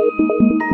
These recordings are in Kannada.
ಇಂದು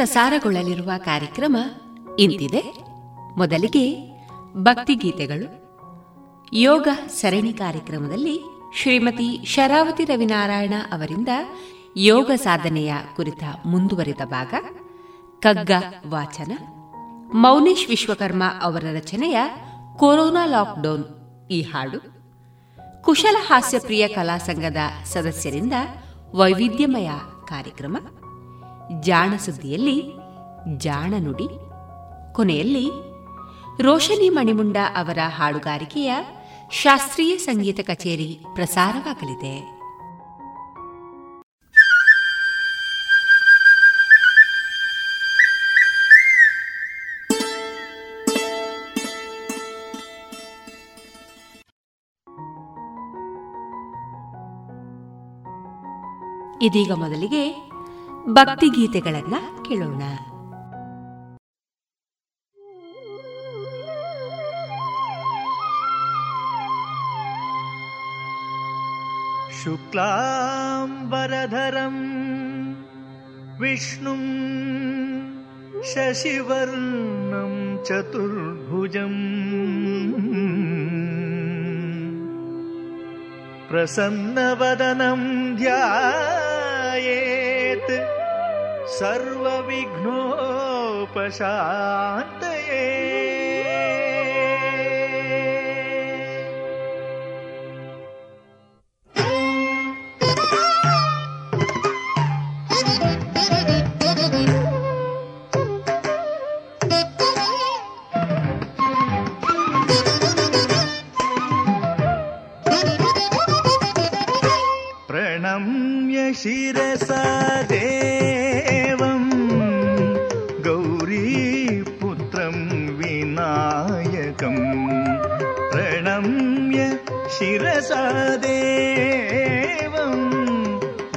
ಪ್ರಸಾರಗೊಳ್ಳಲಿರುವ ಕಾರ್ಯಕ್ರಮ ಇಂತಿದೆ. ಮೊದಲಿಗೆ ಭಕ್ತಿಗೀತೆಗಳು. ಯೋಗ ಸರಣಿ ಕಾರ್ಯಕ್ರಮದಲ್ಲಿ ಶ್ರೀಮತಿ ಶರಾವತಿ ರವಿನಾರಾಯಣ ಅವರಿಂದ ಯೋಗ ಸಾಧನೆಯ ಕುರಿತ ಮುಂದುವರಿದ ಭಾಗ ಕಗ್ಗ ವಾಚನ, ಮೌನೇಶ್ ವಿಶ್ವಕರ್ಮ ಅವರ ರಚನೆಯ ಕೊರೋನಾ ಲಾಕ್ಡೌನ್ ಈ ಹಾಡು. ಕುಶಲ ಹಾಸ್ಯಪ್ರಿಯ ಕಲಾ ಸಂಘದ ಸದಸ್ಯರಿಂದ ವೈವಿಧ್ಯಮಯ ಕಾರ್ಯಕ್ರಮ. ಜಾಣ ಸುದ್ದಿಯಲ್ಲಿ, ಜಾಣ ನುಡಿ. ಕೊನೆಯಲ್ಲಿ, ರೋಷನಿ ಮಣಿಮುಂಡ ಅವರ ಹಾಡುಗಾರಿಕೆಯ ಶಾಸ್ತ್ರೀಯ ಸಂಗೀತ ಕಚೇರಿ ಪ್ರಸಾರವಾಗಲಿದೆ. ಇದೀಗ ಮೊದಲಿಗೆ ಭಕ್ತಿಗೀತೆಗಳನ್ನ ಕೇಳೋಣ शुक्लाम्बरधरम् विष्णुम् शशिवर्णं चतुर्भुजम् प्रसन्नवदनं सर्वविघ्नोपशान्त ए शिरसा गौरी गौरीपुत्रं विनायकम् प्रणम्य शिरसादेवं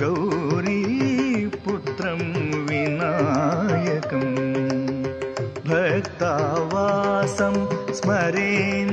गौरी गौरीपुत्रं विनायकम् भक्तावासं स्मरेन्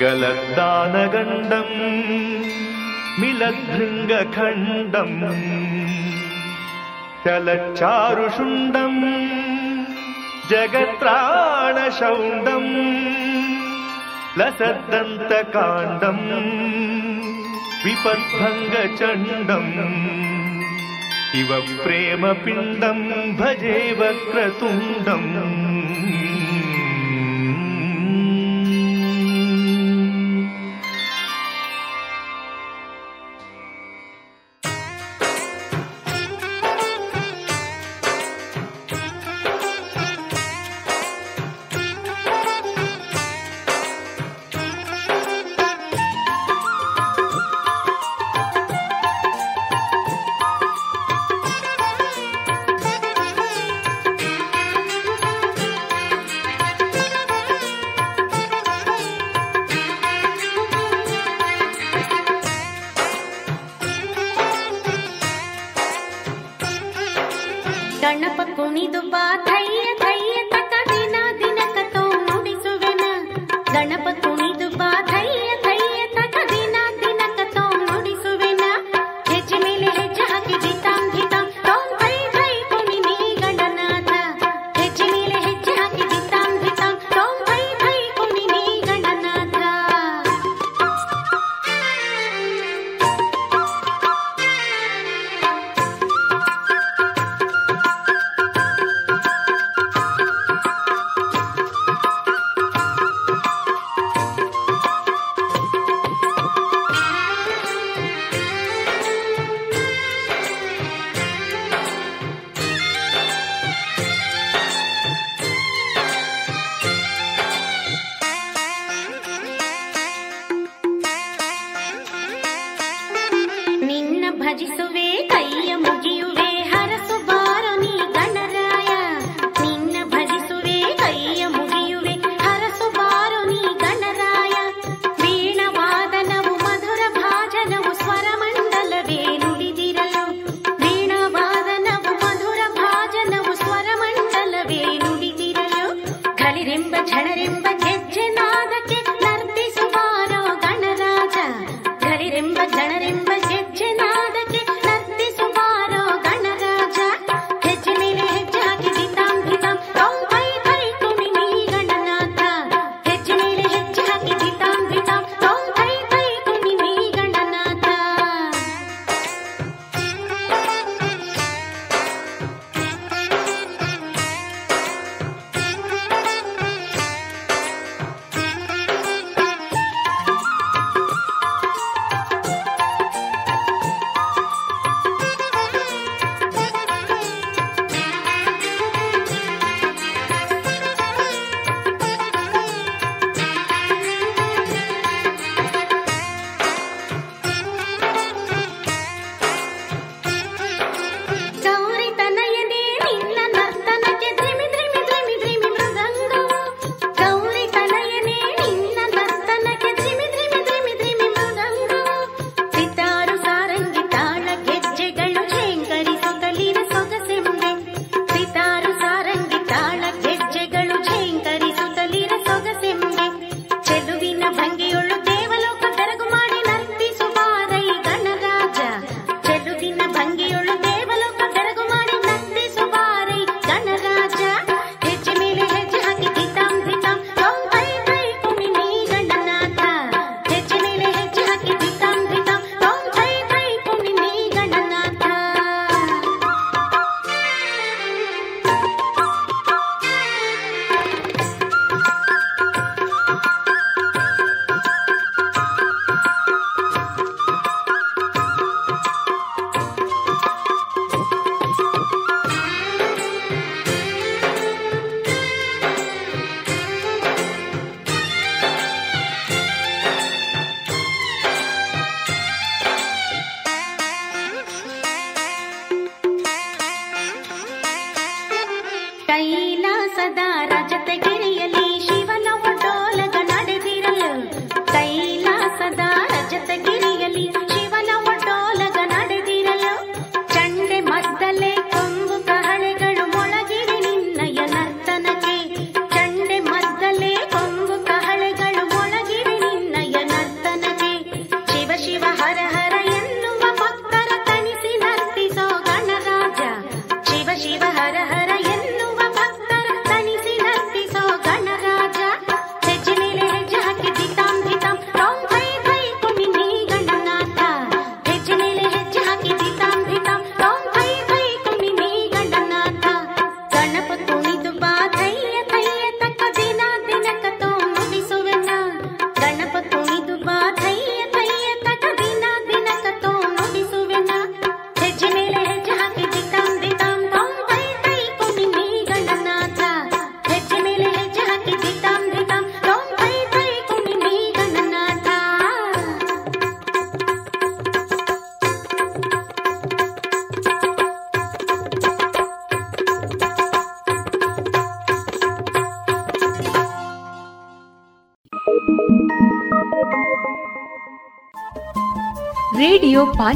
गलद्दानगण्डम् मिलद्भृङ्गखण्डम् चलच्चारुषुण्डम् जगत्राणशौण्डम् लसद्दन्तकाण्डम् विपद्भङ्गचण्डम् इव प्रेमपिण्डम् भजे वक्रतुण्डम्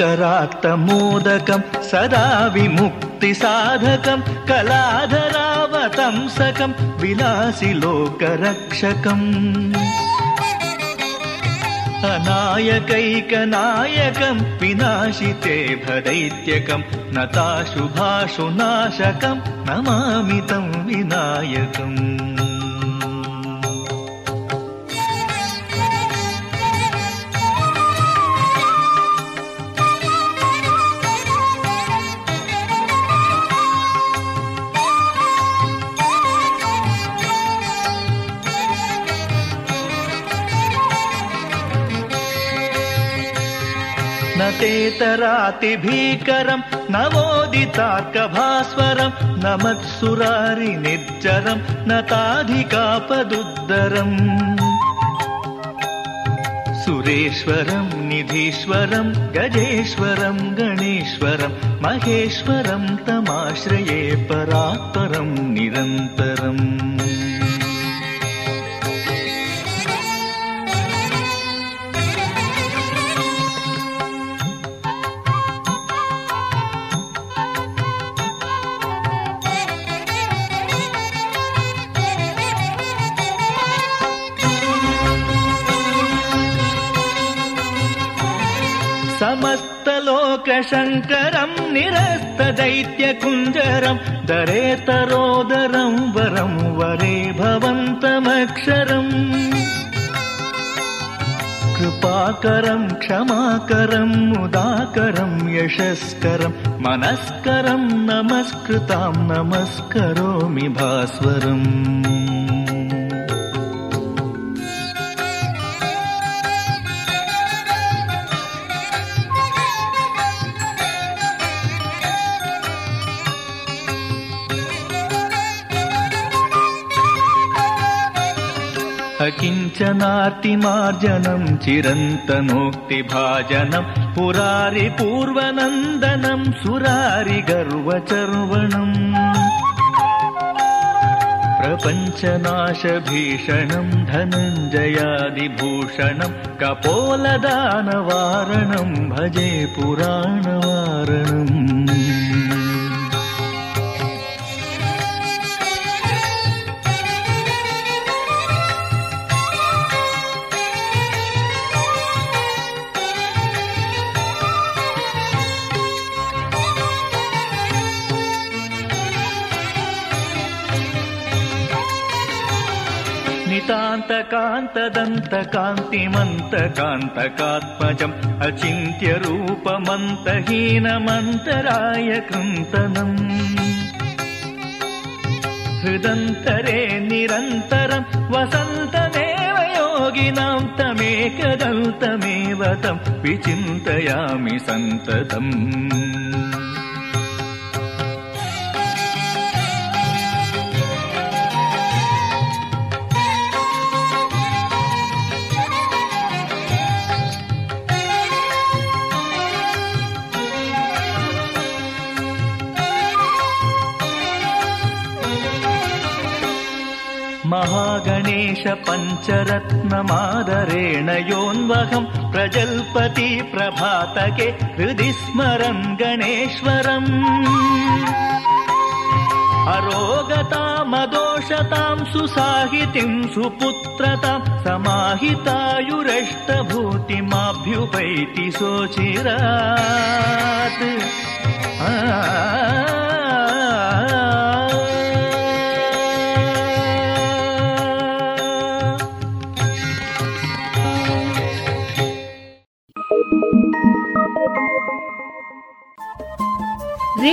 करात्तमोदकं सदा विमुक्तिसाधकं कलाधरावतंसकं विनाशि लोकरक्षकम् अनायकैकनायकं विनाशिते भदैत्यकं न ताशुभाशुनाशकं न विनायकम्। तेतरातिभीकरं नवोदितार्कभास्वरं नमत्सुरारि निर्जरं नताधिकापदुद्धरम्। सुरेश्वरं निधीश्वरं गजेश्वरं गणेश्वरं महेश्वरं तमाश्रये परात्परं निरन्तरम् समस्तलोकशङ्करं निरस्तदैत्यकुञ्जरं दरेतरोदरं वरं वरे भवन्तमक्षरम्। कृपाकरं क्षमाकरं मुदाकरं यशस्करं मनस्करं नमस्कृतां नमस्करोमि भास्वरम् किञ्चनार्तिमार्जनं चिरन्तनोक्तिभाजनम् पुरारि पूर्वनन्दनं सुरारि गर्वचर्वणम् प्रपञ्चनाशभीषणम् धनञ्जयादिभूषणम् कपोलदानवारणम् भजे पुराणवारणम्। नितान्तकान्तदन्तकान्तिमन्तकान्तकात्मजम् अचिन्त्यरूपमन्तहीनमन्तराय कृन्तनम् हृदन्तरे निरन्तरं वसन्तमेव योगिनां तमेकदन्तमेव तं विचिन्तयामि सन्ततम् महागणेश पञ्चरत्नमादरेण योन्वहं प्रजल्पति प्रभातके हृदि स्मरन् गणेश्वरम्। अरोगतामदोषतां सुसाहितिं सुपुत्रतां समाहितायुरष्टभूतिमाभ्युपैति सोचिरात्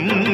ஜெயம்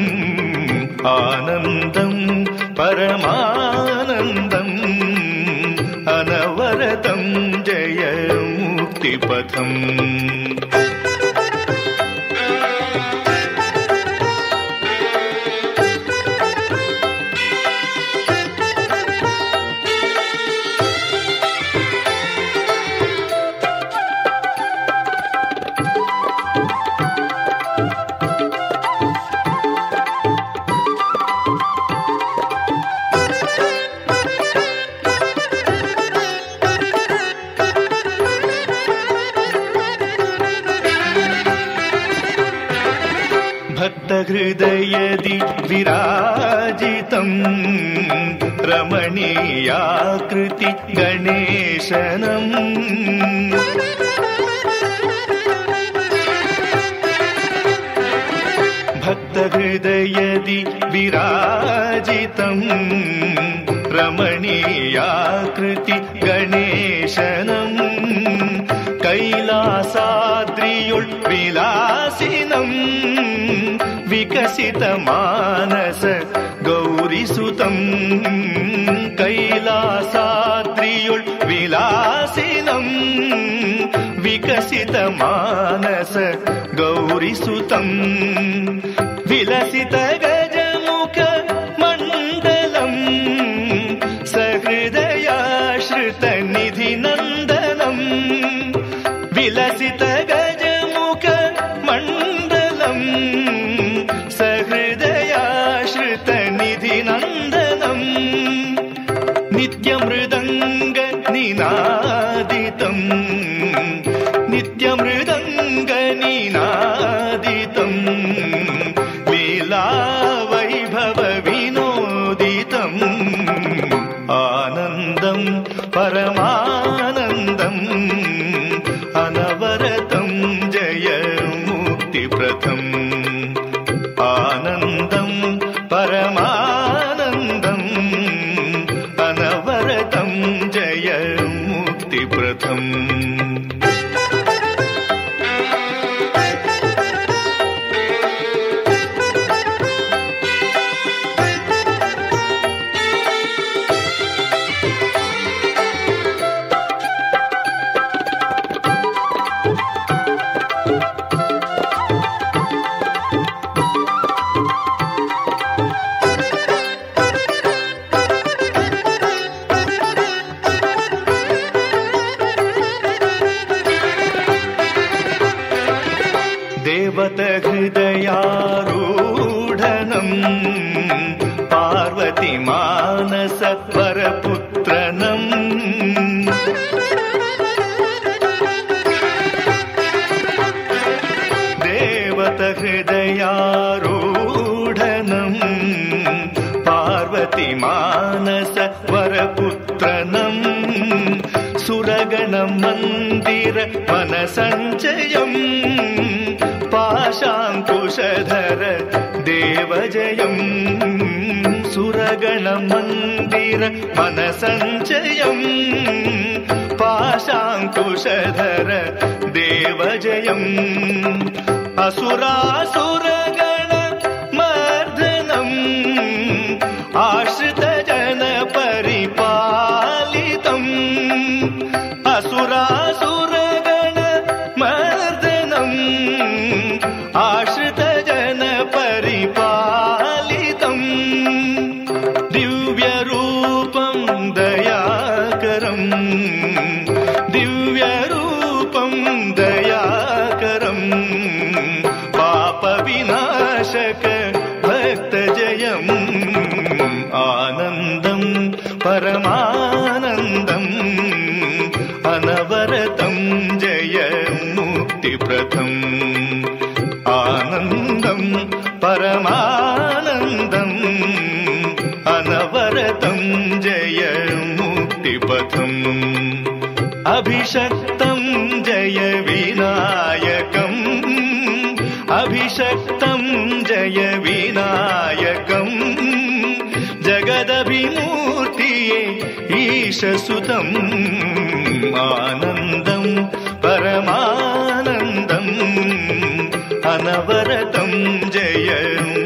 विकसितमानस गौरिसुतम् देवजयम् सुरगणमन्दिर मनसञ्चयम् पाशाङ्कुशधर देवजयम् असुरासुरगण ജയം അനവരതം ജയം മുക്തിപഥം അഭിഷക്തം ജയ വിനായകം അഭിഷക്തം ജയ വിനായകം ജഗദഭിമൂർത്തിയെ ഈശസുതം ആനന്ദം പരമാനന്ദം അനവരതം ജയം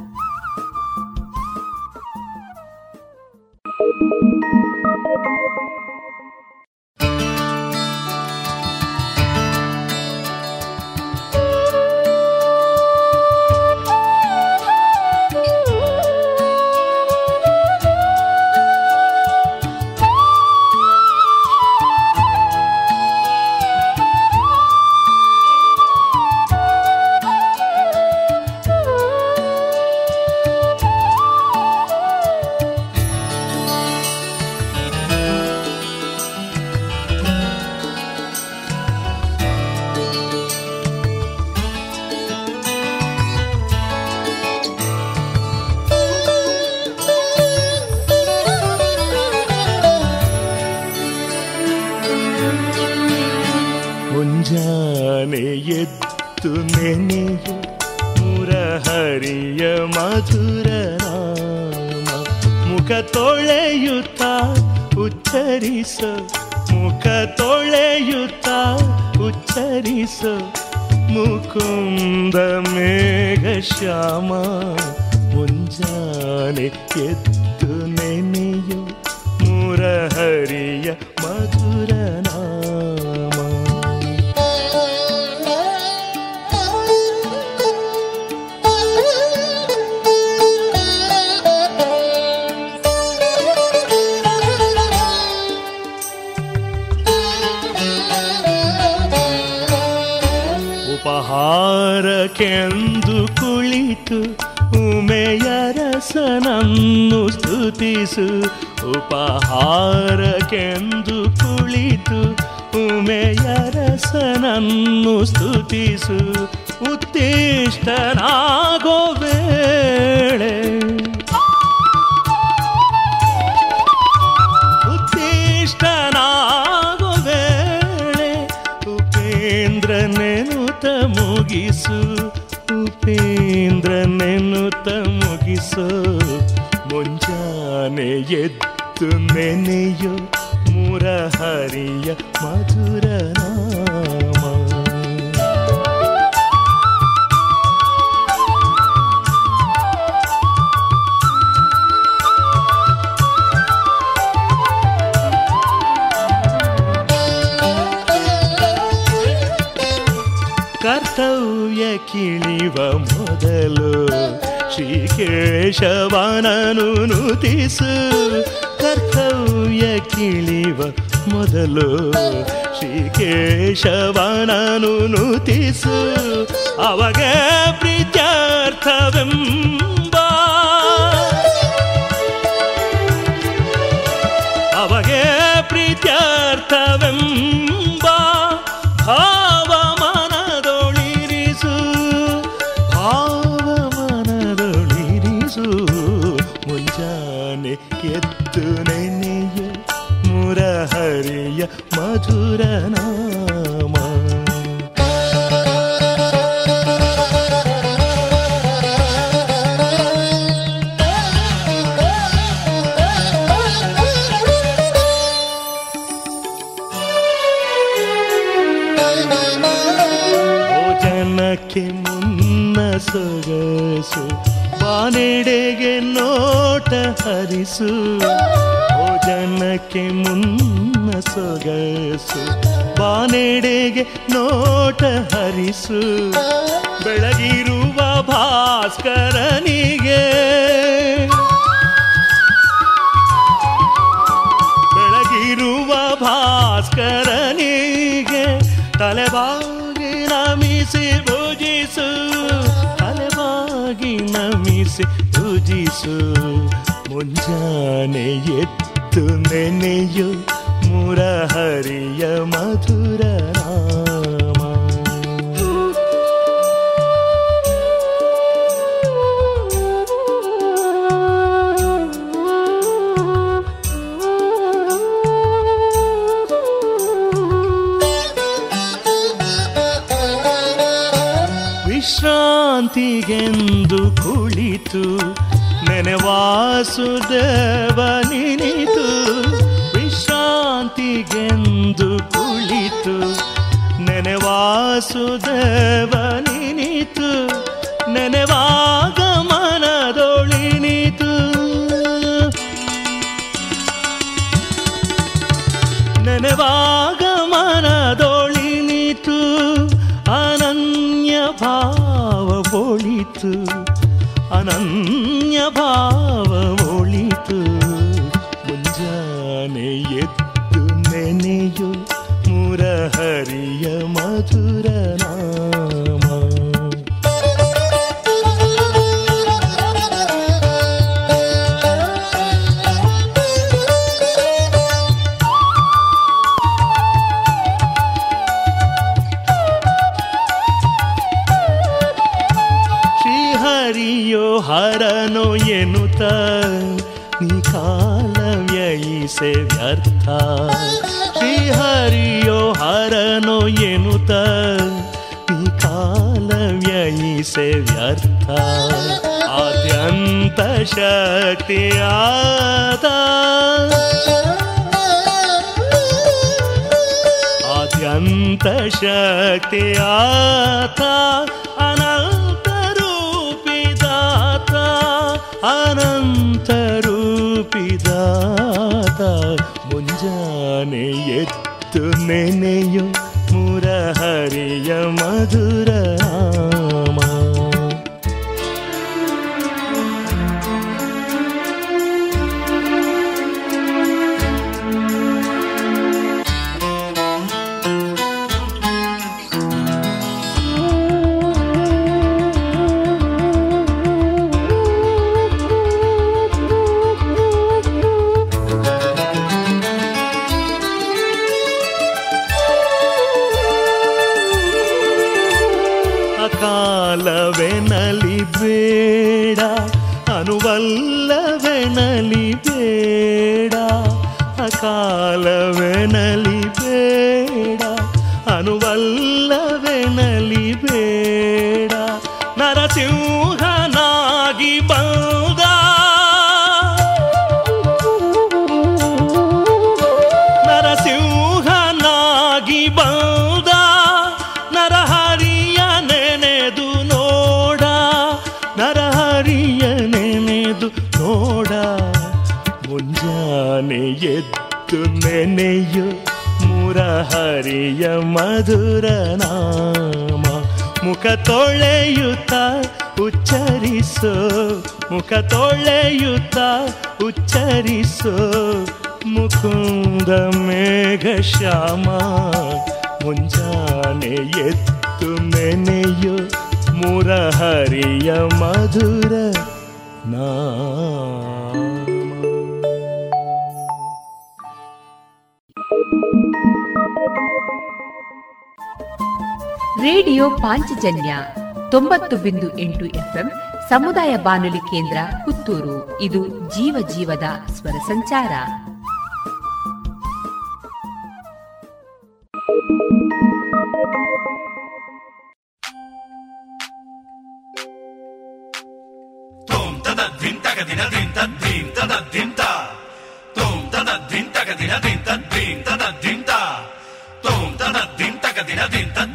ಸಾಕೆಂದು ಕುಳಿತು ಉಮೆಯರಸನನ್ನು ಸ್ತುತಿಸು. ಉಪಹಾರಕ್ಕೆಂದು ಕುಳಿತು ಉಮೆಯರಸನನ್ನು ಸ್ತುತಿಸು. ಉತ್ತೀಷ್ಟನಾಗೋವೇ. ಕನಸು ಮುಂಜಾನೆ ಎದ್ದು ನೆನೆಯು ಮುರಹರಿಯ ಮಧುರ ಶವನನು ನುತಿಸು ಕರ್ತವ್ಯ ಕಿಳಿವ ಮೊದಲು. ಶ್ರೀ ಕೇಶವನನು ನುತಿಸು ಅವಗೆ ಅಗ್ನಿಕಾಲವ್ಯಯಿಸೆ ವ್ಯರ್ಥ. ಶ್ರೀ ಹರಿಯೋ ಹರನೋ ಎನ್ನುತ್ತ. ನೀ ಕಾಲವ್ಯಯಿಸೆ ವ್ಯರ್ಥ. ಆದ್ಯಂತ ಶಕ್ತಿಯಾದ. ಆದ್ಯಂತ ಶಕ್ತಿಯಾತ ಅನಂತ ರೂಪಿದಾತ ಮುಂಜಾನೆ ಎತ್ತು ನೆನೆಯು ಮುರಹರಿಯ ಮಧುರ ಮುರಹರಿಯ ಮಧುರ ನಾಮ. ಮುಖ ತೊಳೆಯುತ್ತ ಉಚ್ಚರಿಸೋ. ಮುಖ ತೊಳೆಯುತ್ತ ಉಚ್ಚರಿಸೋ. ಮುಕುಂದ ಮೇಘ ಶ್ಯಾಮ. ಮುಂಜಾನೆ ಎತ್ತು ಮುರ ಮುರಹರಿಯ ಮಧುರ ನಾಮ. ರೇಡಿಯೋ ಪಾಂಚಜನ್ಯ ತೊಂಬತ್ತು ಬಿಂದು ಎಂಟು ಎಫ್ಎಂ ಸಮುದಾಯ ಬಾನುಲಿ ಕೇಂದ್ರ ಪುತ್ತೂರು. ಇದು ಜೀವ ಜೀವದ ಸ್ವರ ಸಂಚಾರ. ದಿನ ta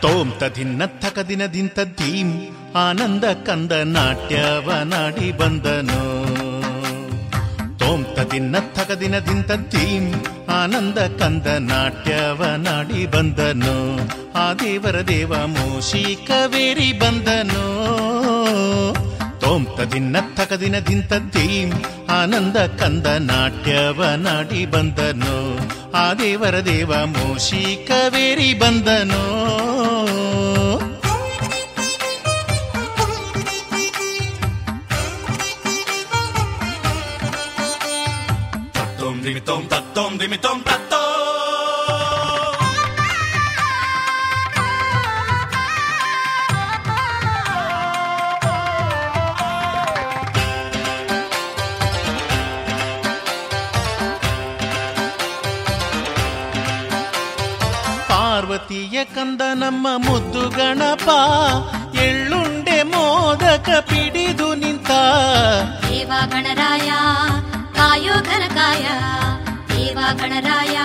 ತೋಂ ತದಿನ್ನ ಥಕದಿನದಿಂತ ಧೀಂ. ಆನಂದ ಕಂದ ನಾಟ್ಯವ ನಾಡಿ ಬಂದನು ತೋಂ ತದಿನ್ನ ಥಕದಿನದಿಂತ ಧೀಂ. ಆನಂದ ಕಂದ ನಾಟ್ಯವ ನಾಡಿ ಬಂದನು. ಆ ದೇವರ ದೇವ ಮೂಷಿಕವೇರಿ ಬಂದನು. ತೋಂ ತದಿನ್ನ ತಕದಿನ ದಿಂತದ್ದೀಂ ಆನಂದ ಕಂದ ನಾಟ್ಯವ ನಾಡಿ ಬಂದನು. ಆ ದೇವರ ದೇವ ಮೂಷಿಕವೇರಿ ಬಂದನು. ತತ್ತೋಂ ದಿಮಿತೋಂ ತತ್ತೋಂ ದಿಮಿತೋಂ tom ಪಾರ್ವತಿಯ ಕಂದ ನಮ್ಮ ಮುದ್ದು ಗಣಪ ಎಳ್ಳುಂಡೆ ಮೋದಕ ಪಿಡಿದು ನಿಂತ. ದೇವ ಗಣರಾಯ ಕಾಯೋ ಘನಕಾಯ ದೇವ ಗಣರಾಯ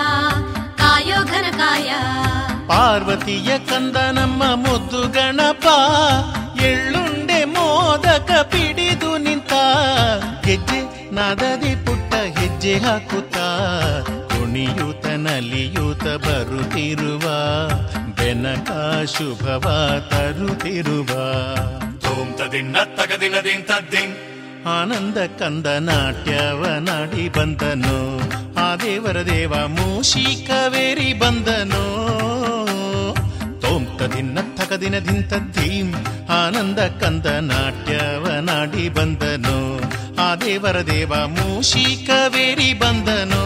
ಕಾಯೋ ಘನಕಾಯ ಪಾರ್ವತಿಯ ಕಂದ ನಮ್ಮ ಮುದ್ದು ಗಣಪ ಎಳ್ಳುಂಡೆ ಮೋದಕ ಪಿಡಿದು ನಿಂತ. ಹೆಜ್ಜೆ ನಾದದಿ ಪುಟ್ಟ ಹೆಜ್ಜೆ ಹಾಕುತ್ತ. ನಲಿಯೂತ ಬರುತ್ತಿರುವ ಬೆನಕ ಶುಭವ ತರುತ್ತಿರುವ Tom ತದಿನ್ನ ತಗದಿನ ದಿನ din. ಆನಂದ ಕಂದ ನಾಟ್ಯವ ನಾಡಿ ಬಂದನು ಆ ದೇವರ ದೇವ ಮೂಷಿಕವೇರಿ ಬಂದನು ತೋಂತ ದಿನ ದಿನ ಧೀಂ ಆನಂದ ಕಂದ ನಾಟ್ಯವ ನಾಡಿ ಬಂದನು ಆ ದೇವರ ದೇವ ಮೂಷಿಕವೇರಿ ಬಂದನು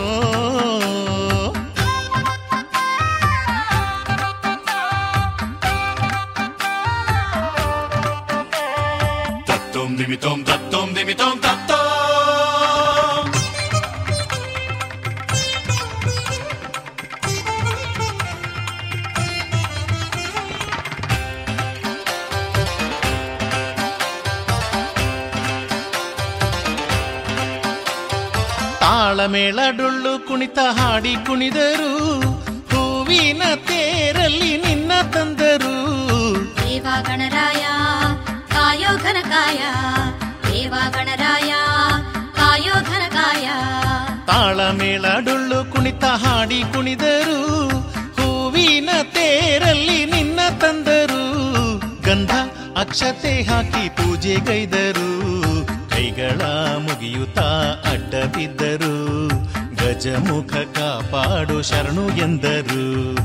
ದಿಮಿತೋಂ ತತ್ತೋಂ ದಿಮಿತೋಂ ತಾಳಮೇಳ ಡೊಳ್ಳು ಕುಣಿತ ಹಾಡಿ ಕುಣಿದರು. ಹೂವಿನ ತೇರಲ್ಲಿ ನಿನ್ನ ತಂದರು. ದೇವಾ ಗಣರಾಯ ಕಾಯೋ ಘನಕಾಯ. ದೇವಾ ಗಣರಾಯ ಕಾಯೋ ಘನಕಾಯ. ತಾಳಮೇಳ ಡೊಳ್ಳು ಕುಣಿತ ಹಾಡಿ ಕುಣಿದರು. ಹೂವಿನ ತೇರಲ್ಲಿ ನಿನ್ನ ತಂದರು. ಗಂಧ ಅಕ್ಷತೆ ಹಾಕಿ ಪೂಜೆಗೈದರು ಕೈಗಳ ಮುಗಿಯುತ್ತಾ ಅಡ್ಡ ಬಿದ್ದರು ಗಜಮುಖ ಕಾಪಾಡು ಶರಣು ಎಂದರು.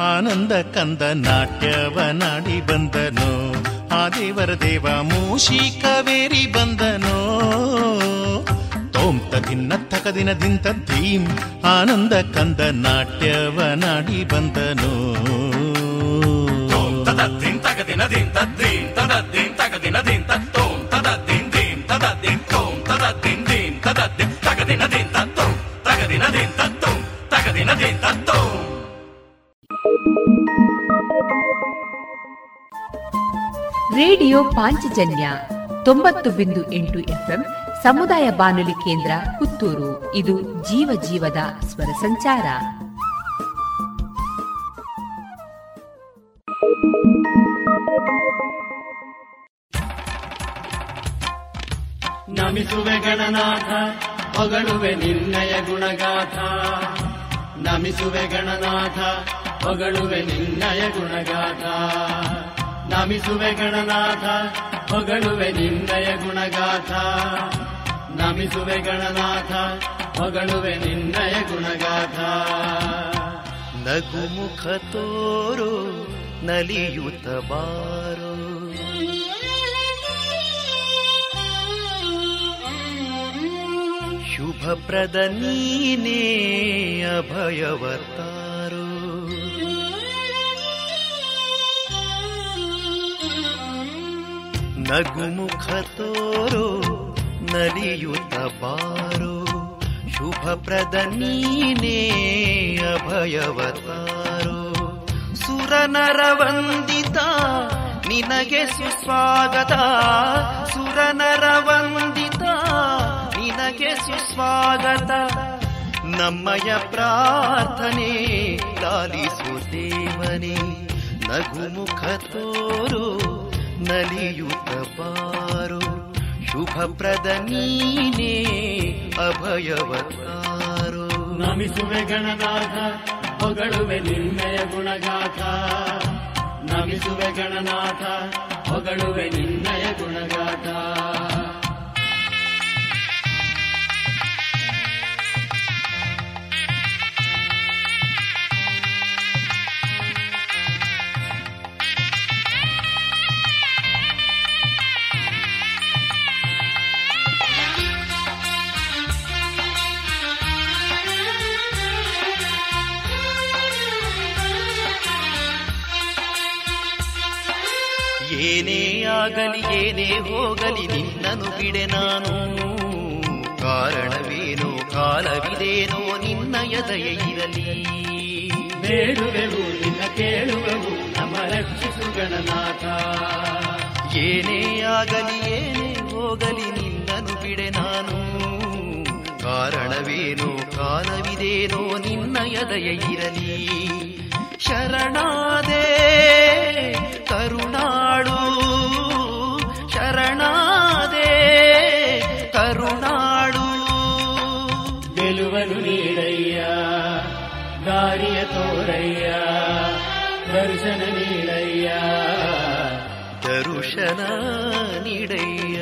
ಆನಂದ ಕಂದ ನಾಟ್ಯವ ನಾಡಿ ಬಂದನು. ಆ ದೇವರ ದೇವ ಮೂಷಿಕವೇರಿ ಬಂದನು. ದಿನ ತದಿನ್ನ ತಕದಿನ ದಿನದಿಂದ ಧೀಂ ಆನಂದ ಕಂದ ನಾಟ್ಯವ ನಾಡಿ ಬಂದನು ದಿನ್ ತದ್ದೀಂ ತದದ್ದಿಂ ರೇಡಿಯೋ ಪಾಂಚಜನ್ಯ ತೊಂಬತ್ತು ಬಿಂದು ಎಂಟು ಎಫ್ಎಂ ಸಮುದಾಯ ಬಾನುಲಿ ಕೇಂದ್ರ ಪುತ್ತೂರು. ಇದು ಜೀವ ಜೀವದ ಸ್ವರ ಸಂಚಾರ. ನಮಿಸುವೆ ಗಣನಾಥ ಹೊಗಳುವೆ ನಿರ್ಣಯ ಗುಣಗಾಥ. ನಮಿಸುವೆ ಗಣನಾಥ, ಹೊಗಳುವೆ ನಿನ್ನಯ ಗುಣಗಾಥ. ನಮಿಸುವೆ ಗಣನಾಥ, ಹೊಗಳುವೆ ನಿನ್ನಯ ಗುಣಗಾಥ. ನಮಿಸುವೆ ಗಣನಾಥ, ಹೊಗಳುವೆ ನಿನ್ನಯ ಗುಣಗಾಥ. ನಗುಮುಖ ತೋರು, ನಲಿಯುತ್ತ ಬಾರೋ. ಶುಭಪ್ರದ ನೀನೇ ಅಭಯವರ್ತಾರೋ. ನಗುಮುಖ ತೋರೋ, ನಲಿಯುತ್ತ ಬಾರೋ. ಶುಭಪ್ರದ ನೀನೇ ಅಭಯವತಾರೋ ಸುರನರ ವಂದಿತ, ನಿನಗೆ ಸುಸ್ವಾಗತ. ಸುರನರ ವಂದಿತ ನಿನಗೆ ಸುಸ್ವಾಗತ. ನಮ್ಮಯ ಪ್ರಾರ್ಥನೆ ಲಾಲಿಸು ದೇವನೇ ನಗುಮುಖ ತೋರು ನಲಿಯುತ ಪಾರು. ಶುಭ ಪ್ರದ ನೀನೇ ಅಭಯವತಾರು. ನಮಿಸುವೆ ಗಣನಾಥ, ಹೊಗಳುವೆ ನಿನ್ನಯ ಗುಣಗಾಥ. ನಮಿಸುವೆ ಗಣನಾಥ, ಹೊಗಳುವೆ ನಿನ್ನಯ ಗುಣಗಾಥ. ಆಗಲಿ ಏನೇ ಹೋಗಲಿ ನಿನ್ನನು ಬಿಡೆ ನಾನು. ಕಾರಣವೇನು ಕಾಲವಿದೇನೋ ನಿನ್ನ ದಯೆ ಇರಲಿ. ಬೇಡುವೆವು ನಿನ್ನ ಕೇಳುವೆವು ನಮ್ಮ ರಕ್ಷಿಸು ಗಣನಾಥ ಏನೇ ಆಗಲಿ ಏನೇ ಹೋಗಲಿ ನಿನ್ನನು ಬಿಡೆ ನಾನು. ಕಾರಣವೇನು ಕಾಲವಿದೇನೋ ನಿನ್ನ ದಯೆ ಇರಲಿ. ಶರಣಾದೆ ಕರುಣಾಳು ಶರಣಾದೆ ಕರುಣಾಳು. ಗೆಲುವನು ನೀಡಯ್ಯ ದಾರಿಯ ತೋರಯ್ಯ ದರ್ಶನ ನೀಡಯ್ಯ. ದರುಶನ ನೀಡಯ್ಯ.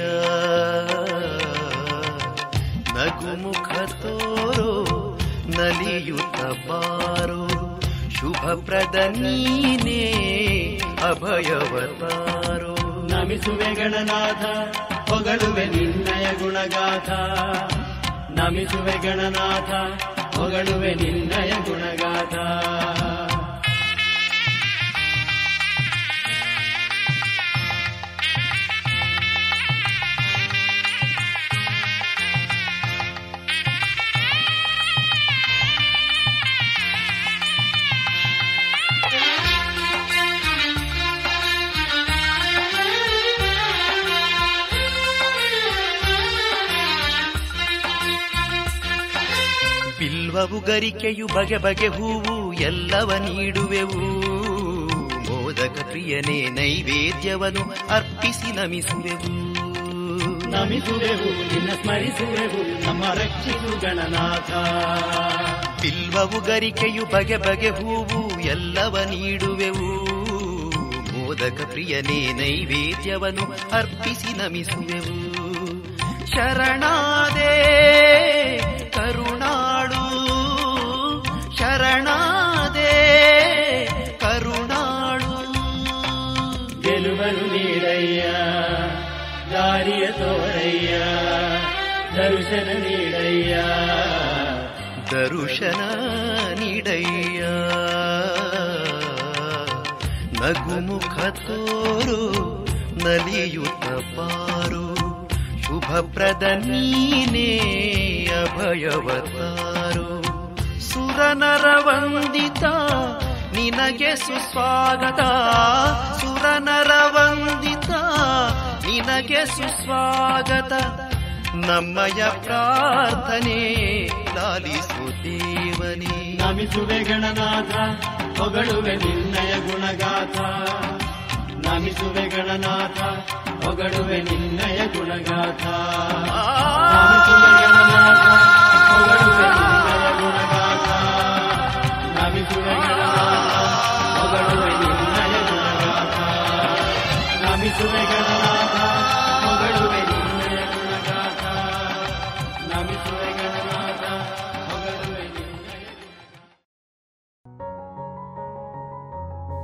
ನಗುಮುಖ ತೋರೋ ನಲಿಯುತ ಬಾರೋ ಶುಭಪ್ರದ ನೀನೇ ಅಭಯವತಾರೋ. ನಮಿಸುವೆ ಗಣನಾಥ ಹೊಗಳುವೆ ನಿನ್ನಯ ಗುಣಗಾಥ. ನಮಿಸುವೆ ಗಣನಾಥ ಹೊಗಳುವೆ ನಿನ್ನಯ ಗುಣಗಾಥ. ಬಿಲ್ವವು ಗರಿಕೆಯು ಬಗೆ ಬಗೆ ಹೂವು ಎಲ್ಲವ ನೀಡುವೆವು. ಮೋದಕ ಪ್ರಿಯನೇ ನೈವೇದ್ಯವನ್ನು ಅರ್ಪಿಸಿ ನಮಿಸುವೆವು. ನಮಿಸುವೆವು ನಿನ್ನ ಸ್ಮರಿಸುವೆವು ನಮ್ಮ ರಕ್ಷಿಸು ಗಣನಾಥ. ಬಿಲ್ವವು ಗರಿಕೆಯು ಬಗೆ ಬಗೆ ಹೂವು ಎಲ್ಲವ ನೀಡುವೆವು. ಮೋದಕ ಪ್ರಿಯನೇ ನೈವೇದ್ಯವನ್ನು ಅರ್ಪಿಸಿ ನಮಿಸುವೆವು. ಶರಣಾದೆ ಶರಣಾದೆ ಕರುಣಾಳು. ಗೆಲುವನು ನೀಡಯ್ಯ ದಾರಿಯ ತೋರಯ್ಯ ದರ್ಶನ ನೀಡಯ್ಯ. ದರುಶನ ನೀಡಯ್ಯ. ನಗುಮುಖ ತೋರು ನಲಿಯುತ್ತ ಪಾರು ಶುಭಪ್ರದ ನೀನೇ ಅಭಯವತಾರು. ಸುರನರ ವಂದಿತ ನಿನಗೆ ಸುಸ್ವಾಗತ. ಸುರನರ ವಂದಿತ ನಿನಗೆ ಸುಸ್ವಾಗತ. ನಮ್ಮಯ ಪ್ರಾರ್ಥನೆ ಲಾಲಿಸು ದೇವನೇ ನಮಿಸುವೆ ಗಣನಾಥ ಹೊಗಳುವೆ ನಿನ್ನಯ ಗುಣಗಾಥ. ನಮಿಸುವೆ ಗಣನಾಥ ಹೊಗಳುವೆ ನಿನ್ನಯ ಗುಣಗಾಥ. ನಮಿಸುವೆ ಗಣನಾಥ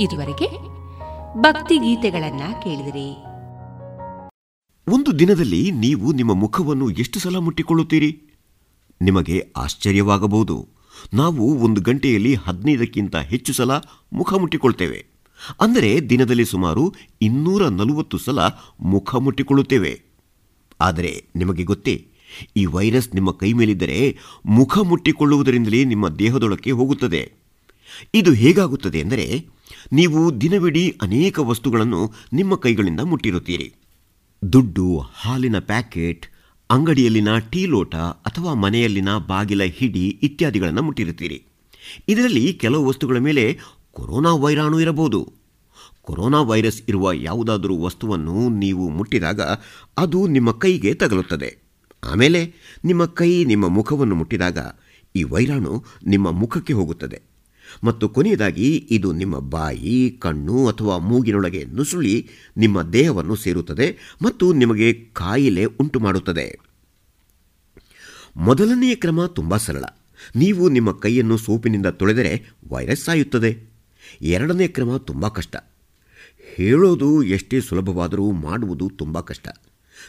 ಇದುವರೆಗೆ ಭಕ್ತಿ ಗೀತೆಗಳನ್ನ ಕೇಳಿದಿರಿ. ಒಂದು ದಿನದಲ್ಲಿ ನೀವು ನಿಮ್ಮ ಮುಖವನ್ನು ಎಷ್ಟು ಸಲ ಮುಟ್ಟಿಕೊಳ್ಳುತ್ತೀರಿ? ನಿಮಗೆ ಆಶ್ಚರ್ಯವಾಗಬಹುದು. ನಾವು ಒಂದು ಗಂಟೆಯಲ್ಲಿ ಹದಿನೈದಕ್ಕಿಂತ ಹೆಚ್ಚು ಸಲ ಮುಖ ಮುಟ್ಟಿಕೊಳ್ತೇವೆ. ಅಂದರೆ ದಿನದಲ್ಲಿ ಸುಮಾರು ಇನ್ನೂರ ನಲವತ್ತು ಸಲ ಮುಖ ಮುಟ್ಟಿಕೊಳ್ಳುತ್ತೇವೆ. ಆದರೆ ನಿಮಗೆ ಗೊತ್ತೇ, ಈ ವೈರಸ್ ನಿಮ್ಮ ಕೈ ಮೇಲಿದ್ದರೆ ಮುಖ ಮುಟ್ಟಿಕೊಳ್ಳುವುದರಿಂದಲೇ ನಿಮ್ಮ ದೇಹದೊಳಕ್ಕೆ ಹೋಗುತ್ತದೆ. ಇದು ಹೇಗಾಗುತ್ತದೆ ಎಂದರೆ ನೀವು ದಿನವಿಡೀ ಅನೇಕ ವಸ್ತುಗಳನ್ನು ನಿಮ್ಮ ಕೈಗಳಿಂದ ಮುಟ್ಟಿರುತ್ತೀರಿ. ದುಡ್ಡು, ಹಾಲಿನ ಪ್ಯಾಕೆಟ್, ಅಂಗಡಿಯಲ್ಲಿನ ಟೀ ಲೋಟ ಅಥವಾ ಮನೆಯಲ್ಲಿನ ಬಾಗಿಲ, ಹಿಡಿ ಇತ್ಯಾದಿಗಳನ್ನು ಮುಟ್ಟಿರುತ್ತೀರಿ. ಇದರಲ್ಲಿ ಕೆಲವು ವಸ್ತುಗಳ ಮೇಲೆ ಕೊರೋನಾ ವೈರಾಣು ಇರಬಹುದು. ಕೊರೋನಾ ವೈರಸ್ ಇರುವ ಯಾವುದಾದರೂ ವಸ್ತುವನ್ನು ನೀವು ಮುಟ್ಟಿದಾಗ ಅದು ನಿಮ್ಮ ಕೈಗೆ ತಗಲುತ್ತದೆ. ಆಮೇಲೆ ನಿಮ್ಮ ಕೈ ನಿಮ್ಮ ಮುಖವನ್ನು ಮುಟ್ಟಿದಾಗ ಈ ವೈರಾಣು ನಿಮ್ಮ ಮುಖಕ್ಕೆ ಹೋಗುತ್ತದೆ. ಮತ್ತು ಕೊನೆಯದಾಗಿ ಇದು ನಿಮ್ಮ ಬಾಯಿ, ಕಣ್ಣು ಅಥವಾ ಮೂಗಿನೊಳಗೆ ನುಸುಳಿ ನಿಮ್ಮ ದೇಹವನ್ನು ಸೇರುತ್ತದೆ ಮತ್ತು ನಿಮಗೆ ಕಾಯಿಲೆ ಉಂಟು ಮಾಡುತ್ತದೆ ಮೊದಲನೆಯ ಕ್ರಮ ತುಂಬ ಸರಳ. ನೀವು ನಿಮ್ಮ ಕೈಯನ್ನು ಸೋಪಿನಿಂದ ತೊಳೆದರೆ ವೈರಸ್ ಸಾಯುತ್ತದೆ. ಎರಡನೇ ಕ್ರಮ ತುಂಬ ಕಷ್ಟ. ಹೇಳೋದು ಎಷ್ಟೇ ಸುಲಭವಾದರೂ ಮಾಡುವುದು ತುಂಬ ಕಷ್ಟ.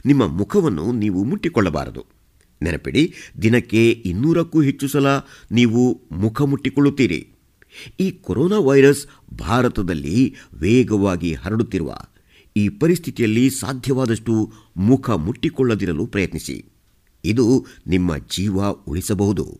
ನಿಮ್ಮ ಮುಖವನ್ನು ನೀವು ಮುಟ್ಟಿಕೊಳ್ಳಬಾರದು. ನೆನಪಿಡಿ, ದಿನಕ್ಕೆ ಇನ್ನೂರಕ್ಕೂ ಹೆಚ್ಚು ಸಲ ನೀವು ಮುಖ ಮುಟ್ಟಿಕೊಳ್ಳುತ್ತೀರಿ. ಈ ಕೊರೋನಾ ವೈರಸ್ ಭಾರತದಲ್ಲಿ ವೇಗವಾಗಿ ಹರಡುತ್ತಿರುವ ಈ ಪರಿಸ್ಥಿತಿಯಲ್ಲಿ ಸಾಧ್ಯವಾದಷ್ಟು ಮುಖ ಮುಟ್ಟಿಕೊಳ್ಳದಿರಲು ಪ್ರಯತ್ನಿಸಿ. ಇದು ನಿಮ್ಮ ಜೀವ ಉಳಿಸಬಹುದು.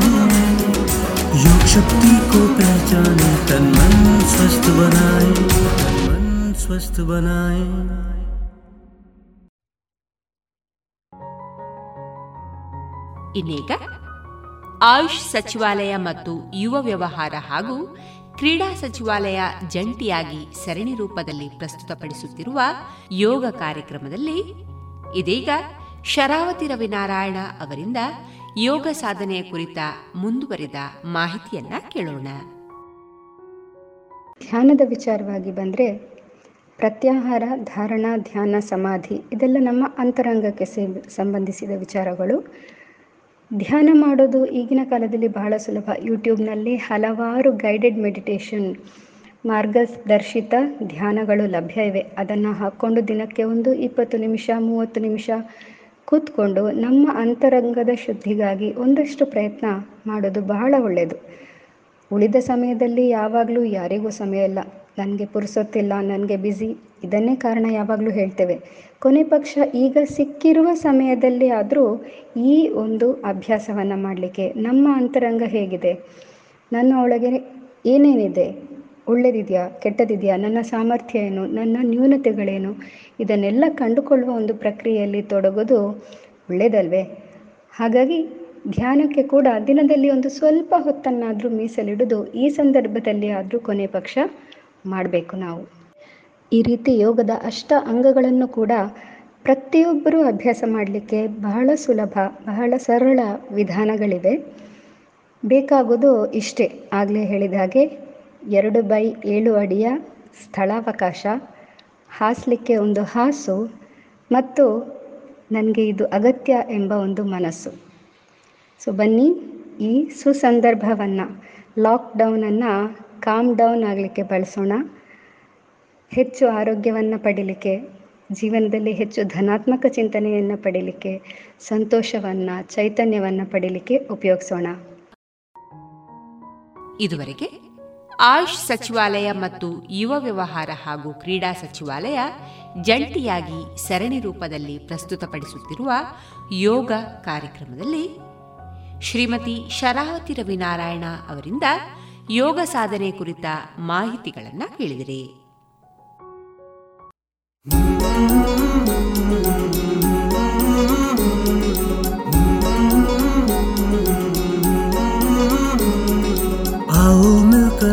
योग शक्ति को पहचाने तन मन स्वस्थ बनाए तन मन स्वस्थ बनाए ಇನ್ನೀಗ ಆಯುಷ್ ಸಚಿವಾಲಯ ಮತ್ತು ಯುವ ವ್ಯವಹಾರ ಹಾಗೂ ಕ್ರೀಡಾ ಸಚಿವಾಲಯ ಜಂಟಿಯಾಗಿ ಸರಣಿ ರೂಪದಲ್ಲಿ ಪ್ರಸ್ತುತಪಡಿಸುತ್ತಿರುವ ಯೋಗ ಕಾರ್ಯಕ್ರಮದಲ್ಲಿ ಇದೀಗ ಶರಾವತಿ ರವಿನಾರಾಯಣ ಅವರಿಂದ ಯೋಗ ಸಾಧನೆಯ ಕುರಿತ ಮುಂದುವರಿದ ಮಾಹಿತಿಯನ್ನ ಕೇಳೋಣ. ಧ್ಯಾನದ ವಿಚಾರವಾಗಿ ಬಂದರೆ ಪ್ರತ್ಯಾಹಾರ, ಧಾರಣಾ, ಧ್ಯಾನ, ಸಮಾಧಿ ಇದೆಲ್ಲ ನಮ್ಮ ಅಂತರಂಗಕ್ಕೆ ಸಂಬಂಧಿಸಿದ ವಿಚಾರಗಳು. ಧ್ಯಾನ ಮಾಡೋದು ಈಗಿನ ಕಾಲದಲ್ಲಿ ಬಹಳ ಸುಲಭ. ಯೂಟ್ಯೂಬ್ನಲ್ಲಿ ಹಲವಾರು ಗೈಡೆಡ್ ಮೆಡಿಟೇಷನ್ ಮಾರ್ಗದರ್ಶಿತ ಧ್ಯಾನಗಳು ಲಭ್ಯ ಇವೆ. ಅದನ್ನು ಹಾಕ್ಕೊಂಡು ದಿನಕ್ಕೆ ಒಂದು ಇಪ್ಪತ್ತು ನಿಮಿಷ, ಮೂವತ್ತು ನಿಮಿಷ ಕೂತ್ಕೊಂಡು ನಮ್ಮ ಅಂತರಂಗದ ಶುದ್ಧಿಗಾಗಿ ಒಂದಷ್ಟು ಪ್ರಯತ್ನ ಮಾಡೋದು ಬಹಳ ಒಳ್ಳೆಯದು ಉಳಿದ ಸಮಯದಲ್ಲಿ ಯಾವಾಗಲೂ ಯಾರಿಗೂ ಸಮಯ ಇಲ್ಲ. ನನಗೆ ಪುರುಸೊತ್ತಿಲ್ಲ, ನನಗೆ ಬ್ಯುಸಿ ಇದನ್ನೇ ಕಾರಣ ಯಾವಾಗಲೂ ಹೇಳ್ತೇವೆ. ಕೊನೆ ಪಕ್ಷ ಈಗ ಸಿಕ್ಕಿರುವ ಸಮಯದಲ್ಲಿ ಆದರೂ ಈ ಒಂದು ಅಭ್ಯಾಸವನ್ನು ಮಾಡಲಿಕ್ಕೆ ನಮ್ಮ ಅಂತರಂಗ ಹೇಗಿದೆ? ನನ್ನ ಒಳಗೆ ಏನೇನಿದೆ? ಒಳ್ಳೆದಿದೆಯಾ, ಕೆಟ್ಟದಿದೆಯಾ, ನನ್ನ ಸಾಮರ್ಥ್ಯ ಏನು ನನ್ನ ನ್ಯೂನತೆಗಳೇನು, ಇದನ್ನೆಲ್ಲ ಕಂಡುಕೊಳ್ಳುವ ಒಂದು ಪ್ರಕ್ರಿಯೆಯಲ್ಲಿ ತೊಡಗೋದು ಒಳ್ಳೆಯದಲ್ವೇ ಹಾಗಾಗಿ ಧ್ಯಾನಕ್ಕೆ ಕೂಡ ದಿನದಲ್ಲಿ ಒಂದು ಸ್ವಲ್ಪ ಹೊತ್ತನ್ನಾದರೂ ಮೀಸಲಿಡೋದು ಈ ಸಂದರ್ಭದಲ್ಲಿ ಆದರೂ ಕೊನೆ ಪಕ್ಷ ಮಾಡಬೇಕು ನಾವು. ಈ ರೀತಿ ಯೋಗದ ಅಷ್ಟ ಅಂಗಗಳನ್ನು ಕೂಡ ಪ್ರತಿಯೊಬ್ಬರೂ ಅಭ್ಯಾಸ ಮಾಡಲಿಕ್ಕೆ ಬಹಳ ಸುಲಭ, ಬಹಳ ಸರಳ ವಿಧಾನಗಳಿವೆ. ಬೇಕಾಗೋದು ಇಷ್ಟೇ, ಆಗಲೇ ಹೇಳಿದ ಹಾಗೆ ಎರಡು ಬೈ ಏಳು ಅಡಿಯ ಸ್ಥಳಾವಕಾಶ. ಹಾಸಲಿಕ್ಕೆ ಒಂದು ಹಾಸು ಮತ್ತು ನನಗೆ ಇದು ಅಗತ್ಯ ಎಂಬ ಒಂದು ಮನಸ್ಸು. ಸೊ ಬನ್ನಿ, ಈ ಸುಸಂದರ್ಭವನ್ನು, ಲಾಕ್ಡೌನನ್ನು ಕಾಮ್ ಡೌನ್ ಆಗಲಿಕ್ಕೆ ಬಳಸೋಣ. ಹೆಚ್ಚು ಆರೋಗ್ಯವನ್ನು ಪಡೀಲಿಕ್ಕೆ, ಜೀವನದಲ್ಲಿ ಹೆಚ್ಚು ಧನಾತ್ಮಕ ಚಿಂತನೆಯನ್ನು ಪಡೀಲಿಕ್ಕೆ, ಸಂತೋಷವನ್ನು, ಚೈತನ್ಯವನ್ನು ಪಡೀಲಿಕ್ಕೆ ಉಪಯೋಗಿಸೋಣ. ಇದುವರೆಗೆ ಆಯುಷ್ ಸಚಿವಾಲಯ ಮತ್ತು ಯುವ ವ್ಯವಹಾರ ಹಾಗೂ ಕ್ರೀಡಾ ಸಚಿವಾಲಯ ಜಂಟಿಯಾಗಿ ಸರಣಿ ರೂಪದಲ್ಲಿ ಪ್ರಸ್ತುತಪಡಿಸುತ್ತಿರುವ ಯೋಗ ಕಾರ್ಯಕ್ರಮದಲ್ಲಿ ಶ್ರೀಮತಿ ಶರಾವತಿ ರವಿನಾರಾಯಣ ಅವರಿಂದ ಯೋಗ ಸಾಧನೆ ಕುರಿತ ಮಾಹಿತಿಗಳನ್ನು ಕೇಳಿದಿರಿ.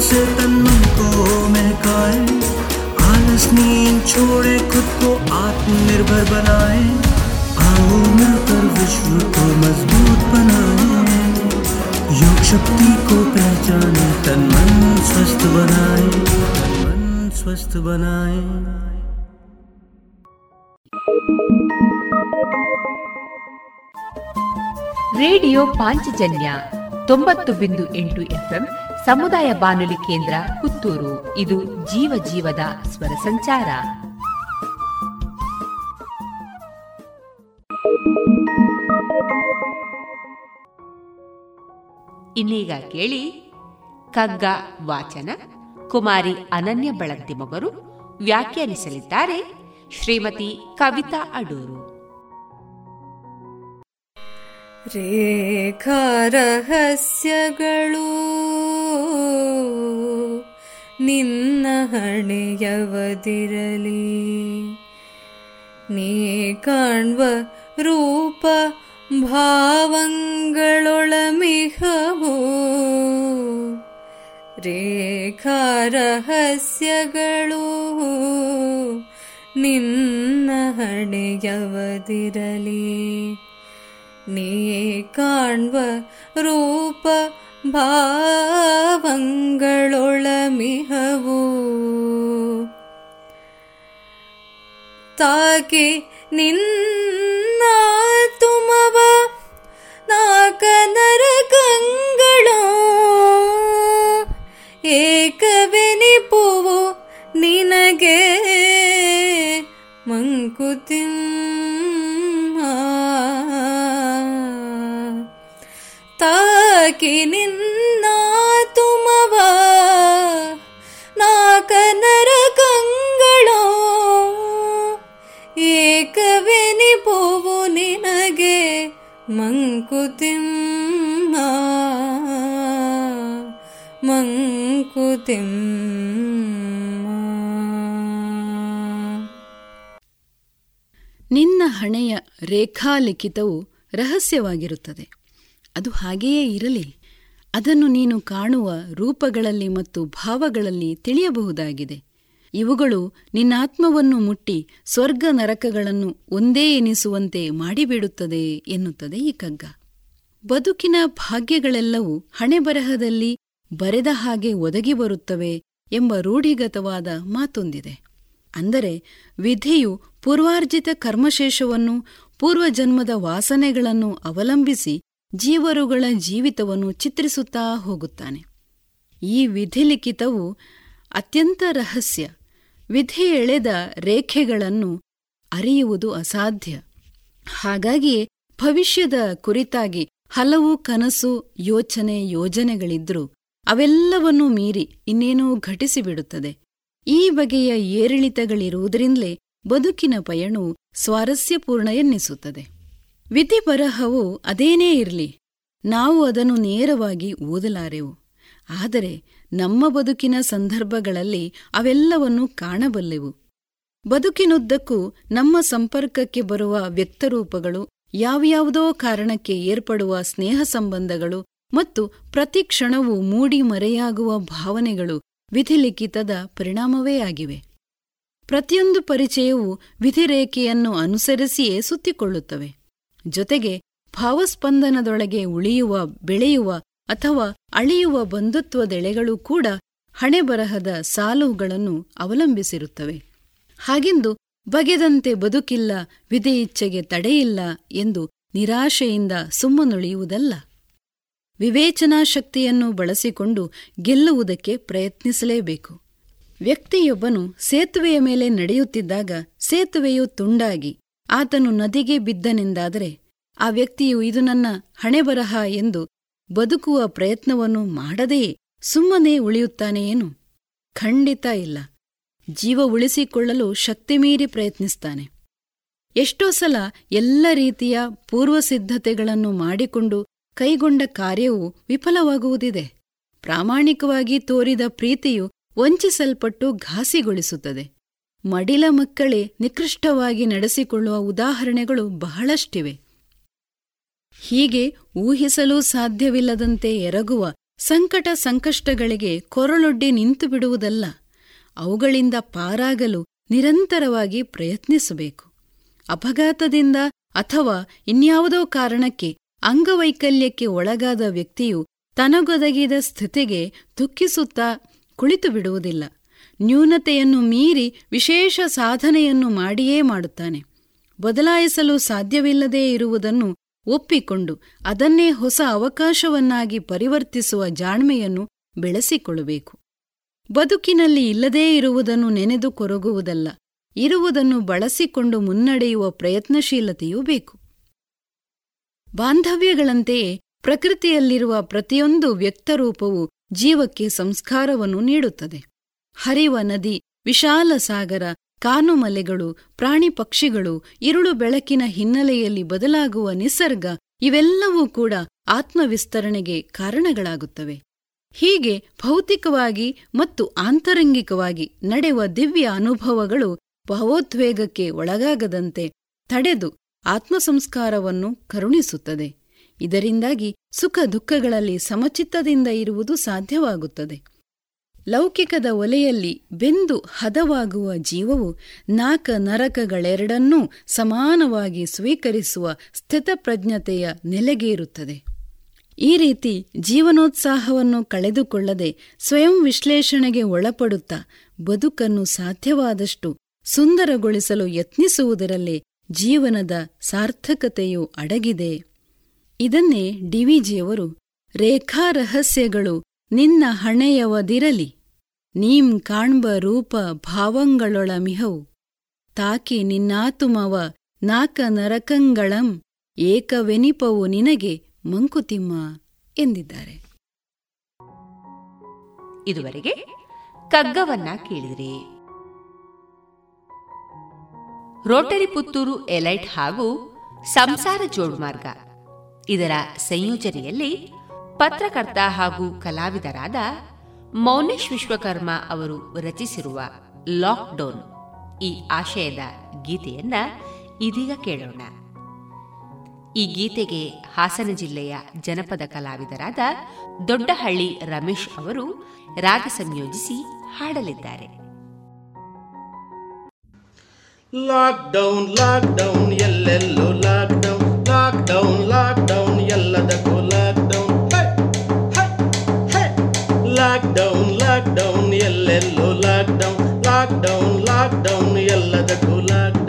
से तन मन को महकाए आलस नींद छोड़े खुद को आत्मनिर्भर बनाए आओ मिलकर विश्व को मजबूत बनाए योग शक्ति को पहचाने तन मन स्वस्थ बनाए तन मन स्वस्थ बनाए ರೇಡಿಯೋ ಪಾಂಚಜನ್ಯ ತೊಂಬತ್ತು ಬಿಂದು ಎಂಟು ಎಫ್ಎಂ ಸಮುದಾಯ ಬಾನುಲಿ ಕೇಂದ್ರ ಪುತ್ತೂರು. ಇದು ಜೀವ ಜೀವದ ಸ್ವರ ಸಂಚಾರ. ಇನ್ನೀಗ ಕೇಳಿ ಕಗ್ಗ ವಾಚನ ಕುಮಾರಿ ಅನನ್ಯ ಬಳಂತಿ ಮೊಗರು ವ್ಯಾಖ್ಯಾನಿಸಲಿದ್ದಾರೆ ಶ್ರೀಮತಿ ಕವಿತಾ ಅಡೂರು. ರೇಖಾ ರಹಸ್ಯಗಳು ನಿನ್ನ ಹಣೆಯವದಿರಲಿ ನೀ ಕಾಣ್ವ ರೂಪ ಭಾವಂಗಳೊಳಮಿಹವು ರೇಖಾ ರಹಸ್ಯಗಳು ನಿನ್ನ ಹಣೆಯವದಿರಲಿ ನೀ ಕಾಣ್ವ ರೂಪ ಭಾವಂಗಳೊಳಮಿಹವು ತಾಕಿ ನಿನ್ನ ತುಮವ ನಾಕ ನರಕಂಗಳು ಏಕವೆನಿಪುವು ನಿನಗೆ ಮಂಕುತಿಮ್ಮ. ತಾಕಿ ನಿನ್ನ ತುಮವ ನಾಕ ನರಕಂಗಳು ಏಕವೆನಿಪುವು ನಿನಗೆ ಮಂಕುತಿಮ್ಮ ಮಂಕುತಿಮ್ಮ. ನಿನ್ನ ಹಣೆಯ ರೇಖಾಲಿಖಿತವು ರಹಸ್ಯವಾಗಿರುತ್ತದೆ. ಅದು ಹಾಗೆಯೇ ಇರಲಿ. ಅದನ್ನು ನೀನು ಕಾಣುವ ರೂಪಗಳಲ್ಲಿ ಮತ್ತು ಭಾವಗಳಲ್ಲಿ ತಿಳಿಯಬಹುದಾಗಿದೆ. ಇವುಗಳು ನಿನ್ನಾತ್ಮವನ್ನು ಮುಟ್ಟಿ ಸ್ವರ್ಗ ನರಕಗಳನ್ನು ಒಂದೇ ಎನಿಸುವಂತೆ ಮಾಡಿಬಿಡುತ್ತದೆ ಎನ್ನುತ್ತದೆ ಈ ಕಗ್ಗ ಬದುಕಿನ ಭಾಗ್ಯಗಳೆಲ್ಲವೂ ಹಣೆಬರಹದಲ್ಲಿ ಬರೆದ ಹಾಗೆ ಒದಗಿ ಬರುತ್ತವೆ ಎಂಬ ರೂಢಿಗತವಾದ ಮಾತೊಂದಿದೆ. ಅಂದರೆ ವಿಧಿಯು ಪೂರ್ವಾರ್ಜಿತ ಕರ್ಮಶೇಷವನ್ನು ಪೂರ್ವಜನ್ಮದ ವಾಸನೆಗಳನ್ನು ಅವಲಂಬಿಸಿ ಜೀವರುಗಳ ಜೀವಿತವನ್ನು ಚಿತ್ರಿಸುತ್ತಾ ಹೋಗುತ್ತಾನೆ. ಈ ವಿಧಿಲಿಖಿತವು ಅತ್ಯಂತ ರಹಸ್ಯ, ವಿಧಿ ಎಳೆದ ರೇಖೆಗಳನ್ನು ಅರಿಯುವುದು ಅಸಾಧ್ಯ. ಹಾಗಾಗಿ ಭವಿಷ್ಯದ ಕುರಿತಾಗಿ ಹಲವು ಕನಸು, ಯೋಚನೆ, ಯೋಜನೆಗಳಿದ್ರೂ ಅವೆಲ್ಲವನ್ನೂ ಮೀರಿ ಇನ್ನೇನೂ ಘಟಿಸಿಬಿಡುತ್ತದೆ. ಈ ಬಗೆಯ ಏರಿಳಿತಗಳಿರುವುದರಿಂದಲೇ ಬದುಕಿನ ಪಯಣವು ಸ್ವಾರಸ್ಯಪೂರ್ಣ ಎನ್ನಿಸುತ್ತದೆ. ವಿಧಿ ಬರಹವು ಅದೇನೇ ಇರಲಿ, ನಾವು ಅದನ್ನು ನೇರವಾಗಿ ಓದಲಾರೆವು. ಆದರೆ ನಮ್ಮ ಬದುಕಿನ ಸಂದರ್ಭಗಳಲ್ಲಿ ಅವೆಲ್ಲವನ್ನು ಕಾಣಬಲ್ಲೆವು. ಬದುಕಿನುದ್ದಕ್ಕೂ ನಮ್ಮ ಸಂಪರ್ಕಕ್ಕೆ ಬರುವ ವ್ಯಕ್ತರೂಪಗಳು, ಯಾವ್ಯಾವುದೋ ಕಾರಣಕ್ಕೆ ಏರ್ಪಡುವ ಸ್ನೇಹ ಸಂಬಂಧಗಳು ಮತ್ತು ಪ್ರತಿ ಕ್ಷಣವೂ ಮೂಡಿ ಮರೆಯಾಗುವ ಭಾವನೆಗಳು ವಿಧಿಲಿಖಿತದ ಪರಿಣಾಮವೇ ಆಗಿವೆ. ಪ್ರತಿಯೊಂದು ಪರಿಚಯವೂ ವಿಧಿರೇಖೆಯನ್ನು ಅನುಸರಿಸಿಯೇ ಸುತ್ತಿಕೊಳ್ಳುತ್ತವೆ. ಜೊತೆಗೆ ಭಾವಸ್ಪಂದನದೊಳಗೆ ಉಳಿಯುವ, ಬೆಳೆಯುವ ಅಥವಾ ಅಳಿಯುವ ಬಂಧುತ್ವದೆಳೆಗಳು ಕೂಡ ಹಣೆಬರಹದ ಸಾಲುಗಳನ್ನು ಅವಲಂಬಿಸಿರುತ್ತವೆ. ಹಾಗೆಂದು ಬಗೆದಂತೆ ಬದುಕಿಲ್ಲ ವಿಧಿ ಇಚ್ಛೆಗೆ ತಡೆಯಿಲ್ಲ ಎಂದು ನಿರಾಶೆಯಿಂದ ಸುಮ್ಮನುಳಿಯುವುದಲ್ಲ ವಿವೇಚನಾ ಶಕ್ತಿಯನ್ನು ಬಳಸಿಕೊಂಡು ಗೆಲ್ಲುವುದಕ್ಕೆ ಪ್ರಯತ್ನಿಸಲೇಬೇಕು. ವ್ಯಕ್ತಿಯೊಬ್ಬನು ಸೇತುವೆಯ ಮೇಲೆ ನಡೆಯುತ್ತಿದ್ದಾಗ ಸೇತುವೆಯು ತುಂಡಾಗಿ ಆತನು ನದಿಗೆ ಬಿದ್ದನೆಂದಾದರೆ ಆ ವ್ಯಕ್ತಿಯು ಇದು ನನ್ನ ಹಣೆಬರಹ ಎಂದು ಬದುಕುವ ಪ್ರಯತ್ನವನ್ನು ಮಾಡದೆಯೇ ಸುಮ್ಮನೆ ಉಳಿಯುತ್ತಾನೆಯೇನು ಖಂಡಿತ ಇಲ್ಲ. ಜೀವ ಉಳಿಸಿಕೊಳ್ಳಲು ಶಕ್ತಿಮೀರಿ ಪ್ರಯತ್ನಿಸ್ತಾನೆ. ಎಷ್ಟೋ ಸಲ ಎಲ್ಲ ರೀತಿಯ ಪೂರ್ವಸಿದ್ಧತೆಗಳನ್ನು ಮಾಡಿಕೊಂಡು ಕೈಗೊಂಡ ಕಾರ್ಯವು ವಿಫಲವಾಗುವುದಿದೆ. ಪ್ರಾಮಾಣಿಕವಾಗಿ ತೋರಿದ ಪ್ರೀತಿಯು ವಂಚಿಸಲ್ಪಟ್ಟು ಘಾಸಿಗೊಳಿಸುತ್ತದೆ. ಮಡಿಲ ಮಕ್ಕಳೇ ನಿಕೃಷ್ಟವಾಗಿ ನಡೆಸಿಕೊಳ್ಳುವ ಉದಾಹರಣೆಗಳು ಬಹಳಷ್ಟಿವೆ. ಹೀಗೆ ಊಹಿಸಲೂ ಸಾಧ್ಯವಿಲ್ಲದಂತೆ ಎರಗುವ ಸಂಕಟ ಸಂಕಷ್ಟಗಳಿಗೆ ಕೊರಳೊಡ್ಡಿ ನಿಂತು ಬಿಡುವುದಲ್ಲ, ಅವುಗಳಿಂದ ಪಾರಾಗಲು ನಿರಂತರವಾಗಿ ಪ್ರಯತ್ನಿಸಬೇಕು. ಅಪಘಾತದಿಂದ ಅಥವಾ ಇನ್ಯಾವುದೋ ಕಾರಣಕ್ಕೆ ಅಂಗವೈಕಲ್ಯಕ್ಕೆ ಒಳಗಾದ ವ್ಯಕ್ತಿಯು ತನಗೊದಗಿದ ಸ್ಥಿತಿಗೆ ದುಃಖಿಸುತ್ತಾ ಕುಳಿತು ಬಿಡುವುದಿಲ್ಲ ನ್ಯೂನತೆಯನ್ನು ಮೀರಿ ವಿಶೇಷ ಸಾಧನೆಯನ್ನು ಮಾಡಿಯೇ ಮಾಡುತ್ತಾನೆ. ಬದಲಾಯಿಸಲು ಸಾಧ್ಯವಿಲ್ಲದೇ ಇರುವುದನ್ನು ಒಪ್ಪಿಕೊಂಡು ಅದನ್ನೇ ಹೊಸ ಅವಕಾಶವನ್ನಾಗಿ ಪರಿವರ್ತಿಸುವ ಜಾಣ್ಮೆಯನ್ನು ಬೆಳೆಸಿಕೊಳ್ಳಬೇಕು. ಬದುಕಿನಲ್ಲಿ ಇಲ್ಲದೇ ಇರುವುದನ್ನು ನೆನೆದು ಕೊರಗುವುದಲ್ಲ, ಇರುವುದನ್ನು ಬಳಸಿಕೊಂಡು ಮುನ್ನಡೆಯುವ ಪ್ರಯತ್ನಶೀಲತೆಯೂ ಬೇಕು. ಬಾಂಧವ್ಯಗಳಂತೆಯೇ ಪ್ರಕೃತಿಯಲ್ಲಿರುವ ಪ್ರತಿಯೊಂದು ವ್ಯಕ್ತರೂಪವು ಜೀವಕ್ಕೆ ಸಂಸ್ಕಾರವನ್ನು ನೀಡುತ್ತದೆ. ಹರಿವ ನದಿ, ವಿಶಾಲ ಸಾಗರ, ಕಾನುಮಲೆಗಳು, ಪ್ರಾಣಿ ಪಕ್ಷಿಗಳು, ಇರುಳು ಬೆಳಕಿನ ಹಿನ್ನೆಲೆಯಲ್ಲಿ ಬದಲಾಗುವ ನಿಸರ್ಗ ಇವೆಲ್ಲವೂ ಕೂಡ ಆತ್ಮವಿಸ್ತರಣೆಗೆ ಕಾರಣಗಳಾಗುತ್ತವೆ. ಹೀಗೆ ಭೌತಿಕವಾಗಿ ಮತ್ತು ಆಂತರಂಗಿಕವಾಗಿ ನಡೆವ ದಿವ್ಯ ಅನುಭವಗಳು ಭಾವೋದ್ವೇಗಕ್ಕೆ ಒಳಗಾಗದಂತೆ ತಡೆದು ಆತ್ಮಸಂಸ್ಕಾರವನ್ನು ಕರುಣಿಸುತ್ತದೆ. ಇದರಿಂದಾಗಿ ಸುಖ ದುಃಖಗಳಲ್ಲಿ ಸಮಚಿತ್ತದಿಂದ ಇರುವುದು ಸಾಧ್ಯವಾಗುತ್ತದೆ. ಲೌಕಿಕದ ಒಲೆಯಲ್ಲಿ ಬೆಂದು ಹದವಾಗುವ ಜೀವವು ನಾಕ ನರಕಗಳೆರಡನ್ನೂ ಸಮಾನವಾಗಿ ಸ್ವೀಕರಿಸುವ ಸ್ಥಿತಪ್ರಜ್ಞತೆಯ ನೆಲೆಗೇರುತ್ತದೆ. ಈ ರೀತಿ ಜೀವನೋತ್ಸಾಹವನ್ನು ಕಳೆದುಕೊಳ್ಳದೆ ಸ್ವಯಂ ವಿಶ್ಲೇಷಣೆಗೆ ಒಳಪಡುತ್ತಾ ಬದುಕನ್ನು ಸಾಧ್ಯವಾದಷ್ಟು ಸುಂದರಗೊಳಿಸಲು ಯತ್ನಿಸುವುದರಲ್ಲೇ ಜೀವನದ ಸಾರ್ಥಕತೆಯು ಅಡಗಿದೆ. ಇದನ್ನೇ ಡಿವಿಜಿಯವರು ರೇಖಾರಹಸ್ಯಗಳು ನಿನ್ನ ಹಣೆಯವದಿರಲಿ. ನೀಂ ಕಾಣ್ಬ ರೂಪ ಭಾವಂಗಳೊಳ ಮಿಹವು. ತಾಕಿ ನಿನ್ನಾತುಮವ ನಾಕ ನರಕಂಗಳಂ ಏಕವೆನಿಪವು ನಿನಗೆ ಮಂಕುತಿಮ್ಮ ಎಂದಿದ್ದಾರೆ. ಇದುವರೆಗೆ ಕಗ್ಗವನ್ನ ಕೇಳಿದ್ರಿ. ರೋಟರಿ ಪುತ್ತೂರು ಎಲೈಟ್ ಹಾಗೂ ಸಂಸಾರ ಜೋಡುಮಾರ್ಗ ಇದರ ಸಂಯೋಜನೆಯಲ್ಲಿ ಪತ್ರಕರ್ತ ಹಾಗೂ ಕಲಾವಿದರಾದ ಮೌನೇಶ್ ವಿಶ್ವಕರ್ಮ ಅವರು ರಚಿಸಿರುವ ಲಾಕ್ಡೌನ್ ಈ ಆಶಯದ ಗೀತೆಯನ್ನ ಇದೀಗ ಕೇಳೋಣ. ಈ ಗೀತೆಗೆ ಹಾಸನ ಜಿಲ್ಲೆಯ ಜನಪದ ಕಲಾವಿದರಾದ ದೊಡ್ಡಹಳ್ಳಿ ರಮೇಶ್ ಅವರು ರಾಗ ಸಂಯೋಜಿಸಿ ಹಾಡಲಿದ್ದಾರೆ. ಲಾಕ್ಡೌನ್ ಲಾಕ್ಡೌನ್, ಎಲ್ಲೆಲ್ಲೋ lockdown lockdown lockdown. Lockdown lockdown ಎಲ್ಲೆಲ್ಲೋ ಲಾಕ್ಡೌನ್ ಲಾಕ್ಡೌನ್ ಲಾಕ್ಡೌನ್ ಎಲ್ಲದಕ್ಕೂ ಲಾಕ್ಡೌನ್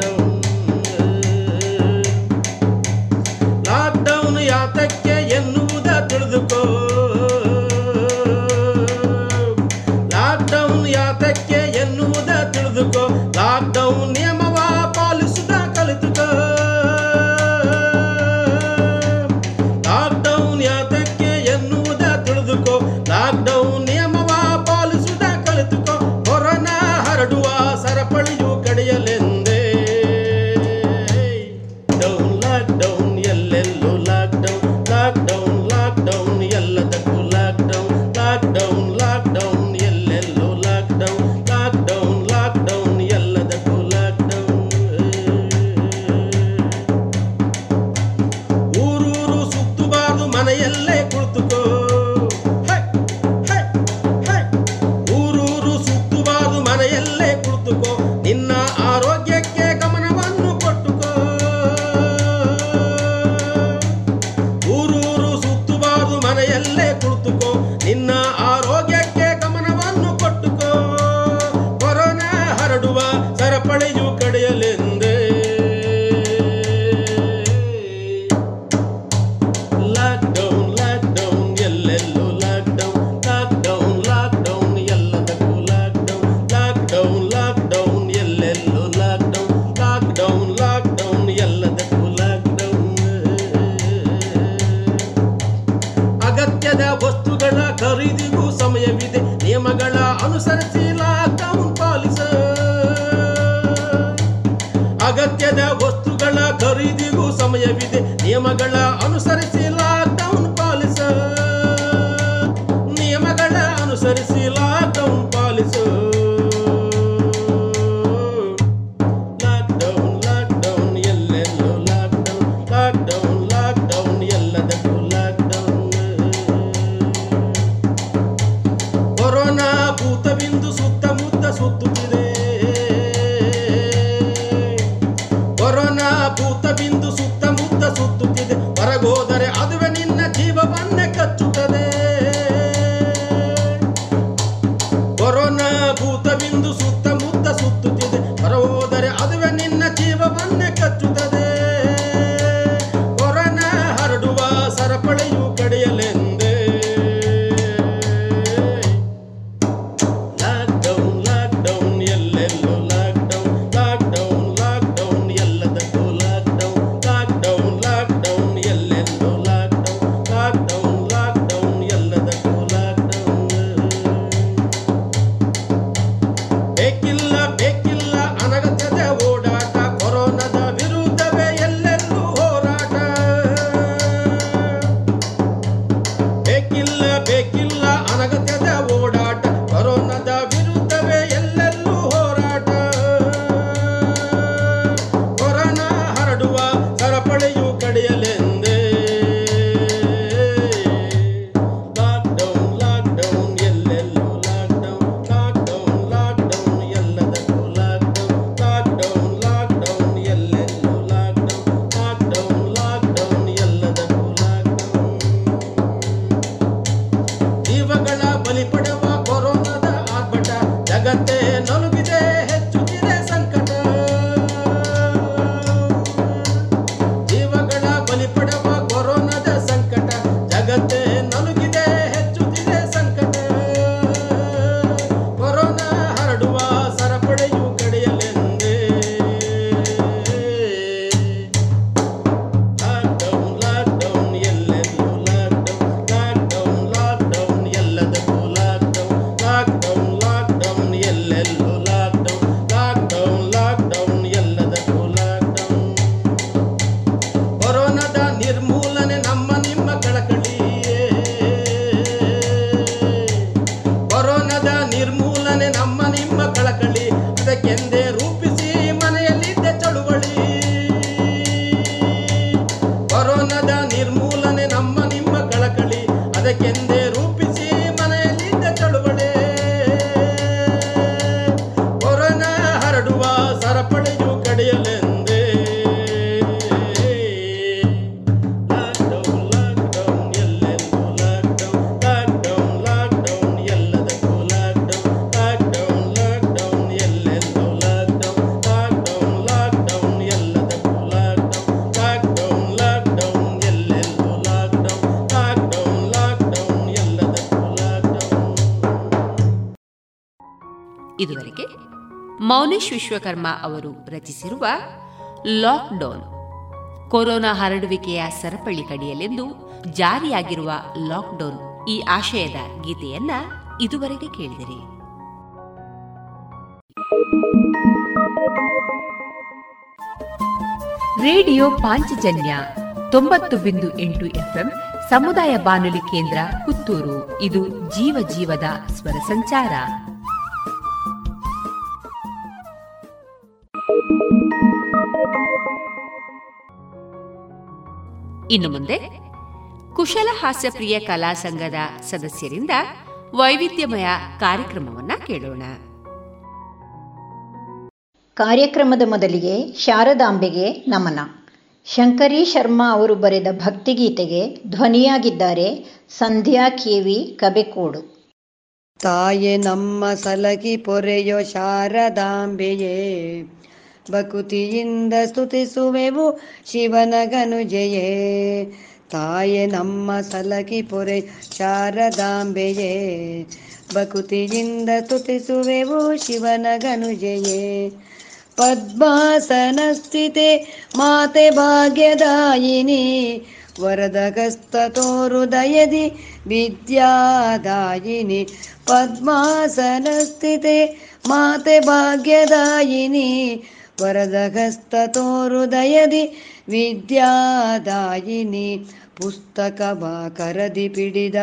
ಮೌನೇಶ್ ವಿಶ್ವಕರ್ಮ ಅವರು ರಚಿಸಿರುವ ಲಾಕ್ಡೌನ್. ಕೊರೋನಾ ಹರಡುವಿಕೆಯ ಸರಪಳಿ ಕಡಿಯಲೆಂದು ಜಾರಿಯಾಗಿರುವ ಲಾಕ್ಡೌನ್ ಈ ಆಶಯದ ಗೀತೆಯನ್ನ ಇದುವರೆಗೆ ಕೇಳಿದಿರಿ. ರೇಡಿಯೋ ಪಾಂಚಜನ್ಯ ತೊಂಬತ್ತು ಬಿಂದು ಎಂಟು ಎಫ್ಎಂ ಸಮುದಾಯ ಬಾನುಲಿ ಕೇಂದ್ರ ಪುತ್ತೂರು. ಇದು ಜೀವ ಜೀವದ ಸ್ವರ ಸಂಚಾರ. ಇನ್ನು ಮುಂದೆ ಕುಶಲ ಹಾಸ್ಯಪ್ರಿಯ ಕಲಾ ಸಂಘದ ಸದಸ್ಯರಿಂದ ವೈವಿಧ್ಯಮಯ ಕಾರ್ಯಕ್ರಮವನ್ನ ಕೇಳೋಣ. ಕಾರ್ಯಕ್ರಮದ ಮೊದಲಿಗೆ ಶಾರದಾಂಬೆಗೆ ನಮನ. ಶಂಕರಿ ಶರ್ಮಾ ಅವರು ಬರೆದ ಭಕ್ತಿಗೀತೆಗೆ ಧ್ವನಿಯಾಗಿದ್ದಾರೆ ಸಂಧ್ಯಾ ಕೇವಿ ಕಬೆಕೋಡು. ತಾಯೆ ನಮ್ಮ ಸಲಗಿ ಪೊರೆಯೋ ಶಾರದಾಂಬೆಯೇ ಭಕುತಿಯಿಂದ ಸ್ತುತಿಸುವೆವು ಶಿವನ ಗನುಜೆಯೇ ತಾಯೆ, ನಮ್ಮ ಸಲಕಿ ಪೊರೆ ಶಾರದಾಂಬೆಯೇ. ಭಕುತಿಯಿಂದ ಸ್ತುತಿಸುವೆವು ಶಿವನ ಗನುಜೆಯೇ ಪದ್ಮಾಸನ ಸ್ಥಿತೆ, ಮಾತೆ ಭಾಗ್ಯದಾಯಿನಿ. ವರದಗಸ್ತ ತೋರು ದಯದಿ, ವಿದ್ಯಾದಾಯಿನಿ. ಪದ್ಮಾಸನ ಸ್ಥಿತೆ ಮಾತೆ ಭಾಗ್ಯದಾಯಿನಿ ವರದಗಸ್ತ ತೋರು ದಯದಿ ವಿದ್ಯಾದಾಯಿನಿ ಪುಸ್ತಕ ಕರದಿ ಪಿಡಿದ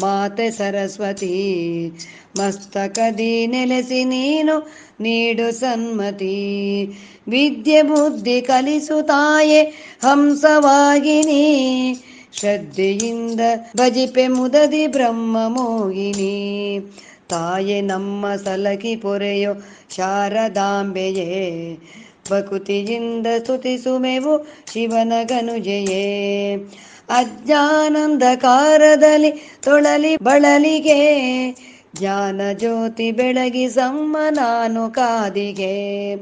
ಮಾತೆ ಸರಸ್ವತಿ, ಮಸ್ತಕದಿ ನೆಲೆಸಿ ನೀನು ನೀಡು ಸನ್ಮತಿ. ವಿದ್ಯೆ ಬುದ್ಧಿ ಕಲಿಸು ತಾಯೆ ಹಂಸವಾಗಿನಿ ಶ್ರದ್ಧೆಯಿಂದ ಭಜಿಪೆ ಮುದದಿ ಬ್ರಹ್ಮ ಮೋಹಿನಿ. ತಾಯೆ ನಮ್ಮ ಸಲಕಿ ಪೊರೆಯೋ ಶಾರದಾಂಬೆಯೇ, ಭಕುತಿಯಿಂದ ಸ್ತುತಿಸುಮೆವು ಶಿವನ ಗನುಜೆಯೇ. ಅಜ್ಞಾನಂದಕಾರದಲ್ಲಿ ತೊಳಲಿ ಬಳಲಿಗೆ, ಜ್ಞಾನ ಜ್ಯೋತಿ ಬೆಳಗಿ ಸಮ್ಮ ನಾನು ಕಾದಿಗೆ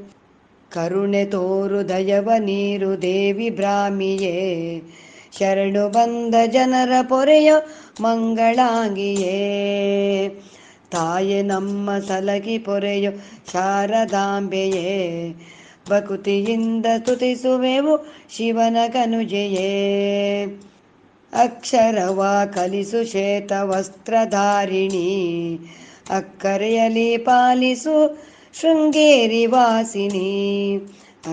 ಕರುಣೆ ತೋರು ದಯವ ನೀರು ದೇವಿ ಬ್ರಾಹ್ಮಿಯೇ, ಶರಣು ಬಂದ ಜನರ ಪೊರೆಯ ಮಂಗಳಾಂಗಿಯೇ. ತಾಯೆ, ನಮ್ಮ ಸಲಗಿ ಪೊರೆಯು ಶಾರದಾಂಬೆಯೇ. ಭಕುತಿಯಿಂದ ಸ್ತುತಿಸುವೆವು ಶಿವನ ಕನುಜೆಯೇ. ಅಕ್ಷರವ ಕಲಿಸು ಶ್ವೇತ ವಸ್ತ್ರಧಾರಿಣಿ. ಅಕ್ಕರೆಯಲಿ ಪಾಲಿಸು ಶೃಂಗೇರಿ ವಾಸಿನಿ.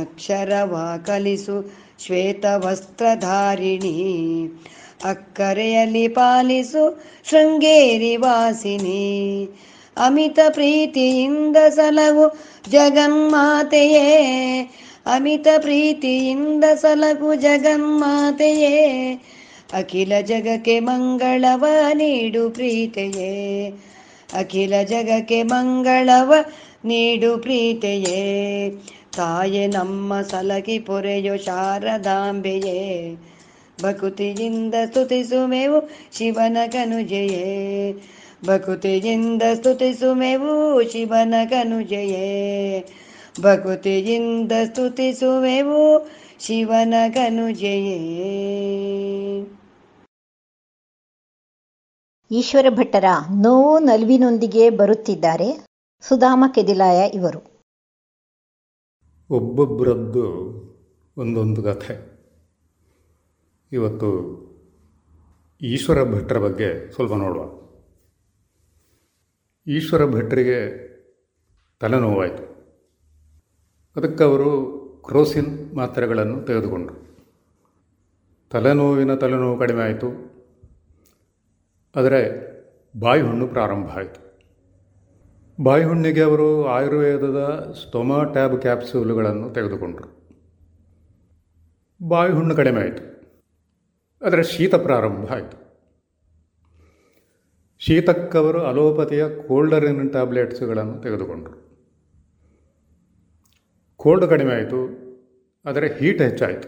ಅಕ್ಷರವ ಕಲಿಸು ಶ್ವೇತ ವಸ್ತ್ರಧಾರಿಣಿ. ಅಕ್ಕರೆಯಲ್ಲಿ ಪಾಲಿಸು ಶೃಂಗೇರಿ ವಾಸಿನಿ. ಅಮಿತ ಪ್ರೀತಿಯಿಂದ ಸಲಗು ಜಗನ್ಮಾತೆಯೇ. ಅಮಿತ ಪ್ರೀತಿಯಿಂದ ಸಲಗು ಜಗನ್ಮಾತೆಯೇ. ಅಖಿಲ ಜಗಕ್ಕೆ ಮಂಗಳವ ನೀಡು ಪ್ರೀತೆಯೇ. ಅಖಿಲ ಜಗಕ್ಕೆ ಮಂಗಳವ ನೀಡು ಪ್ರೀತೆಯೇ. ತಾಯೇ, ನಮ್ಮ ಸಲಗಿ ಪೊರೆಯೋ ಶಾರದಾಂಬೆಯೇ. ಭಕುತಿಯಿಂದ ಸ್ತುತಿಸುವೆವು ಶಿವನ ಕನುಜೆಯೇ. ಭಕುತಿಯಿಂದ ಸ್ತುತಿಸುಮೆವು ಶಿವನ ಕನುಜಯೇ. ಭಕುತಿಯಿಂದ ಸ್ತುತಿಸುವೆವು ಶಿವನ ಕನುಜಯೇ. ಈಶ್ವರ ಭಟ್ಟರ ನೋವು ನಲ್ವಿನೊಂದಿಗೆ ಬರುತ್ತಿದ್ದಾರೆ ಸುಧಾಮ ಕೆದಿಲಾಯ ಇವರು. ಒಬ್ಬೊಬ್ಬರದ್ದು ಒಂದೊಂದು ಕಥೆ. ಇವತ್ತು ಈಶ್ವರ ಭಟ್ರ ಬಗ್ಗೆ ಸ್ವಲ್ಪ ನೋಡುವ. ಈಶ್ವರ ಭಟ್ರಿಗೆ ತಲೆನೋವಾಯಿತು. ಅದಕ್ಕೆ ಅವರು ಕ್ರೋಸಿನ್ ಮಾತ್ರೆಗಳನ್ನು ತೆಗೆದುಕೊಂಡರು. ತಲೆನೋವಿನ ತಲೆನೋವು ಕಡಿಮೆ ಆಯಿತು. ಆದರೆ ಬಾಯಿ ಹುಣ್ಣು ಪ್ರಾರಂಭ ಆಯಿತು. ಬಾಯಿ ಹುಣ್ಣಿಗೆ ಅವರು ಆಯುರ್ವೇದದ ಸ್ಟೊಮಾ ಟ್ಯಾಬ್ ಕ್ಯಾಪ್ಸೂಲ್ಗಳನ್ನು ತೆಗೆದುಕೊಂಡರು. ಬಾಯಿ ಹುಣ್ಣು ಕಡಿಮೆ ಆಯಿತು. ಆದರೆ ಶೀತ ಪ್ರಾರಂಭ ಆಯಿತು. ಶೀತಕ್ಕವರು ಅಲೋಪತಿಯ ಕೋಲ್ಡರಿನ್ ಟ್ಯಾಬ್ಲೆಟ್ಸ್ಗಳನ್ನು ತೆಗೆದುಕೊಂಡರು. ಕೋಲ್ಡ್ ಕಡಿಮೆ ಆಯಿತು, ಆದರೆ ಹೀಟ್ ಹೆಚ್ಚಾಯಿತು.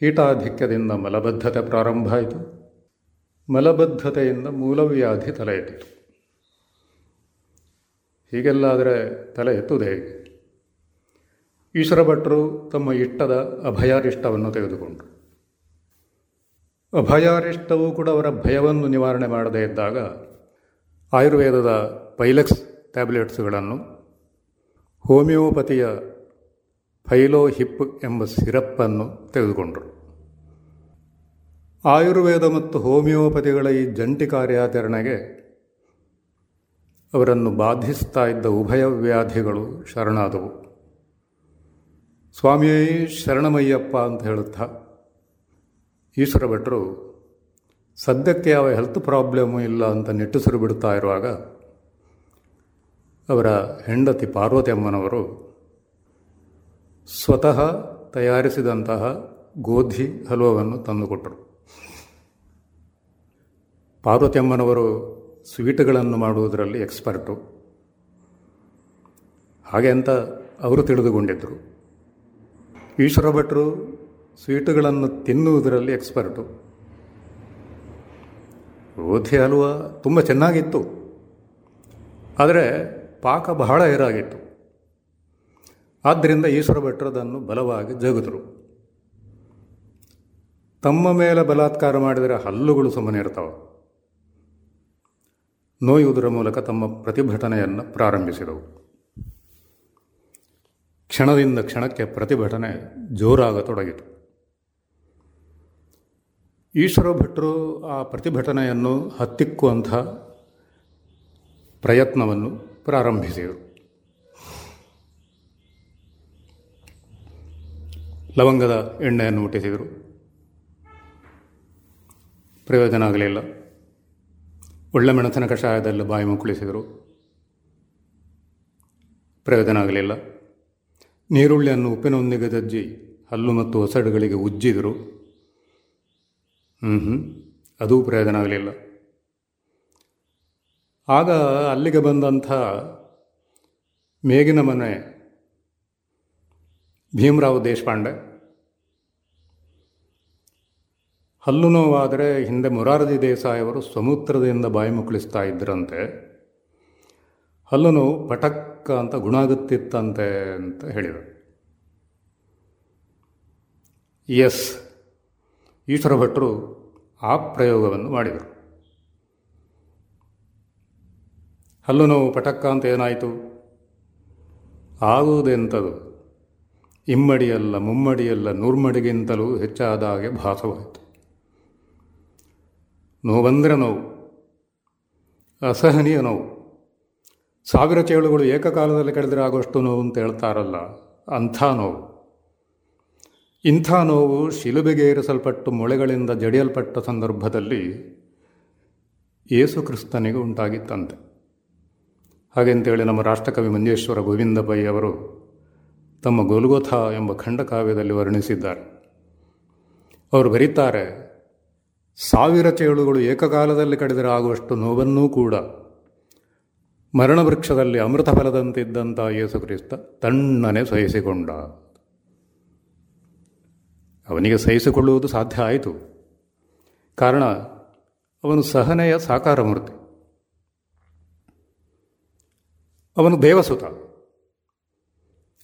ಹೀಟಾಧಿಕ್ಯದಿಂದ ಮಲಬದ್ಧತೆ ಪ್ರಾರಂಭ ಆಯಿತು. ಮಲಬದ್ಧತೆಯಿಂದ ಮೂಲವ್ಯಾಧಿ ತಲೆ ಎತ್ತಿತು. ಹೀಗೆಲ್ಲ ಆದರೆ ತಲೆ ಎತ್ತುವುದು ಹೇಗೆ? ಈಶ್ವರ ಭಟ್ರು ತಮ್ಮ ಇಟ್ಟದ ಅಭಯಾರಿಷ್ಟವನ್ನು ತೆಗೆದುಕೊಂಡರು. ಅಭಯಾರಿಷ್ಟವೂ ಕೂಡ ಅವರ ಭಯವನ್ನು ನಿವಾರಣೆ ಮಾಡದೇ ಇದ್ದಾಗ ಆಯುರ್ವೇದದ ಪೈಲೆಕ್ಸ್ ಟ್ಯಾಬ್ಲೆಟ್ಸ್ಗಳನ್ನು ಹೋಮಿಯೋಪತಿಯ ಫೈಲೋ ಹಿಪ್ ಎಂಬ ಸಿರಪ್ಪನ್ನು ತೆಗೆದುಕೊಂಡರು. ಆಯುರ್ವೇದ ಮತ್ತು ಹೋಮಿಯೋಪತಿಗಳ ಈ ಜಂಟಿ ಕಾರ್ಯಾಚರಣೆಗೆ ಅವರನ್ನು ಬಾಧಿಸ್ತಾ ಇದ್ದ ಉಭಯ ವ್ಯಾಧಿಗಳು ಶರಣಾದವು. ಸ್ವಾಮಿಯೇ ಶರಣಮಯ್ಯಪ್ಪ ಅಂತ ಹೇಳುತ್ತಾ ಈಶ್ವರ ಭಟ್ರು, ಸದ್ಯಕ್ಕೆ ಯಾವ ಹೆಲ್ತ್ ಪ್ರಾಬ್ಲಮ್ಮು ಇಲ್ಲ ಅಂತ ನಿಟ್ಟುಸಿರು ಬಿಡ್ತಾ ಇರುವಾಗ, ಅವರ ಹೆಂಡತಿ ಪಾರ್ವತಿ ಅಮ್ಮನವರು ಸ್ವತಃ ತಯಾರಿಸಿದಂತಹ ಗೋಧಿ ಹಲುವವನ್ನು ತಂದುಕೊಟ್ಟರು. ಪಾರ್ವತಿ ಅಮ್ಮನವರು ಸ್ವೀಟ್ಗಳನ್ನು ಮಾಡುವುದರಲ್ಲಿ ಎಕ್ಸ್ಪರ್ಟು. ಹಾಗೆ ಅಂತ ಅವರು ತಿಳಿದುಕೊಂಡಿದ್ದರು. ಈಶ್ವರ ಭಟ್ರು ಸ್ವೀಟುಗಳನ್ನು ತಿನ್ನುವುದರಲ್ಲಿ ಎಕ್ಸ್ಪರ್ಟು ರೋಧಿ ಹಲ್ವ ತುಂಬ ಚೆನ್ನಾಗಿತ್ತು. ಆದರೆ ಪಾಕ ಬಹಳ ಏರಾಗಿತ್ತು. ಆದ್ದರಿಂದ ಈಶ್ವರ ಭಟ್ರದನ್ನು ಬಲವಾಗಿ ಜಗದರು. ತಮ್ಮ ಮೇಲೆ ಬಲಾತ್ಕಾರ ಮಾಡಿದರೆ ಹಲ್ಲುಗಳು ಸುಮ್ಮನೆ ಇರ್ತಾವೆ. ನೋಯುವುದರ ಮೂಲಕ ತಮ್ಮ ಪ್ರತಿಭಟನೆಯನ್ನು ಪ್ರಾರಂಭಿಸಿದವು. ಕ್ಷಣದಿಂದ ಕ್ಷಣಕ್ಕೆ ಪ್ರತಿಭಟನೆ ಜೋರಾಗತೊಡಗಿತು. ಈಶ್ವರ ಭಟ್ರು ಆ ಪ್ರತಿಭಟನೆಯನ್ನು ಹತ್ತಿಕ್ಕುವಂಥ ಪ್ರಯತ್ನವನ್ನು ಪ್ರಾರಂಭಿಸಿದರು. ಲವಂಗದ ಎಣ್ಣೆಯನ್ನು ಮುಟ್ಟಿಸಿದರು. ಪ್ರಯೋಜನ ಆಗಲಿಲ್ಲ. ಒಳ್ಳೆ ಮೆಣಸಿನ ಕಷಾಯದಲ್ಲಿ ಬಾಯಿ ಮುಕ್ಕಳಿಸಿದರು. ಪ್ರಯೋಜನ ಆಗಲಿಲ್ಲ. ನೀರುಳ್ಳಿಯನ್ನು ಉಪ್ಪಿನೊಂದಿಗೆ ದಜ್ಜಿ ಹಲ್ಲು ಮತ್ತು ಒಸಡುಗಳಿಗೆ ಉಜ್ಜಿದರು. ಹ್ಞೂ ಹ್ಞೂ ಅದೂ ಪ್ರಯೋಜನ ಆಗಲಿಲ್ಲ. ಆಗ ಅಲ್ಲಿಗೆ ಬಂದಂಥ ಮೇಗಿನ ಮನೆ ಭೀಮರಾವ್ ದೇಶಪಾಂಡೆ. ಹಲ್ಲು ನೋವಾದರೆ ಹಿಂದೆ ಮೊರಾರಜಿ ದೇಸಾಯಿ ಅವರು ಸಮುದ್ರದಿಂದ ಬಾಯಿ ಮುಕ್ಕಳಿಸ್ತಾ ಇದ್ದರಂತೆ ಹಲ್ಲು ನೋವು ಪಟಕ್ಕ ಅಂತ ಗುಣ ಆಗುತ್ತಿತ್ತಂತೆ ಅಂತ ಹೇಳಿದರು. ಎಸ್ ಈಶ್ವರ ಭಟ್ರು ಆ ಪ್ರಯೋಗವನ್ನು ಮಾಡಿದರು. ಹಲ್ಲು ನೋವು ಪಟಕ್ಕ ಅಂತ ಏನಾಯಿತು? ಆಗುವುದೆಂಥದು ಇಮ್ಮಡಿಯಲ್ಲ ಮುಮ್ಮಡಿಯಲ್ಲ ನೂರ್ಮಡಿಗಿಂತಲೂ ಹೆಚ್ಚಾದ ಹಾಗೆ ಭಾಸವಾಯಿತು ನೋವಂದರೆ ನೋವು, ಅಸಹನೀಯ ನೋವು. ಸಾವಿರ ಚೇಳುಗಳು ಏಕಕಾಲದಲ್ಲಿ ಕಳೆದರೆ ಆಗುವಷ್ಟು ನೋವು ಅಂತ ಹೇಳ್ತಾರಲ್ಲ, ಅಂಥ ನೋವು. ಇಂಥ ನೋವು ಶಿಲುಬೆಗೆ ಏರಿಸಲ್ಪಟ್ಟು ಮೊಳೆಗಳಿಂದ ಜಡಿಯಲ್ಪಟ್ಟ ಸಂದರ್ಭದಲ್ಲಿ ಯೇಸುಕ್ರಿಸ್ತನಿಗೆ ಉಂಟಾಗಿತ್ತಂತೆ ಹಾಗೆಂತೇಳಿ ನಮ್ಮ ರಾಷ್ಟ್ರಕವಿ ಮಂಜೇಶ್ವರ ಗೋವಿಂದ ಪೈ ಅವರು ತಮ್ಮ ಗೋಲ್ಗೋಥ ಎಂಬ ಖಂಡಕಾವ್ಯದಲ್ಲಿ ವರ್ಣಿಸಿದ್ದಾರೆ. ಅವರು ಬರೀತಾರೆ, ಸಾವಿರ ಚೇಳುಗಳು ಏಕಕಾಲದಲ್ಲಿ ಕಡಿದರೆ ಆಗುವಷ್ಟು ನೋವನ್ನೂ ಕೂಡ ಮರಣವೃಕ್ಷದಲ್ಲಿ ಅಮೃತ ಫಲದಂತಿದ್ದಂಥ ಯೇಸುಕ್ರಿಸ್ತ ತಣ್ಣನೆ ಸಹಿಸಿಕೊಂಡ ಅವನಿಗೆ ಸಹಿಸಿಕೊಳ್ಳುವುದು ಸಾಧ್ಯ ಆಯಿತು. ಕಾರಣ, ಅವನು ಸಹನೆಯ ಸಾಕಾರ ಮೂರ್ತಿ ಅವನು ದೇವಸುತ.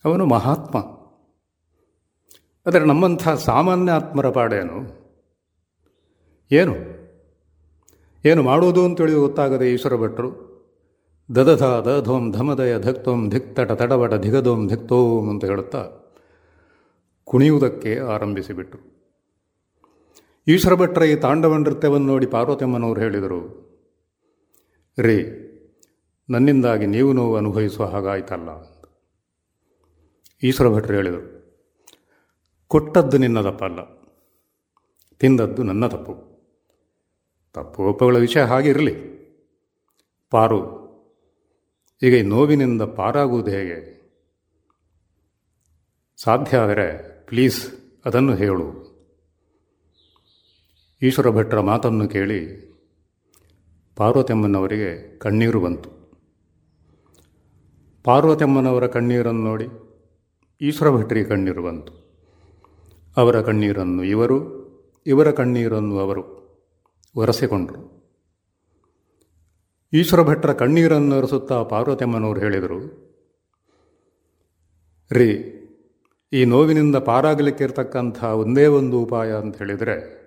ಅವನು ಮಹಾತ್ಮ. ಆದರೆ ನಮ್ಮಂಥ ಸಾಮಾನ್ಯ ಆತ್ಮರ ಪಾಡೇನು? ಏನು? ಏನು ಮಾಡುವುದು ಅಂತೇಳಿ ಗೊತ್ತಾಗದೆ ಈಶ್ವರ ಭಟ್ರು ದದಧ ದಧೋಂ ಧಮದಯ ಧಕ್ತೋಂ ಧಿಕ್ತಟ ತಡವಟ ಧಿಗದೋಂ ಧಿಕ್ತೋಂ ಅಂತ ಹೇಳುತ್ತಾ ಕುಣಿಯುವುದಕ್ಕೆ ಆರಂಭಿಸಿಬಿಟ್ರು. ಈಶ್ವರ ಭಟ್ರ ಈ ತಾಂಡವ ನೃತ್ಯವನ್ನು ನೋಡಿ ಪಾರ್ವತಮ್ಮನವರು ಹೇಳಿದರು, ರೇ, ನನ್ನಿಂದಾಗಿ ನೀವು ನೋವು ಅನುಭವಿಸುವ ಹಾಗಾಯ್ತಲ್ಲ ಈಶ್ವರ ಭಟ್ರು ಹೇಳಿದರು, ಕೊಟ್ಟದ್ದು ನಿನ್ನ ತಪ್ಪಲ್ಲ, ತಿಂದದ್ದು ನನ್ನ ತಪ್ಪು. ತಪ್ಪು ಒಪ್ಪುಗಳ ವಿಷಯ ಹಾಗಿರಲಿ. ಪಾರು, ಈಗ ಈ ನೋವಿನಿಂದ ಪಾರಾಗುವುದು ಹೇಗೆ? ಸಾಧ್ಯ ಆದರೆ ಪ್ಲೀಸ್ ಅದನ್ನು ಹೇಳು. ಈಶ್ವರ ಭಟ್ರ ಮಾತನ್ನು ಕೇಳಿ ಪಾರ್ವತಮ್ಮನವರಿಗೆ ಕಣ್ಣೀರು ಬಂತು. ಪಾರ್ವತಮ್ಮನವರ ಕಣ್ಣೀರನ್ನು ನೋಡಿ ಈಶ್ವರ ಭಟ್ರಿಗೆ ಕಣ್ಣೀರು ಬಂತು. ಅವರ ಕಣ್ಣೀರನ್ನು ಇವರು, ಇವರ ಕಣ್ಣೀರನ್ನು ಅವರು ಒರೆಸಿಕೊಂಡರು. ಈಶ್ವರ ಭಟ್ರ ಕಣ್ಣೀರನ್ನು ಒರೆಸುತ್ತಾ ಪಾರ್ವತಮ್ಮನವರು ಹೇಳಿದರು, ರೀ ಈ ನೋವಿನಿಂದ ಪಾರಾಗಲಿಕ್ಕೆ ಇರತಕ್ಕಂಥ ಒಂದೇ ಒಂದು ಉಪಾಯ ಅಂತ ಹೇಳಿದರೆ,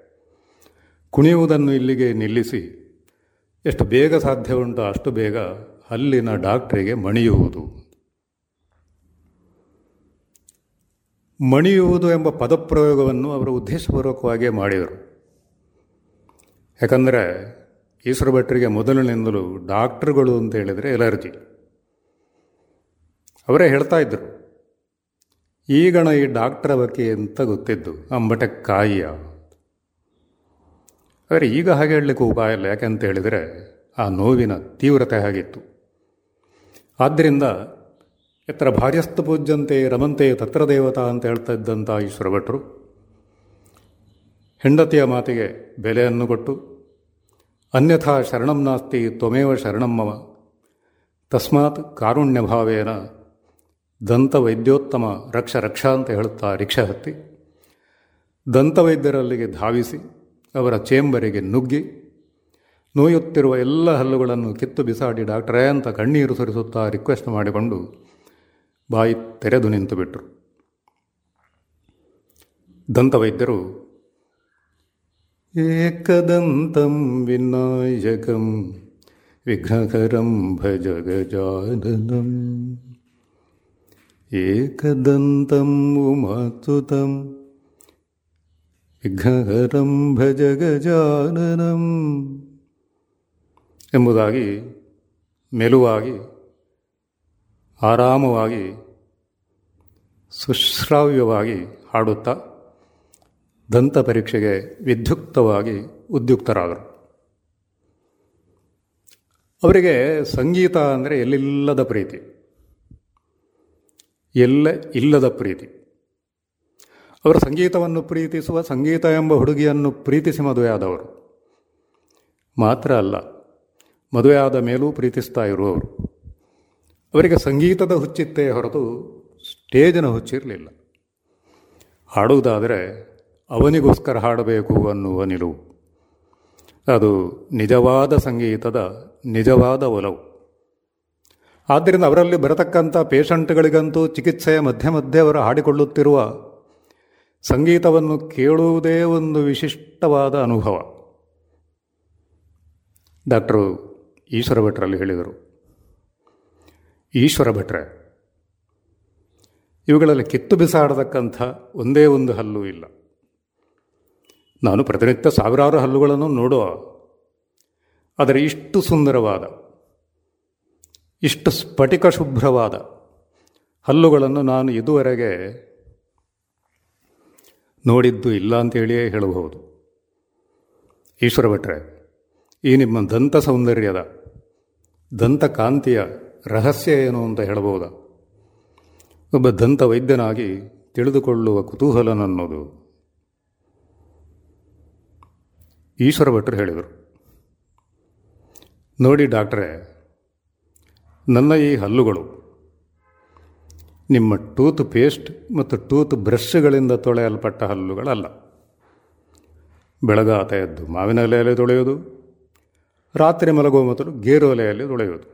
ಕುಣಿಯುವುದನ್ನು ಇಲ್ಲಿಗೆ ನಿಲ್ಲಿಸಿ, ಎಷ್ಟು ಬೇಗ ಸಾಧ್ಯ ಉಂಟು ಅಷ್ಟು ಬೇಗ ಅಲ್ಲಿನ ಡಾಕ್ಟ್ರಿಗೆ ಮಣಿಯುವುದು. ಮಣಿಯುವುದು ಎಂಬ ಪದಪ್ರಯೋಗವನ್ನು ಅವರು ಉದ್ದೇಶಪೂರ್ವಕವಾಗಿ ಮಾಡಿದರು. ಯಾಕಂದರೆ, ಈಶ್ವರ ಭಟ್ರಿಗೆ ಮೊದಲಿನಿಂದಲೂ ಡಾಕ್ಟ್ರುಗಳು ಅಂತ ಹೇಳಿದರೆ ಎಲರ್ಜಿ. ಅವರೇ ಹೇಳ್ತಾ ಇದ್ದರು ಈಗಣ ಈ ಡಾಕ್ಟರ್ ಬಗ್ಗೆ ಅಂತ ಗೊತ್ತಿದ್ದು? ಅಂಬಟ ಕಾಯಿಯ. ಆದರೆ ಈಗ ಹಾಗೆ ಹೇಳಲಿಕ್ಕೆ ಉಪಾಯ ಇಲ್ಲ. ಯಾಕೆಂತ ಹೇಳಿದರೆ ಆ ನೋವಿನ ತೀವ್ರತೆ ಹಾಗಿತ್ತು. ಆದ್ದರಿಂದ ಎತ್ತರ ಭಾರ್ಯಸ್ತು ಪೂಜ್ಯಂತೆ ರಮಂತೆ ತತ್ರ ದೇವತಾ ಅಂತ ಹೇಳ್ತಾ ಇದ್ದಂಥ ಈಶ್ವರ ಭಟ್ರು ಹೆಂಡತಿಯ ಮಾತಿಗೆ ಬೆಲೆಯನ್ನು ಕೊಟ್ಟು, ಅನ್ಯಥಾ ಶರಣಂ ನಾಸ್ತಿ, ತ್ವಮೇವ ಶರಣಂ ಶರಣಮ್ಮವ ತಸ್ಮಾತ್ ಕಾರುಣ್ಯ ಭಾವೇನ ದಂತ ವೈದ್ಯೋತ್ತಮ ರಕ್ಷ ರಕ್ಷ ಅಂತ ಹೇಳುತ್ತಾ ರಿಕ್ಷಾ ಹತ್ತಿ, ದಂತವೈದ್ಯರಲ್ಲಿಗೆ ಧಾವಿಸಿ, ಅವರ ಚೇಂಬರಿಗೆ ನುಗ್ಗಿ, ನೋಯುತ್ತಿರುವ ಎಲ್ಲ ಹಲ್ಲುಗಳನ್ನು ಕಿತ್ತು ಬಿಸಾಡಿ ಡಾಕ್ಟ್ರೇ ಅಂತ ಕಣ್ಣೀರು ಸುರಿಸುತ್ತಾ ರಿಕ್ವೆಸ್ಟ್ ಮಾಡಿಕೊಂಡು ಬಾಯಿ ತೆರೆದು ನಿಂತು ಬಿಟ್ಟರು ದಂತವೈದ್ಯರು, ಏಕದಂತಂ ವಿನಾಯಕಂ ವಿಘ್ನಕರಂ ಭಜ ಏಕದಂತಂ ಉಮಾತುತಂ ವಿಘ್ನಹರಂ ಭಜ ಗಜಾನನಂ ಎಂಬುದಾಗಿ ಮೆಲುವಾಗಿ ಆರಾಮವಾಗಿ ಸುಶ್ರಾವ್ಯವಾಗಿ ಹಾಡುತ್ತಾ ದಂತ ಪರೀಕ್ಷೆಗೆ ವಿಧ್ಯುಕ್ತವಾಗಿ ಉದ್ಯುಕ್ತರಾದರು. ಅವರಿಗೆ ಸಂಗೀತ ಅಂದರೆ ಎಲ್ಲಿಲ್ಲದ ಪ್ರೀತಿ. ಎಲ್ಲ ಇಲ್ಲದ ಪ್ರೀತಿ. ಅವರು ಸಂಗೀತವನ್ನು ಪ್ರೀತಿಸುವ ಸಂಗೀತ ಎಂಬ ಹುಡುಗಿಯನ್ನು ಪ್ರೀತಿಸಿ ಮದುವೆಯಾದವರು ಮಾತ್ರ ಅಲ್ಲ ಮದುವೆಯಾದ ಮೇಲೂ ಪ್ರೀತಿಸ್ತಾ ಇರುವವರು. ಅವರಿಗೆ ಸಂಗೀತದ ಹುಚ್ಚಿತ್ತೇ ಹೊರತು ಸ್ಟೇಜಿನ ಹುಚ್ಚಿರಲಿಲ್ಲ. ಹಾಡುವುದಾದರೆ ಅವನಿಗೋಸ್ಕರ ಹಾಡಬೇಕು ಅನ್ನುವ ನಿಲುವು. ಅದು ನಿಜವಾದ ಸಂಗೀತದ ನಿಜವಾದ ಒಲವು. ಆದ್ದರಿಂದ ಅವರಲ್ಲಿ ಬರತಕ್ಕಂಥ ಪೇಷಂಟ್ಗಳಿಗಂತೂ ಚಿಕಿತ್ಸೆಯ ಮಧ್ಯೆ ಮಧ್ಯೆ ಅವರು ಹಾಡಿಕೊಳ್ಳುತ್ತಿರುವ ಸಂಗೀತವನ್ನು ಕೇಳುವುದೇ ಒಂದು ವಿಶಿಷ್ಟವಾದ ಅನುಭವ. ಡಾಕ್ಟರು ಈಶ್ವರ ಭಟ್ರಲ್ಲಿ ಹೇಳಿದರು. ಈಶ್ವರ ಭಟ್ರೆ, ಇವುಗಳಲ್ಲಿ ಕಿತ್ತು ಬಿಸಾಡತಕ್ಕಂಥ ಒಂದೇ ಒಂದು ಹಲ್ಲು ಇಲ್ಲ. ನಾನು ಪ್ರತಿನಿತ್ಯ ಸಾವಿರಾರು ಹಲ್ಲುಗಳನ್ನು ನೋಡುವ, ಆದರೆ ಇಷ್ಟು ಸುಂದರವಾದ ಇಷ್ಟು ಸ್ಫಟಿಕ ಶುಭ್ರವಾದ ಹಲ್ಲುಗಳನ್ನು ನಾನು ಇದುವರೆಗೆ ನೋಡಿದ್ದು ಇಲ್ಲ ಅಂತೇಳಿಯೇ ಹೇಳಬಹುದು. ಈಶ್ವರ ಭಟ್ರೆ, ಈ ನಿಮ್ಮ ದಂತ ಸೌಂದರ್ಯದ, ದಂತ ಕಾಂತಿಯ ರಹಸ್ಯ ಏನು ಅಂತ ಹೇಳಬಹುದಾ? ಒಬ್ಬ ದಂತ ವೈದ್ಯನಾಗಿ ತಿಳಿದುಕೊಳ್ಳುವ ಕುತೂಹಲ ನನ್ನೋದು ಈಶ್ವರ ಭಟ್ರು ಹೇಳಿದರು. ನೋಡಿ ಡಾಕ್ಟ್ರೇ ನನ್ನ ಈ ಹಲ್ಲುಗಳು. ನಿಮ್ಮ ಟೂತ್ ಪೇಸ್ಟ್ ಮತ್ತು ಟೂತ್ ಬ್ರಷ್ಗಳಿಂದ ತೊಳೆಯಲ್ಪಟ್ಟ ಹಲ್ಲುಗಳಲ್ಲ. ಬೆಳಗಾತ ಎದ್ದು ಮಾವಿನ ಎಲೆಯಲ್ಲಿ ತೊಳೆಯೋದು ರಾತ್ರಿ ಮಲಗುವ ಮೊದಲು ಗೇರು ಒಲೆಯಲ್ಲಿ ತೊಳೆಯೋದು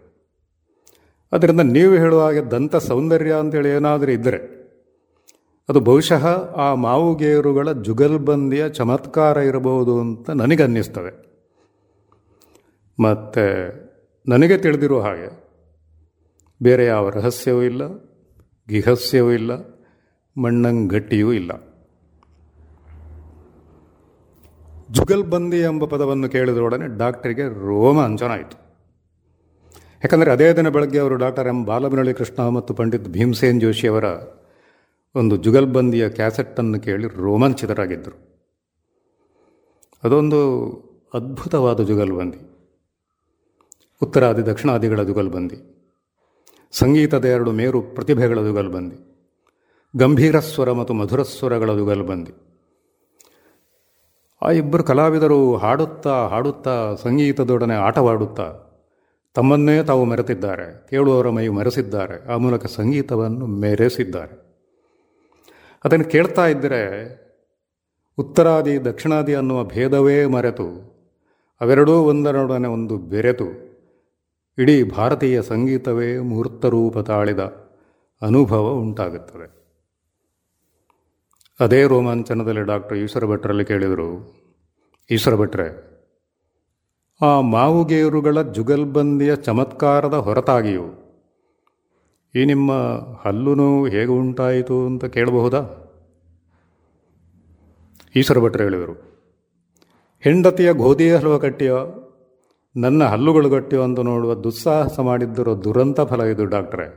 ಅದರಿಂದ ನೀವು ಹೇಳುವ ಹಾಗೆ ದಂತ ಸೌಂದರ್ಯ ಅಂತೇಳಿ ಏನಾದರೂ ಇದ್ದರೆ, ಅದು ಬಹುಶಃ ಆ ಮಾವು ಗೇರುಗಳ ಜುಗಲ್ಬಂದಿಯ ಚಮತ್ಕಾರ ಇರಬಹುದು ಅಂತ ನನಗನ್ನಿಸ್ತದೆ. ಮತ್ತು ನನಗೆ ತಿಳಿದಿರುವ ಹಾಗೆ ಬೇರೆ ಯಾವ ರಹಸ್ಯವೂ ಇಲ್ಲ, ಗಿಹಸ್ಯವೂ ಇಲ್ಲ, ಮಣ್ಣಂಗಟ್ಟಿಯೂ ಇಲ್ಲ. ಜುಗಲ್ಬಂದಿ ಎಂಬ ಪದವನ್ನು ಕೇಳಿದರೊಡನೆ ಡಾಕ್ಟರಿಗೆ ರೋಮಾಂಚನಾಯಿತು ಯಾಕಂದರೆ ಅದೇ ದಿನ ಬೆಳಗ್ಗೆ ಅವರು ಡಾಕ್ಟರ್ ಎಂ. ಬಾಲಮುರಳಿ ಕೃಷ್ಣ ಮತ್ತು ಪಂಡಿತ್ ಭೀಮಸೇನ್ ಜೋಶಿಯವರ ಒಂದು ಜುಗಲ್ಬಂದಿಯ ಕ್ಯಾಸೆಟ್ಟನ್ನು ಕೇಳಿ ರೋಮಾಂಚಿತರಾಗಿದ್ದರು. ಅದೊಂದು ಅದ್ಭುತವಾದ ಜುಗಲ್ಬಂದಿ. ಉತ್ತರಾದಿ, ದಕ್ಷಿಣಾದಿಗಳ ಜುಗಲ್ಬಂದಿ. ಸಂಗೀತದ ಎರಡು ಮೇರು ಪ್ರತಿಭೆಗಳ ಜುಗಲ್ಬಂದಿ ಗಂಭೀರ ಸ್ವರ ಮತ್ತು ಮಧುರ ಸ್ವರಗಳ ಬಂದಿ. ಆ ಇಬ್ಬರು ಕಲಾವಿದರು ಹಾಡುತ್ತಾ ಹಾಡುತ್ತಾ ಸಂಗೀತದೊಡನೆ ಆಟವಾಡುತ್ತಾ ತಮ್ಮನ್ನೇ ತಾವು ಮೆರೆತಿದ್ದಾರೆ. ಕೇಳುವವರ ಮೈ ಮರೆಸಿದ್ದಾರೆ. ಆ ಮೂಲಕ ಸಂಗೀತವನ್ನು ಮೆರೆಸಿದ್ದಾರೆ. ಅದನ್ನು ಕೇಳ್ತಾ ಇದ್ದರೆ ಉತ್ತರಾದಿ ದಕ್ಷಿಣಾದಿ ಅನ್ನುವ ಭೇದವೇ ಮರೆತು, ಅವೆರಡೂ ಒಂದರೊಡನೆ ಒಂದು ಬೆರೆತು ಇಡೀ ಭಾರತೀಯ ಸಂಗೀತವೇ ಮೂರ್ತರೂಪ ತಾಳಿದ ಅನುಭವ ಉಂಟಾಗುತ್ತದೆ. ಅದೇ ರೋಮಾಂಚನದಲ್ಲಿ ಡಾಕ್ಟರ್ ಈಶ್ವರ ಭಟ್ರಲ್ಲಿ ಕೇಳಿದರು, ಈಶ್ವರ ಭಟ್ರೆ, ಆ ಮಾವುಗೇರುಗಳ ಜುಗಲ್ಬಂದಿಯ ಚಮತ್ಕಾರದ ಹೊರತಾಗಿಯೂ ಈ ನಿಮ್ಮ ಹಲ್ಲು ನೋವು ಹೇಗೆ ಉಂಟಾಯಿತು ಅಂತ ಕೇಳಬಹುದಾ? ಈಶ್ವರ ಭಟ್ರು ಹೇಳಿದರು, ಹೆಂಡತಿಯ ಗೋಧಿಯ ಹಲವ ಕಟ್ಟಿಯ ನನ್ನ ಹಲ್ಲುಗಳು ಅಂತ ನೋಡುವ ದುಸ್ಸಾಹಸ ಮಾಡಿದ್ದಿರೋ ದುರಂತ ಫಲ ಇದು, ಡಾಕ್ಟ್ರೆ.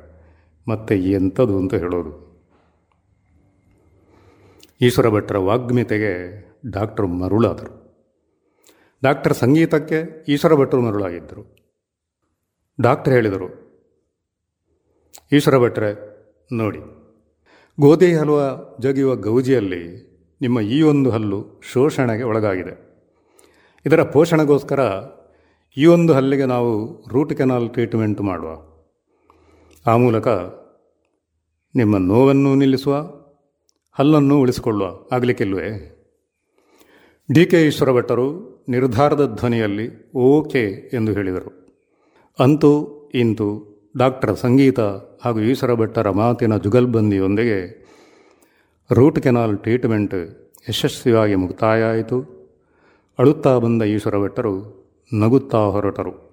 ಮತ್ತೆ ಎಂಥದ್ದು ಅಂತ ಹೇಳೋದು. ಈಶ್ವರ ಭಟ್ರ ವಾಗ್ಮಿತೆಗೆ ಡಾಕ್ಟರ್ ಮರುಳಾದರು. ಡಾಕ್ಟರ್ ಸಂಗೀತಕ್ಕೆ ಈಶ್ವರ ಭಟ್ರು ಮರುಳಾಗಿದ್ದರು. ಡಾಕ್ಟರ್ ಹೇಳಿದರು, ಈಶ್ವರ ಭಟ್ರೆ, ನೋಡಿ, ಗೋಧಿ ಹಲ್ವ ಜಗಿಯುವ ಗೌಜಿಯಲ್ಲಿ ನಿಮ್ಮ ಈ ಒಂದು ಹಲ್ಲು ಶೋಷಣೆಗೆ ಒಳಗಾಗಿದೆ. ಇದರ ಪೋಷಣೆಗೋಸ್ಕರ ಈ ಒಂದು ಹಲ್ಲಿಗೆ ನಾವು ರೂಟ್ ಕೆನಾಲ್ ಟ್ರೀಟ್ಮೆಂಟ್ ಮಾಡುವ. ಆ ಮೂಲಕ ನಿಮ್ಮ ನೋವನ್ನು ನಿಲ್ಲಿಸುವ, ಹಲ್ಲನ್ನು ಉಳಿಸಿಕೊಳ್ಳುವ ಆಗಲಿಕ್ಕಿಲ್ವೇ? ಡಿ ಕೆ ಈಶ್ವರ ಭಟ್ಟರು ನಿರ್ಧಾರದ ಧ್ವನಿಯಲ್ಲಿ ಓಕೆ ಎಂದು ಹೇಳಿದರು. ಅಂತೂ ಇಂತು ಡಾಕ್ಟರ್ ಸಂಗೀತ ಹಾಗೂ ಈಶ್ವರ ಭಟ್ಟರ ಮಾತಿನ ಜುಗಲ್ಬಂದಿಯೊಂದಿಗೆ ರೂಟ್ ಕೆನಾಲ್ ಟ್ರೀಟ್ಮೆಂಟ್ ಯಶಸ್ವಿಯಾಗಿ ಮುಕ್ತಾಯ ಆಯಿತು. ಅಳುತ್ತಾ ಬಂದ ಈಶ್ವರ ಭಟ್ಟರು ನಗುತ್ತಾ ಹೊರಟರು.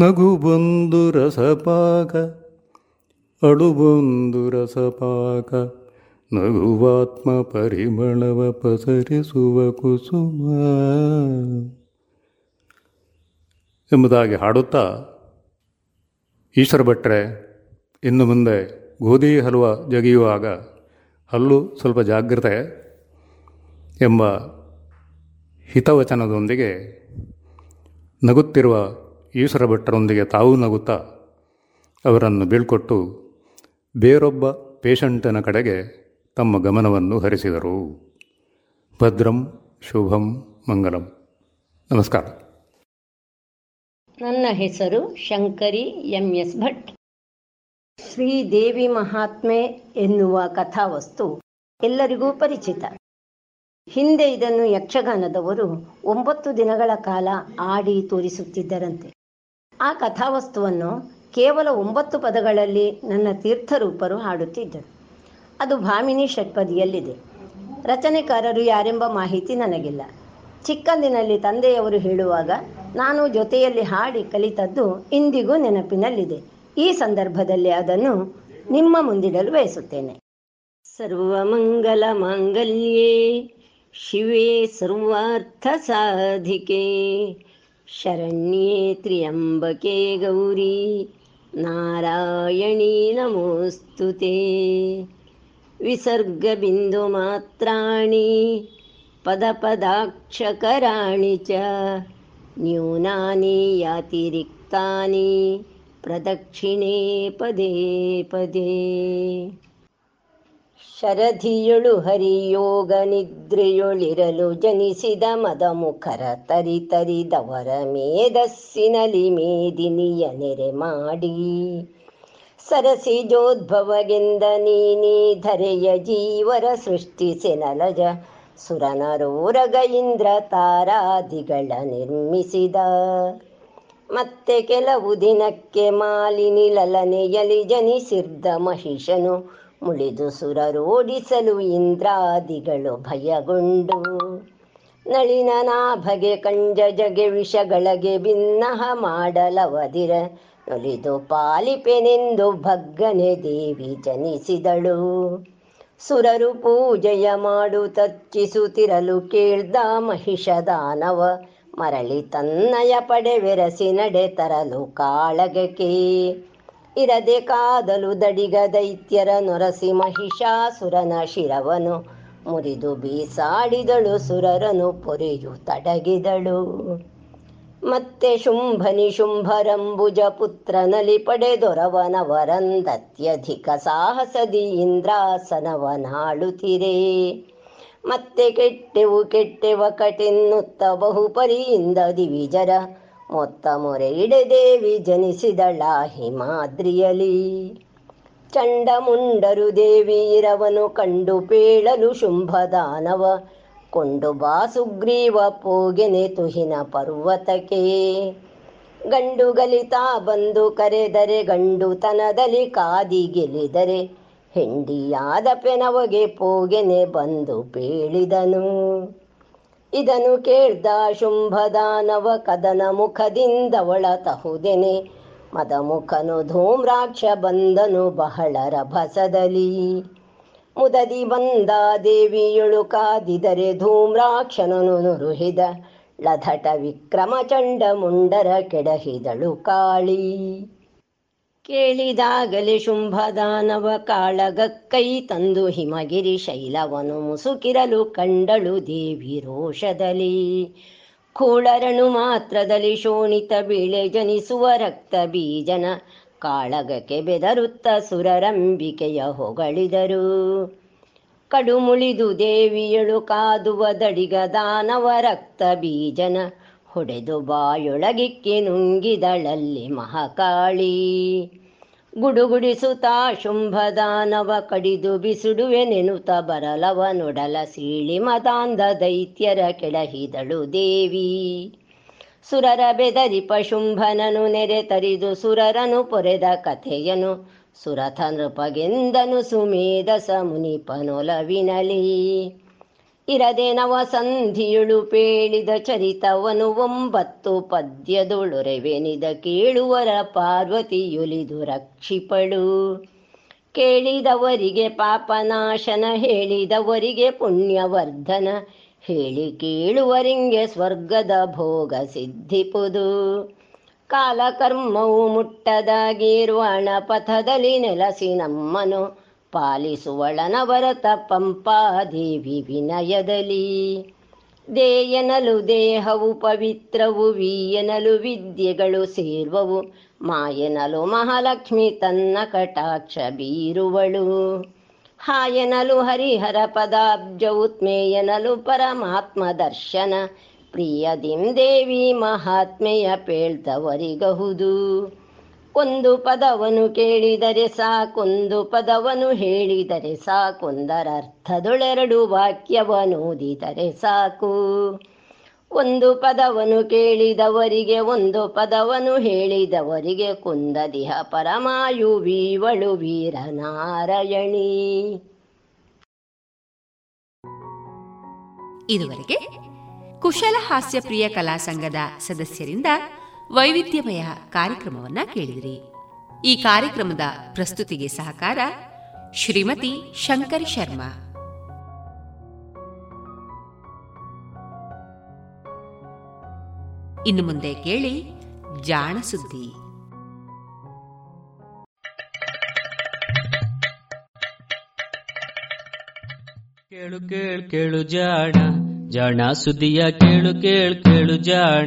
ನಗು ಬಂದು ರಸಪಾಕ ಅಳುಬೊಂದು ರಸಪಾಕ ನಗುವಾತ್ಮ ಪರಿಮಳವ ಪಸರಿಸುವ ಕುಸುಮ. ಎಂಬುದಾಗಿ ಹಾಡುತ್ತಾ ಈಶ್ವರ ಭಟ್ರೆ ಇನ್ನು ಮುಂದೆ ಗೋಧಿ ಹಲ್ವ ಜಗಿಯುವಾಗ ಹಲ್ಲು ಸ್ವಲ್ಪ ಜಾಗ್ರತೆ ಎಂಬ ಹಿತವಚನದೊಂದಿಗೆ ನಗುತ್ತಿರುವ ಈಶ್ವರ ಭಟ್ಟರೊಂದಿಗೆ ತಾವು ನಗುತ್ತಾ ಅವರನ್ನು ಬೀಳ್ಕೊಟ್ಟು ಬೇರೊಬ್ಬ ಪೇಷಂಟನ ಕಡೆಗೆ ತಮ್ಮ ಗಮನವನ್ನು ಹರಿಸಿದರು. ಭದ್ರಂ ಶುಭಂ ಮಂಗಲಂ. ನಮಸ್ಕಾರ. ನನ್ನ ಹೆಸರು ಶಂಕರಿ ಎಂ ಎಸ್ ಭಟ್. ಶ್ರೀದೇವಿ ಮಹಾತ್ಮೆ ಎನ್ನುವ ಕಥಾವಸ್ತು ಎಲ್ಲರಿಗೂ ಪರಿಚಿತ. ಹಿಂದೆ ಇದನ್ನು ಯಕ್ಷಗಾನದವರು ಒಂಬತ್ತು ದಿನಗಳ ಕಾಲ ಆಡಿ ತೋರಿಸುತ್ತಿದ್ದರಂತೆ. ಆ ಕಥಾವಸ್ತುವನ್ನು ಕೇವಲ ಒಂಬತ್ತು ಪದಗಳಲ್ಲಿ ನನ್ನ ತೀರ್ಥರೂಪರು ಹಾಡುತ್ತಿದ್ದರು. ಅದು ಭಾಮಿನಿ ಷಟ್ಪದಿಯಲ್ಲಿದೆ. ರಚನೆಕಾರರು ಯಾರೆಂಬ ಮಾಹಿತಿ ನನಗಿಲ್ಲ. ಚಿಕ್ಕಂದಿನಲ್ಲಿ ತಂದೆಯವರು ಹೇಳುವಾಗ ನಾನು ಜೊತೆಯಲ್ಲಿ ಹಾಡಿ ಕಲಿತದ್ದು ಇಂದಿಗೂ ನೆನಪಿನಲ್ಲಿದೆ. ಈ ಸಂದರ್ಭದಲ್ಲಿ ಅದನ್ನು ನಿಮ್ಮ ಮುಂದಿಡಲು ಬಯಸುತ್ತೇನೆ. ಸರ್ವಮಂಗಲ ಮಾಂಗಲ್ಯೇ. शिवे सर्वार्थसाधिके। शरण्ये त्र्यम्बके गौरी। नारायणी नमोऽस्तु ते। विसर्गबिन्दुमात्राणि पदपदाक्षकराणि च। न्यूनानि यातिरिक्तानि प्रदक्षिणे पदे पदे। ಶರಧಿಯೊಳು ಹರಿಯೋಗ ನಿದ್ರೆಯೊಳಿರಲು ಜನಿಸಿದ ಮದಮುಖರ ತರಿ ತರಿದವರ ಮೇಧಸ್ಸಿನಲಿ ಮೇದಿನಿಯ ನೆರೆ ಮಾಡಿ. ಸರಸಿಜೋದ್ಭವಗೆಂದ ನೀನಿ ಧರೆಯ ಜೀವರ ಸೃಷ್ಟಿಸಿ ನಲಜ ಸುರನರೋರಗ ಇಂದ್ರ ತಾರಾದಿಗಳ ನಿರ್ಮಿಸಿದ. ಮತ್ತೆ ಕೆಲವು ದಿನಕ್ಕೆ ಮಾಲಿನಿ ಲಲನೆಯಲಿ ಜನಿಸಿದ್ದ ಮಹಿಷನು ಮುಳಿದು ಸುರರೋಡಿಸಲು ಇಂದ್ರಾದಿಗಳು ಭಯಗೊಂಡು. ನಳಿನ ನಾಭಗೆ ಕಂಜ ಜಗೆ ವಿಷಗಳಗೆ ಭಿನ್ನಹ ಮಾಡಲವದಿರ. ನೊಲಿದು ಪಾಲಿಪೆನೆಂದು ಭಗ್ಗನೆ ದೇವಿ ಜನಿಸಿದಳು. ಸುರರು ಪೂಜೆಯ ಮಾಡು ತಚ್ಚಿಸುತ್ತಿರಲು ಕೇಳ್ದ ಮಹಿಷ ದಾನವ ಮರಳಿ ತನ್ನಯ ಪಡೆವೆರಸಿ ನಡೆ ತರಲು ಕಾಳಗಕ್ಕೆ. ಇರದೆ ಕಾದಲು ದಡಿಗ ದೈತ್ಯರ ನೊರಸಿ ಮಹಿಷಾಸುರನ ಶಿರವನು. ಮುರಿದು ಬೀಸಾಡಿದಳು ಸುರರನು, ಪೊರೆಯು ತಡಗಿದಳು. ಮತ್ತೆ ಶುಂಭನಿ ಶುಂಭರಂಬುಜ ಪುತ್ರನಲಿ ಪಡೆದೊರವನವರಂದತ್ಯಧಿಕ ಸಾಹಸದಿ ಇಂದ್ರಾಸನವನಾಳುತ್ತಿರೇ ಮತ್ತೆ ಕೆಟ್ಟೆವು ಕೆಟ್ಟೆವ ಕಟೆನ್ನುತ್ತ ಬಹುಪರಿಯಿಂದ ದಿವಿಜರ ಮೊತ್ತ ಮೊರೆ ಇಡೆದೇವಿ ಜನಿಸಿದಳ ಹಿಮಾದ್ರಿಯಲಿ. ಚಂಡಮುಂಡರು ದೇವಿ ಇರವನು ಕಂಡು ಪೇಳಲು ಶುಂಭದಾನವ, ಕೊಂಡು ಬಾ ಸುಗ್ರೀವ ಪೋಗೆನೆ ತುಹಿನ ಪರ್ವತಕ್ಕೆ. ಗಂಡು ಗಲಿತಾ ಬಂದು ಕರೆದರೆ ಗಂಡು ತನದಲ್ಲಿ ಕಾದಿ ಗೆಲಿದರೆ, ಹೆಂಡಿಯಾದ ಪೆನವಗೆ ಪೋಗೆನೆ ಬಂದು ಪೇಳಿದನು. ಇದನು ಕೇಳ್ದ ಶುಂಭದಾನವ ಕದನ ಮುಖದಿಂದವಳ ತಹುದೆನೆ ಮದಮುಖನು ಧೂಮ್ರಾಕ್ಷ ಬಂದನು ಬಹಳ ರಭಸದಲ್ಲಿ ಮುದದಿ ಬಂದ ದೇವಿಯೊಳು ಕಾದಿದರೆ ಧೂಮ್ರಾಕ್ಷನನು ನುರುಹಿದ. ಲಧಟ ವಿಕ್ರಮ ಚಂಡ ಮುಂಡರ ಕೆಡಹಿದಳು ಕಾಳಿ. ಕೇಳಿದಾಗಲೇ ಶುಂಭದಾನವ ಕಾಳಗಕ್ಕೈ ತಂದು ಹಿಮಗಿರಿ ಶೈಲವನು ಮುಸುಕಿರಲು ಕಂಡಳು ದೇವಿ ರೋಷದಲ್ಲಿ. ಕೋಳರನು ಮಾತ್ರದಲ್ಲಿ ಶೋಣಿತ ಬೀಳೆ ಜನಿಸುವ ರಕ್ತ ಬೀಜನ ಕಾಳಗಕ್ಕೆ ಬೆದರುತ್ತ ಸುರರಂಬಿಕೆಯ ಹೊಗಳಿದರು. ಕಡುಮುಳಿದು ದೇವಿಯಳು ಕಾದುವ ದಡಿಗ ದಾನವ ರಕ್ತ ಬೀಜನ ಹೊಡೆದು ಬಾಯೊಳಗಿಕ್ಕೆ ನುಂಗಿದಳಲ್ಲಿ ಮಹಾಕಾಳಿ. ಗುಡುಗುಡಿಸುತ್ತಾ ಶುಂಭದಾನವ ಕಡಿದು ಬಿಸುಡುವೆ ನೆನುತ ಬರಲವ ನೊಡಲ ಸೀಳಿ ಮದಾಂಧ ದೈತ್ಯರ ಕೆಳಹಿದಳು ದೇವಿ. ಸುರರ ಬೆದರಿಪ ಶುಂಭನನು ನೆರೆ ತರಿದು ಸುರರನು ಪೊರೆದ ಕಥೆಯನು. ಸುರಥ ನೃಪಗೆಂದನು ಸುಮೇಧಸ ಮುನಿಪನೊಲವಿನಲಿ ಇರದೆ ನವ ಸಂಧಿಯುಳು ಪೇಳಿದ ಚರಿತವನು ಒಂಬತ್ತು ಪದ್ಯದೊಳುರೆವೆನಿದ ಕೇಳುವರ ಪಾರ್ವತಿಯುಲಿದು ರಕ್ಷಿಪಳು. ಕೇಳಿದವರಿಗೆ ಪಾಪನಾಶನ, ಹೇಳಿದವರಿಗೆ ಪುಣ್ಯವರ್ಧನ, ಹೇಳಿ ಕೇಳುವರಿಂಗೆ ಸ್ವರ್ಗದ ಭೋಗ ಸಿದ್ಧಿಪುದು. ಕಾಲಕರ್ಮವು ಮುಟ್ಟದಾಗಿರುವಣ ಪಥದಲ್ಲಿ ನೆಲಸಿ ನಮ್ಮನು ಪಾಲಿಸುವಳನವರತ ಪಂಪಾದೇವಿ ವಿನಯದಲ್ಲಿ ದೇಯನಲು ದೇಹವು ಪವಿತ್ರವು, ವೀಯನಲು ವಿದ್ಯೆಗಳು ಸೇರ್ವವು. ಮಾಯನಲು ಮಹಾಲಕ್ಷ್ಮಿ ತನ್ನ ಕಟಾಕ್ಷ ಬೀರುವಳು. ಹಾಯನಲು ಹರಿಹರ ಪದಾಬ್ಜವುತ್ಮೇಯನಲು ಪರಮಾತ್ಮ ದರ್ಶನ. ಪ್ರಿಯದಿಂ ದೇವಿ ಮಹಾತ್ಮೆಯ ಪೇಳ್ತವರಿಗಹುದು. ಒಂದು ಪದವನು ಕೇಳಿದರೆ ಸಾಕೊಂದು ಪದವನು ಹೇಳಿದರೆ ಸಾಕೊಂದರರ್ಥದೊಳೆರಡು ವಾಕ್ಯವನೋದಿದರೆ ಸಾಕು. ಒಂದು ಪದವನು ಕೇಳಿದವರಿಗೆ ಒಂದು ಪದವನು ಹೇಳಿದವರಿಗೆ ಕುಂದದಿಹ ಪರಮಾಯು ವೀವಳು ವೀರನಾರಾಯಣಿ. ಇದುವರೆಗೆ ಕುಶಲ ಹಾಸ್ಯ ಪ್ರಿಯ ಕಲಾ ಸಂಘದ ಸದಸ್ಯರಿಂದ ವೈವಿಧ್ಯಮಯ ಕಾರ್ಯಕ್ರಮವನ್ನ ಕೇಳಿದಿರಿ. ಈ ಕಾರ್ಯಕ್ರಮದ ಪ್ರಸ್ತುತಿಗೆ ಸಹಕಾರ ಶ್ರೀಮತಿ ಶಂಕರಿ ಶರ್ಮಾ. ಇನ್ನು ಮುಂದೆ ಕೇಳಿ ಜಾಣ ಸುದ್ದಿ. ಕೇಳು ಕೇಳು ಕೇಳು ಜಾಣ ಜಾಣ ಸುದ್ದಿಯ ಕೇಳು ಕೇಳು ಕೇಳು ಜಾಣ.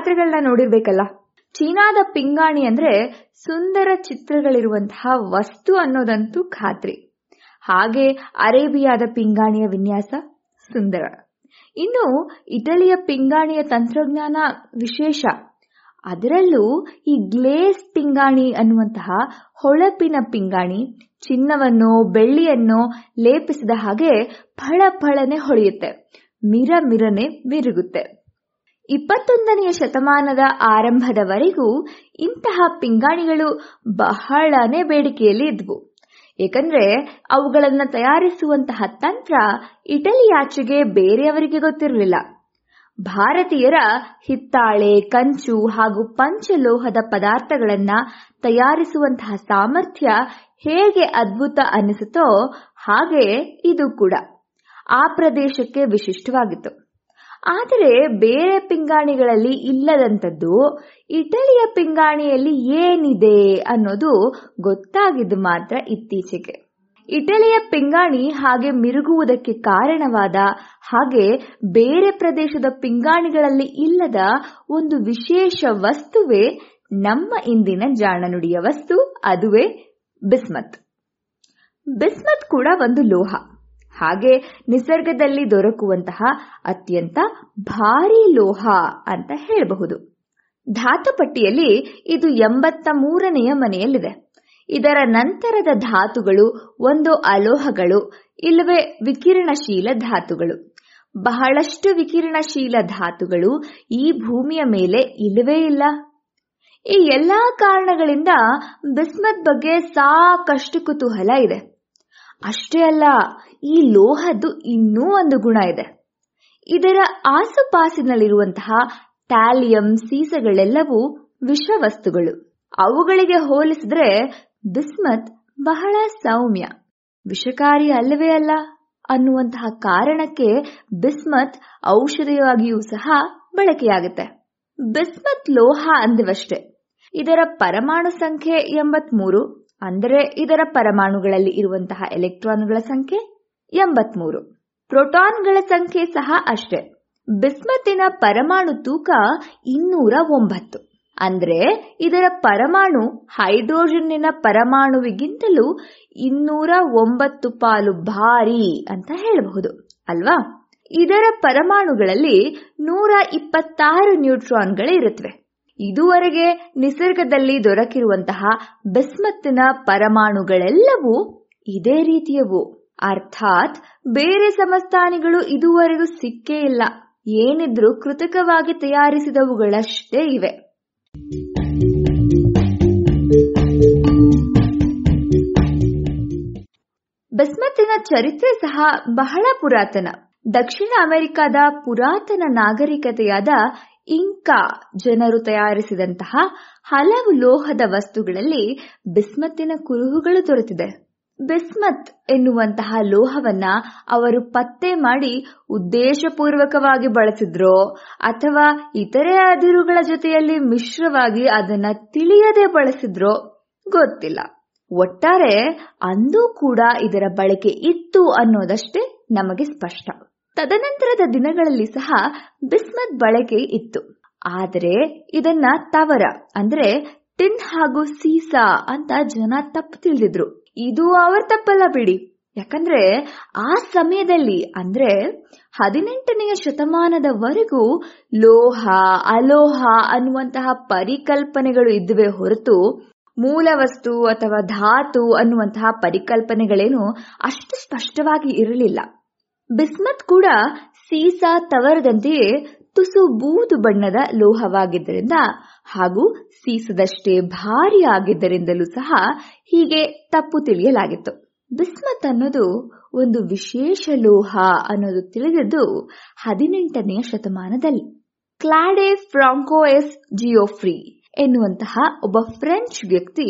ಪಾತ್ರೆಗಳನ್ನ ನೋಡಿರ್ಬೇಕಲ್ಲ? ಚೀನಾದ ಪಿಂಗಾಣಿ ಅಂದ್ರೆ ಸುಂದರ ಚಿತ್ರಗಳಿರುವಂತಹ ವಸ್ತು ಅನ್ನೋದಂತೂ ಖಾತ್ರಿ. ಹಾಗೆ ಅರೇಬಿಯಾದ ಪಿಂಗಾಣಿಯ ವಿನ್ಯಾಸ ಸುಂದರ. ಇನ್ನು ಇಟಲಿಯ ಪಿಂಗಾಣಿಯ ತಂತ್ರಜ್ಞಾನ ವಿಶೇಷ. ಅದರಲ್ಲೂ ಈ ಗ್ಲೇಸ್ ಪಿಂಗಾಣಿ ಅನ್ನುವಂತಹ ಹೊಳಪಿನ ಪಿಂಗಾಣಿ, ಚಿನ್ನವನ್ನು, ಬೆಳ್ಳಿಯನ್ನು ಲೇಪಿಸಿದ ಹಾಗೆ ಫಳ ಫಳನೆ ಹೊಳೆಯುತ್ತೆ. ಮಿರ ಮಿರನೆ ಮಿರುಗುತ್ತೆ ಇಪ್ಪತ್ತೊಂದನೆಯ ಶತಮಾನದ ಆರಂಭದವರೆಗೂ ಇಂತಹ ಪಿಂಗಾಣಿಗಳು ಬಹಳನೇ ಬೇಡಿಕೆಯಲ್ಲಿ ಇದ್ವು. ಏಕೆಂದ್ರೆ ಅವುಗಳನ್ನು ತಯಾರಿಸುವಂತಹ ತಂತ್ರ ಇಟಲಿಯಾಚೆಗೆ ಬೇರೆಯವರಿಗೆ ಗೊತ್ತಿರಲಿಲ್ಲ. ಭಾರತೀಯರ ಹಿತ್ತಾಳೆ, ಕಂಚು ಹಾಗೂ ಪಂಚಲೋಹದ ಪದಾರ್ಥಗಳನ್ನು ತಯಾರಿಸುವಂತಹ ಸಾಮರ್ಥ್ಯ ಹೇಗೆ ಅದ್ಭುತ ಅನಿಸುತ್ತೋ ಹಾಗೆ ಇದು ಕೂಡ. ಆ ಪ್ರದೇಶಕ್ಕೆ ವಿಶಿಷ್ಟವಾಗಿತ್ತು. ಆದರೆ ಬೇರೆ ಪಿಂಗಾಣಿಗಳಲ್ಲಿ ಇಲ್ಲದಂಥದ್ದು ಇಟಲಿಯ ಪಿಂಗಾಣಿಯಲ್ಲಿ ಏನಿದೆ ಅನ್ನೋದು ಗೊತ್ತಾಗಿದ್ದು ಮಾತ್ರ ಇತ್ತೀಚೆಗೆ. ಇಟಲಿಯ ಪಿಂಗಾಣಿ ಹಾಗೆ ಮಿರುಗುವುದಕ್ಕೆ ಕಾರಣವಾದ ಹಾಗೆ ಬೇರೆ ಪ್ರದೇಶದ ಪಿಂಗಾಣಿಗಳಲ್ಲಿ ಇಲ್ಲದ ಒಂದು ವಿಶೇಷ ವಸ್ತುವೇ ನಮ್ಮ ಇಂದಿನ ಜಾಣನುಡಿಯ ವಸ್ತು, ಅದುವೇ ಬಿಸ್ಮತ್. ಬಿಸ್ಮತ್ ಕೂಡ ಒಂದು ಲೋಹ. ಹಾಗೆ ನಿಸರ್ಗದಲ್ಲಿ ದೊರಕುವಂತಹ ಅತ್ಯಂತ ಭಾರಿ ಲೋಹ ಅಂತ ಹೇಳಬಹುದು. ಧಾತುಪಟ್ಟಿಯಲ್ಲಿ ಇದು ಎಂಬತ್ತ ಮೂರನೆಯ ಮನೆಯಲ್ಲಿದೆ. ಇದರ ನಂತರದ ಧಾತುಗಳು ಒಂದು ಅಲೋಹಗಳು, ಇಲ್ಲವೇ ವಿಕಿರಣಶೀಲ ಧಾತುಗಳು. ಬಹಳಷ್ಟು ವಿಕಿರಣಶೀಲ ಧಾತುಗಳು ಈ ಭೂಮಿಯ ಮೇಲೆ ಇಲ್ಲವೇ ಇಲ್ಲ. ಈ ಎಲ್ಲಾ ಕಾರಣಗಳಿಂದ ಬಿಸ್ಮತ್ ಬಗ್ಗೆ ಸಾಕಷ್ಟು ಕುತೂಹಲ ಇದೆ. ಅಷ್ಟೇ ಅಲ್ಲ ಈ ಲೋಹದ್ದು ಇನ್ನೂ ಒಂದು ಗುಣ ಇದೆ. ಇದರ ಆಸುಪಾಸಿನಲ್ಲಿರುವಂತಹ ಟ್ಯಾಲಿಯಂ ಸೀಸಗಳೆಲ್ಲವೂ ವಿಷವಸ್ತುಗಳು ಅವುಗಳಿಗೆ ಹೋಲಿಸಿದ್ರೆ ಬಿಸ್ಮತ್ ಬಹಳ ಸೌಮ್ಯ. ವಿಷಕಾರಿ ಅಲ್ಲವೇ ಅಲ್ಲ. ಅನ್ನುವಂತಹ ಕಾರಣಕ್ಕೆ ಬಿಸ್ಮತ್ ಔಷಧಿಯಾಗಿಯೂ ಸಹ ಬಳಕೆಯಾಗುತ್ತೆ. ಬಿಸ್ಮತ್ ಲೋಹ ಅಂದವಷ್ಟೇ. ಇದರ ಪರಮಾಣು ಸಂಖ್ಯೆ ಎಂಬತ್ಮೂರು, ಅಂದರೆ ಇದರ ಪರಮಾಣುಗಳಲ್ಲಿ ಇರುವಂತಹ ಎಲೆಕ್ಟ್ರಾನ್ಗಳ ಸಂಖ್ಯೆ ಎಂಬತ್ಮೂರು. ಪ್ರೋಟಾನ್ಗಳ ಸಂಖ್ಯೆ ಸಹ ಅಷ್ಟೇ. ಬಿಸ್ಮತ್ತಿನ ಪರಮಾಣು ತೂಕ ಇನ್ನೂರ ಒಂಬತ್ತು. ಅಂದ್ರೆ ಇದರ ಪರಮಾಣು ಹೈಡ್ರೋಜನ್ನಿನ ಪರಮಾಣುವಿಗಿಂತಲೂ ಇನ್ನೂರ ಒಂಬತ್ತು ಪಾಲು ಭಾರಿ ಅಂತ ಹೇಳಬಹುದು, ಅಲ್ವಾ? ಇದರ ಪರಮಾಣುಗಳಲ್ಲಿ ನೂರ ಇಪ್ಪತ್ತಾರು ನ್ಯೂಟ್ರಾನ್ಗಳು ಇರುತ್ತವೆ ಇದುವರೆಗೆ ನಿಸರ್ಗದಲ್ಲಿ ದೊರಕಿರುವಂತಹ ಬಿಸ್ಮತ್ತಿನ ಪರಮಾಣುಗಳೆಲ್ಲವೂ ಇದೇ ರೀತಿಯವು. ಅರ್ಥಾತ್ ಬೇರೆ ಸಮಸ್ಥಾನಿಗಳು ಇದುವರೆಗೂ ಸಿಕ್ಕೇ ಇಲ್ಲ. ಏನಿದ್ರೂ ಕೃತಕವಾಗಿ ತಯಾರಿಸಿದವುಗಳಷ್ಟೇ ಇವೆ. ಬಿಸ್ಮತ್ತಿನ ಚರಿತ್ರೆ ಸಹ ಬಹಳ ಪುರಾತನ. ದಕ್ಷಿಣ ಅಮೆರಿಕದ ಪುರಾತನ ನಾಗರಿಕತೆಯಾದ ಇಂಕಾ ಜನರು ತಯಾರಿಸಿದಂತಹ ಹಲವು ಲೋಹದ ವಸ್ತುಗಳಲ್ಲಿ ಬಿಸ್ಮತ್ತಿನ ಕುರುಹುಗಳು ದೊರೆತಿದೆ. ಬಿಸ್ಮತ್ ಎನ್ನುವಂತಹ ಲೋಹವನ್ನ ಅವರು ಪತ್ತೆ ಮಾಡಿ ಉದ್ದೇಶಪೂರ್ವಕವಾಗಿ ಬಳಸಿದ್ರೋ ಅಥವಾ ಇತರೆ ಅದಿರುಗಳ ಜೊತೆಯಲ್ಲಿ ಮಿಶ್ರವಾಗಿ ಅದನ್ನ ತಿಳಿಯದೆ ಬಳಸಿದ್ರೋ ಗೊತ್ತಿಲ್ಲ. ಒಟ್ಟಾರೆ ಅಂದೂ ಕೂಡ ಇದರ ಬಳಕೆ ಇತ್ತು ಅನ್ನೋದಷ್ಟೇ ನಮಗೆ ಸ್ಪಷ್ಟ. ತದನಂತರದ ದಿನಗಳಲ್ಲಿ ಸಹ ಬಿಸ್ಮತ್ ಬಳಕೆ ಇತ್ತು. ಆದರೆ ಇದನ್ನ ತವರ ಅಂದ್ರೆ ಟಿನ್ ಹಾಗೂ ಸೀಸಾ ಅಂತ ಜನ ತಪ್ಪು ತಿಳಿದಿದ್ರು. ಇದು ಅವರ ತಪ್ಪಲ್ಲ ಬಿಡಿ. ಯಾಕಂದ್ರೆ ಆ ಸಮಯದಲ್ಲಿ ಅಂದ್ರೆ ಹದಿನೆಂಟನೆಯ ಶತಮಾನದವರೆಗೂ ಲೋಹ, ಅಲೋಹ ಅನ್ನುವಂತಹ ಪರಿಕಲ್ಪನೆಗಳು ಇದ್ದುವೆ ಹೊರತು ಮೂಲ ವಸ್ತು ಅಥವಾ ಧಾತು ಅನ್ನುವಂತಹ ಪರಿಕಲ್ಪನೆಗಳೇನು ಅಷ್ಟು ಸ್ಪಷ್ಟವಾಗಿ ಇರಲಿಲ್ಲ. ಬಿಸ್ಮತ್ ಕೂಡ ಸೀಸಾ ತವರದಂತೆಯೇ ತುಸು ಬೂದು ಬಣ್ಣದ ಲೋಹವಾಗಿದ್ದರಿಂದ ಹಾಗೂ ಸೀಸದಷ್ಟೇ ಭಾರಿ ಆಗಿದ್ದರಿಂದಲೂ ಸಹ ಹೀಗೆ ತಪ್ಪು ತಿಳಿಯಲಾಗಿತ್ತು. ಬಿಸ್ಮತ್ ಅನ್ನೋದು ಒಂದು ವಿಶೇಷ ಲೋಹ ಅನ್ನೋದು ತಿಳಿದದ್ದು ಹದಿನೆಂಟನೆಯ ಶತಮಾನದಲ್ಲಿ. ಕ್ಲಾಡೆ ಫ್ರಾಂಕೋಯಸ್ ಜಿಯೋಫ್ರಿ ಎನ್ನುವಂತಹ ಒಬ್ಬ ಫ್ರೆಂಚ್ ವ್ಯಕ್ತಿ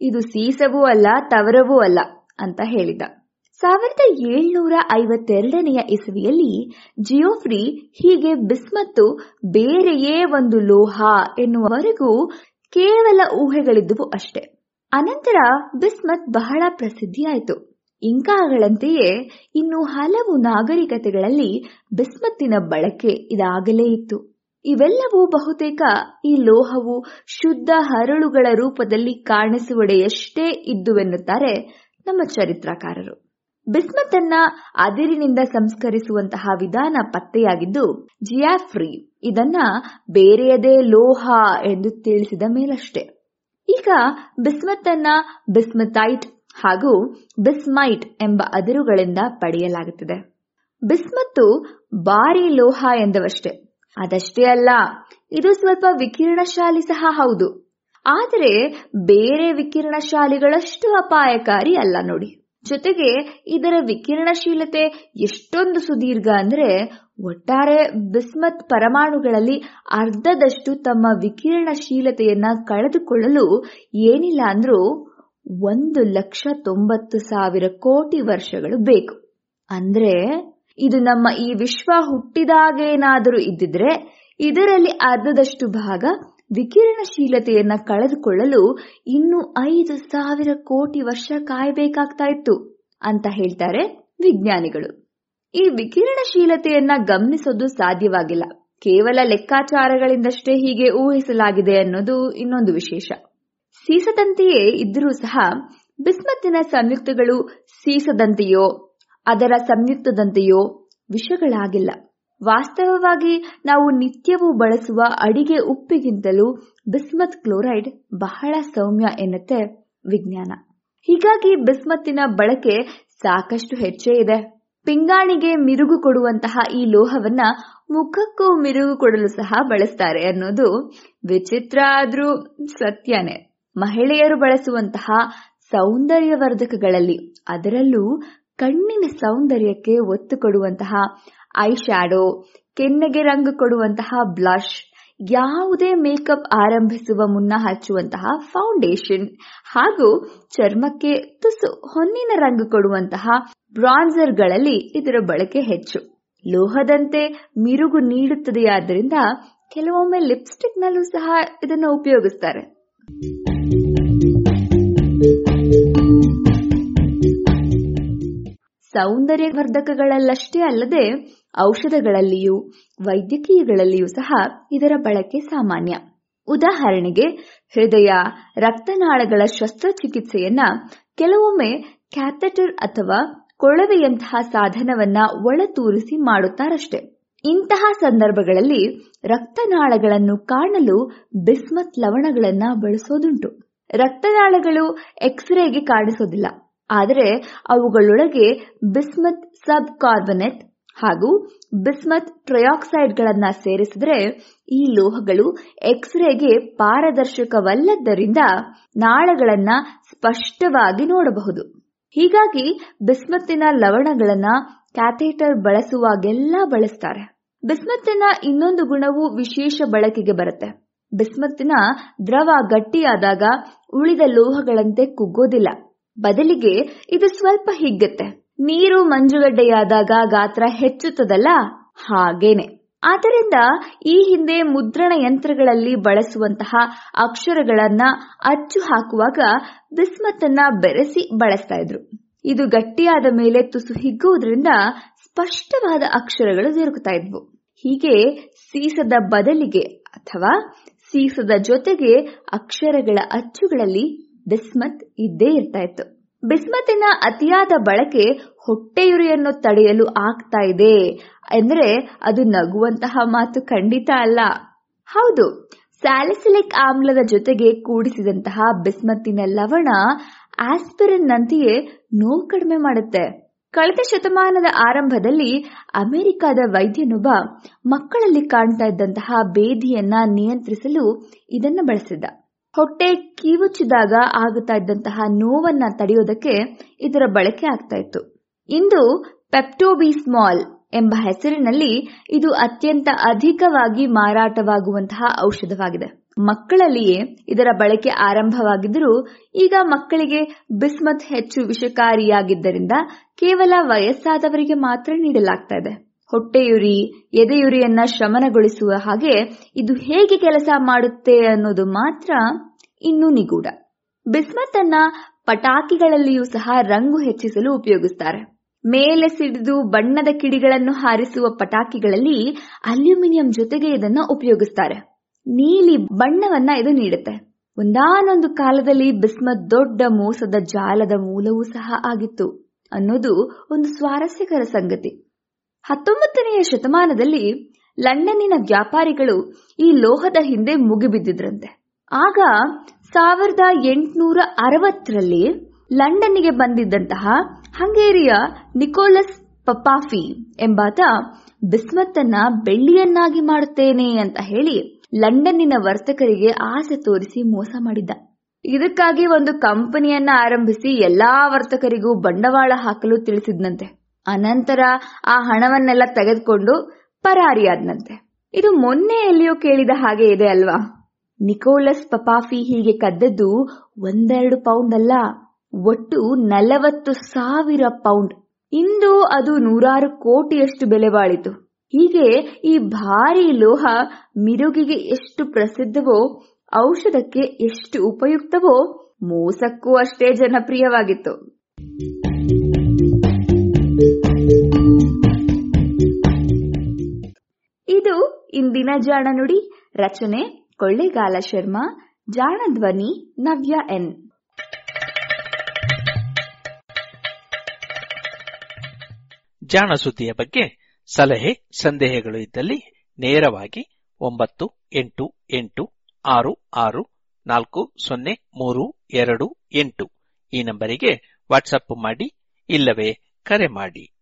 ಇದು ಸೀಸವೂ ಅಲ್ಲ, ತವರವೂ ಅಲ್ಲ ಅಂತ ಹೇಳಿದ. ಸಾವಿರದ ಏಳ್ನೂರ ಐವತ್ತೆರಡನೆಯ ಇಸವಿಯಲ್ಲಿ ಜಿಯೋಫ್ರಿ ಹೀಗೆ ಬಿಸ್ಮತ್ತು ಬೇರೆಯೇ ಒಂದು ಲೋಹ ಎನ್ನುವವರೆಗೂ ಕೇವಲ ಊಹೆಗಳಿದ್ದುವು ಅಷ್ಟೇ. ಅನಂತರ ಬಿಸ್ಮತ್ ಬಹಳ ಪ್ರಸಿದ್ಧಿಯಾಯಿತು. ಇಂಕಾಗಳಂತೆಯೇ ಇನ್ನು ಹಲವು ನಾಗರಿಕತೆಗಳಲ್ಲಿ ಬಿಸ್ಮತ್ತಿನ ಬಳಕೆ ಇದಾಗಲೇ ಇತ್ತು. ಇವೆಲ್ಲವೂ ಬಹುತೇಕ ಈ ಲೋಹವು ಶುದ್ಧ ಹರಳುಗಳ ರೂಪದಲ್ಲಿ ಕಾಣಿಸುವಡೆಯಷ್ಟೇ ಇದ್ದುವೆನ್ನುತ್ತಾರೆ ನಮ್ಮ ಚರಿತ್ರಕಾರರು. ಬಿಸ್ಮತ್ ಅದಿರಿನಿಂದ ಸಂಸ್ಕರಿಸುವಂತಹ ವಿಧಾನ ಪತ್ತೆಯಾಗಿದ್ದು, ಜಿಯಾಫ್ರಿ ಇದನ್ನ ಬೇರೆಯದೇ ಲೋಹ ಎಂದು ತಿಳಿಸಿದ ಮೇಲಷ್ಟೇ. ಈಗ ಬಿಸ್ಮತ್ ಬಿಸ್ಮತೈಟ್ ಹಾಗೂ ಬಿಸ್ಮೈಟ್ ಎಂಬ ಅದಿರುಗಳಿಂದ ಪಡೆಯಲಾಗುತ್ತದೆ. ಬಿಸ್ಮತ್ತು ಭಾರಿ ಲೋಹ ಎಂದವಷ್ಟೇ. ಅದಷ್ಟೇ ಅಲ್ಲ, ಇದು ಸ್ವಲ್ಪ ವಿಕಿರಣಶಾಲಿ ಸಹ ಹೌದು. ಆದರೆ ಬೇರೆ ವಿಕಿರಣಶಾಲಿಗಳಷ್ಟು ಅಪಾಯಕಾರಿ ಅಲ್ಲ ನೋಡಿ. ಜೊತೆಗೆ ಇದರ ವಿಕಿರಣಶೀಲತೆ ಎಷ್ಟೊಂದು ಸುದೀರ್ಘ ಅಂದ್ರೆ ಒಟ್ಟಾರೆ ಬಿಸ್ಮತ್ ಪರಮಾಣುಗಳಲ್ಲಿ ಅರ್ಧದಷ್ಟು ತಮ್ಮ ವಿಕಿರಣಶೀಲತೆಯನ್ನ ಕಳೆದುಕೊಳ್ಳಲು ಏನಿಲ್ಲ ಅಂದ್ರೂ ಒಂದು ಲಕ್ಷ ತೊಂಬತ್ತು ಸಾವಿರ ಕೋಟಿ ವರ್ಷಗಳು ಬೇಕು. ಅಂದ್ರೆ ಇದು ನಮ್ಮ ಈ ವಿಶ್ವ ಹುಟ್ಟಿದಾಗೇನಾದರೂ ಇದ್ದಿದ್ರೆ ಇದರಲ್ಲಿ ಅರ್ಧದಷ್ಟು ಭಾಗ ವಿಕಿರಣಶೀಲತೆಯನ್ನ ಕಳೆದುಕೊಳ್ಳಲು ಇನ್ನು ಐದು ಸಾವಿರ ಕೋಟಿ ವರ್ಷ ಕಾಯಬೇಕಾಗ್ತಾ ಇತ್ತು ಅಂತ ಹೇಳ್ತಾರೆ ವಿಜ್ಞಾನಿಗಳು. ಈ ವಿಕಿರಣಶೀಲತೆಯನ್ನ ಗಮನಿಸೋದು ಸಾಧ್ಯವಾಗಿಲ್ಲ. ಕೇವಲ ಲೆಕ್ಕಾಚಾರಗಳಿಂದಷ್ಟೇ ಹೀಗೆ ಊಹಿಸಲಾಗಿದೆ ಅನ್ನೋದು ಇನ್ನೊಂದು ವಿಶೇಷ. ಸೀಸದಂತೆಯೇ ಇದ್ದರೂ ಸಹ ಬಿಸ್ಮತ್ತಿನ ಸಂಯುಕ್ತಗಳು ಸೀಸದಂತೆಯೋ, ಅದರ ಸಂಯುಕ್ತದಂತೆಯೋ ವಿಷಗಳಾಗಿಲ್ಲ. ವಾಸ್ತವವಾಗಿ ನಾವು ನಿತ್ಯವೂ ಬಳಸುವ ಅಡಿಗೆ ಉಪ್ಪಿಗಿಂತಲೂ ಬಿಸ್ಮತ್ ಕ್ಲೋರೈಡ್ ಬಹಳ ಸೌಮ್ಯ ಎನ್ನುತ್ತೆ ವಿಜ್ಞಾನ. ಹೀಗಾಗಿ ಬಿಸ್ಮತ್ತಿನ ಬಳಕೆ ಸಾಕಷ್ಟು ಹೆಚ್ಚೇ ಇದೆ. ಪಿಂಗಾಣಿಗೆ ಮಿರುಗು ಕೊಡುವಂತಹ ಈ ಲೋಹವನ್ನ ಮುಖಕ್ಕೂ ಮಿರುಗು ಕೊಡಲು ಸಹ ಬಳಸ್ತಾರೆ ಅನ್ನೋದು ವಿಚಿತ್ರ ಆದ್ರೂ ಸತ್ಯನೇ. ಮಹಿಳೆಯರು ಬಳಸುವಂತಹ ಸೌಂದರ್ಯವರ್ಧಕಗಳಲ್ಲಿ ಅದರಲ್ಲೂ ಕಣ್ಣಿನ ಸೌಂದರ್ಯಕ್ಕೆ ಒತ್ತು ಕೊಡುವಂತಹ ಐ ಶ್ಯಾಡೋ ಕೆನ್ನೆಗೆ ರಂಗು ಕೊಡುವಂತಹ ಬ್ಲಷ್, ಯಾವುದೇ ಮೇಕಪ್ ಆರಂಭಿಸುವ ಮುನ್ನ ಹಚ್ಚುವಂತಹ ಫೌಂಡೇಶನ್, ಹಾಗೂ ಚರ್ಮಕ್ಕೆ ತುಸು ಹೊನ್ನಿನ ರಂಗು ಕೊಡುವಂತಹ ಬ್ರಾನ್ಸರ್ಗಳಲ್ಲಿ ಇದರ ಬಳಕೆ ಹೆಚ್ಚು. ಲೋಹದಂತೆ ಮಿರುಗು ನೀಡುತ್ತದೆಯಾದ್ದರಿಂದ ಕೆಲವೊಮ್ಮೆ ಲಿಪ್ಸ್ಟಿಕ್ನಲ್ಲೂ ಸಹ ಇದನ್ನು ಉಪಯೋಗಿಸ್ತಾರೆ. ಸೌಂದರ್ಯವರ್ಧಕಗಳಲ್ಲಷ್ಟೇ ಅಲ್ಲದೆ ಔಷಧಗಳಲ್ಲಿಯೂ ವೈದ್ಯಕೀಯಗಳಲ್ಲಿಯೂ ಸಹ ಇದರ ಬಳಕೆ ಸಾಮಾನ್ಯ. ಉದಾಹರಣೆಗೆ, ಹೃದಯ, ರಕ್ತನಾಳಗಳ ಶಸ್ತ್ರಚಿಕಿತ್ಸೆಯನ್ನ ಕೆಲವೊಮ್ಮೆ ಕ್ಯಾಥೆಟರ್ ಅಥವಾ ಕೊಳವೆಯಂತಹ ಸಾಧನವನ್ನ ಒಳತೂರಿಸಿ ಮಾಡುತ್ತಾರಷ್ಟೆ. ಇಂತಹ ಸಂದರ್ಭಗಳಲ್ಲಿ ರಕ್ತನಾಳಗಳನ್ನು ಕಾಣಲು ಬಿಸ್ಮತ್ ಲವಣಗಳನ್ನ ಬಳಸೋದುಂಟು. ರಕ್ತನಾಳಗಳು ಎಕ್ಸ್ರೇಗೆ ಕಾಣಿಸೋದಿಲ್ಲ. ಆದರೆ ಅವುಗಳೊಳಗೆ ಬಿಸ್ಮತ್ ಸಬ್ ಕಾರ್ಬನೆಟ್ ಹಾಗೂ ಬಿಸ್ಮತ್ ಟ್ರಯಾಕ್ಸೈಡ್ಗಳನ್ನು ಸೇರಿಸಿದ್ರೆ ಈ ಲೋಹಗಳು ಎಕ್ಸ್ರೇಗೆ ಪಾರದರ್ಶಕವಲ್ಲದ್ದರಿಂದ ನಾಳಗಳನ್ನು ಸ್ಪಷ್ಟವಾಗಿ ನೋಡಬಹುದು. ಹೀಗಾಗಿ ಬಿಸ್ಮತ್ತಿನ ಲವಣಗಳನ್ನು ಕ್ಯಾಥೇಟರ್ ಬಳಸುವಾಗೆಲ್ಲ ಬಳಸ್ತಾರೆ. ಬಿಸ್ಮತ್ತಿನ ಇನ್ನೊಂದು ಗುಣವು ವಿಶೇಷ ಬಳಕೆಗೆ ಬರುತ್ತೆ. ಬಿಸ್ಮತ್ತಿನ ದ್ರವ ಗಟ್ಟಿಯಾದಾಗ ಉಳಿದ ಲೋಹಗಳಂತೆ ಕುಗ್ಗೋದಿಲ್ಲ. ಬದಲಿಗೆ ಇದು ಸ್ವಲ್ಪ ಹಿಗ್ಗತ್ತೆ. ನೀರು ಮಂಜುಗಡ್ಡೆಯಾದಾಗ ಗಾತ್ರ ಹೆಚ್ಚುತ್ತದಲ್ಲ? ಹಾಗೇನೆ. ಆದ್ದರಿಂದ ಈ ಹಿಂದೆ ಮುದ್ರಣ ಯಂತ್ರಗಳಲ್ಲಿ ಬಳಸುವಂತಹ ಅಕ್ಷರಗಳನ್ನ ಅಚ್ಚು ಹಾಕುವಾಗ ಬಿಸ್ಮತ್ತನ್ನ ಬೆರೆಸಿ ಬಳಸ್ತಾ ಇದ್ರು. ಇದು ಗಟ್ಟಿಯಾದ ಮೇಲೆ ತುಸು ಹಿಗ್ಗುವುದರಿಂದ ಸ್ಪಷ್ಟವಾದ ಅಕ್ಷರಗಳು ದೊರಕುತ್ತಾ ಇದ್ವು. ಹೀಗೆ ಸೀಸದ ಬದಲಿಗೆ ಅಥವಾ ಸೀಸದ ಜೊತೆಗೆ ಅಕ್ಷರಗಳ ಅಚ್ಚುಗಳಲ್ಲಿ ಬಿಸ್ಮತ್ ಇದ್ದೇ ಇರ್ತಾ ಇತ್ತು. ಬಿಸ್ಮತ್ತಿನ ಅತಿಯಾದ ಬಳಕೆ ಹೊಟ್ಟೆಯುರಿಯನ್ನು ತಡೆಯಲು ಆಗ್ತಾ ಇದೆ ಅಂದ್ರೆ ಅದು ನಗುವಂತಹ ಮಾತು ಖಂಡಿತ ಅಲ್ಲ. ಹೌದು, ಸ್ಯಾಲಿಸಿಲಿಕ್ ಆಮ್ಲದ ಜೊತೆಗೆ ಕೂಡಿಸಿದಂತಹ ಬಿಸ್ಮತ್ತಿನ ಲವಣ ಆಸ್ಪಿರಿನ್ ನಂತೆಯೇ ನೋವು ಕಡಿಮೆ ಮಾಡುತ್ತೆ. ಕಳೆದ ಶತಮಾನದ ಆರಂಭದಲ್ಲಿ ಅಮೆರಿಕದ ವೈದ್ಯನೊಬ್ಬ ಮಕ್ಕಳಲ್ಲಿ ಕಾಣ್ತಾ ಇದ್ದಂತಹ ಬೇಧಿಯನ್ನ ನಿಯಂತ್ರಿಸಲು ಇದನ್ನು ಬಳಸಿದ್ದ. ಹೊಟ್ಟೆ ಕಿವುಚಿದಾಗ ಆಗುತ್ತಾ ಇದ್ದಂತಹ ನೋವನ್ನ ತಡೆಯೋದಕ್ಕೆ ಇದರ ಬಳಕೆ ಆಗ್ತಾ ಇತ್ತು. ಇಂದು ಪೆಪ್ಟೋಬಿಸ್ಮಾಲ್ ಎಂಬ ಹೆಸರಿನಲ್ಲಿ ಇದು ಅತ್ಯಂತ ಅಧಿಕವಾಗಿ ಮಾರಾಟವಾಗುವಂತಹ ಔಷಧವಾಗಿದೆ. ಮಕ್ಕಳಲ್ಲಿಯೇ ಇದರ ಬಳಕೆ ಆರಂಭವಾಗಿದ್ದರೂ ಈಗ ಮಕ್ಕಳಿಗೆ ಬಿಸ್ಮತ್ ಹೆಚ್ಚು ವಿಷಕಾರಿಯಾಗಿದ್ದರಿಂದ ಕೇವಲ ವಯಸ್ಸಾದವರಿಗೆ ಮಾತ್ರ ನೀಡಲಾಗ್ತಾ ಇದೆ. ಹೊಟ್ಟೆಯುರಿ, ಎದೆಯುರಿಯನ್ನ ಶಮನಗೊಳಿಸುವ ಹಾಗೆ ಇದು ಹೇಗೆ ಕೆಲಸ ಮಾಡುತ್ತೆ ಅನ್ನೋದು ಮಾತ್ರ ಇನ್ನೂ ನಿಗೂಢ. ಬಿಸ್ಮತ್ ಅನ್ನ ಪಟಾಕಿಗಳಲ್ಲಿಯೂ ಸಹ ರಂಗು ಹೆಚ್ಚಿಸಲು ಉಪಯೋಗಿಸ್ತಾರೆ. ಮೇಲೆ ಸಿಡಿದು ಬಣ್ಣದ ಕಿಡಿಗಳನ್ನು ಹಾರಿಸುವ ಪಟಾಕಿಗಳಲ್ಲಿ ಅಲ್ಯೂಮಿನಿಯಂ ಜೊತೆಗೆ ಇದನ್ನ ಉಪಯೋಗಿಸ್ತಾರೆ. ನೀಲಿ ಬಣ್ಣವನ್ನ ಇದು ನೀಡುತ್ತೆ. ಒಂದಾನೊಂದು ಕಾಲದಲ್ಲಿ ಬಿಸ್ಮತ್ ದೊಡ್ಡ ಮೋಸದ ಜಾಲದ ಮೂಲವೂ ಸಹ ಆಗಿತ್ತು ಅನ್ನೋದು ಒಂದು ಸ್ವಾರಸ್ಯಕರ ಸಂಗತಿ. ಹತ್ತೊಂಬತ್ತನೆಯ ಶತಮಾನದಲ್ಲಿ ಲಂಡನ್ನಿನ ವ್ಯಾಪಾರಿಗಳು ಈ ಲೋಹದ ಹಿಂದೆ ಮುಗಿಬಿದ್ದಿದ್ರಂತೆ. ಆಗ ಸಾವಿರದ ಎಂಟುನೂರ ಅರವತ್ತರಲ್ಲಿ ಲಂಡನ್ನಿಗೆ ಬಂದಿದ್ದಂತಹ ಹಂಗೇರಿಯ ನಿಕೋಲಸ್ ಪಪಾಫಿ ಎಂಬಾತ ಬಿಸ್ಮತ್ ಅನ್ನ ಬೆಳ್ಳಿಯನ್ನಾಗಿ ಮಾಡುತ್ತೇನೆ ಅಂತ ಹೇಳಿ ಲಂಡನ್ನಿನ ವರ್ತಕರಿಗೆ ಆಸೆ ತೋರಿಸಿ ಮೋಸ ಮಾಡಿದ್ದ. ಇದಕ್ಕಾಗಿ ಒಂದು ಕಂಪನಿಯನ್ನ ಆರಂಭಿಸಿ ಎಲ್ಲಾ ವರ್ತಕರಿಗೂ ಬಂಡವಾಳ ಹಾಕಲು ತಿಳಿಸಿದ್ನಂತೆ. ಅನಂತರ ಆ ಹಣವನ್ನೆಲ್ಲ ತೆಗೆದುಕೊಂಡು ಪರಾರಿಯಾದ್ನಂತೆ. ಇದು ಮೊನ್ನೆ ಎಲ್ಲಿಯೋ ಕೇಳಿದ ಹಾಗೆ ಇದೆ ಅಲ್ವಾ? ನಿಕೋಲಸ್ ಪಪಾಫಿ ಹೀಗೆ ಕದ್ದದ್ದು ಒಂದೆರಡು ಪೌಂಡ್ ಅಲ್ಲ, ಒಟ್ಟು ನಲವತ್ತು ಸಾವಿರ ಪೌಂಡ್. ಇಂದು ಅದು ನೂರಾರು ಕೋಟಿಯಷ್ಟು ಬೆಲೆ ಬಾಳಿತು. ಹೀಗೆ ಈ ಭಾರಿ ಲೋಹ ಮಿರುಗಿಗೆ ಎಷ್ಟು ಪ್ರಸಿದ್ಧವೋ, ಔಷಧಕ್ಕೆ ಎಷ್ಟು ಉಪಯುಕ್ತವೋ ಮೋಸಕ್ಕೂ ಅಷ್ಟೇ ಜನಪ್ರಿಯವಾಗಿತ್ತು. ಇದು ಇಂದಿನ ಜಾಣ ನುಡಿ. ರಚನೆ ಕೊಳ್ಳೇಗಾಲ ಶರ್ಮಾ, ಜಾಣ ಧ್ವನಿ ನವ್ಯ ಎನ್. ಜಾಣ ಸುದ್ದಿಯ ಬಗ್ಗೆ ಸಲಹೆ, ಸಂದೇಹಗಳು ಇದ್ದಲ್ಲಿ ನೇರವಾಗಿ ಒಂಬತ್ತು, ಎಂಟು ಎಂಟು, ಆರು ಆರು, ನಾಲ್ಕು, ಸೊನ್ನೆ, ಮೂರು, ಎರಡು, ಎಂಟು ಈ ನಂಬರಿಗೆ ವಾಟ್ಸಪ್ ಮಾಡಿ ಇಲ್ಲವೇ ಕರೆ ಮಾಡಿ.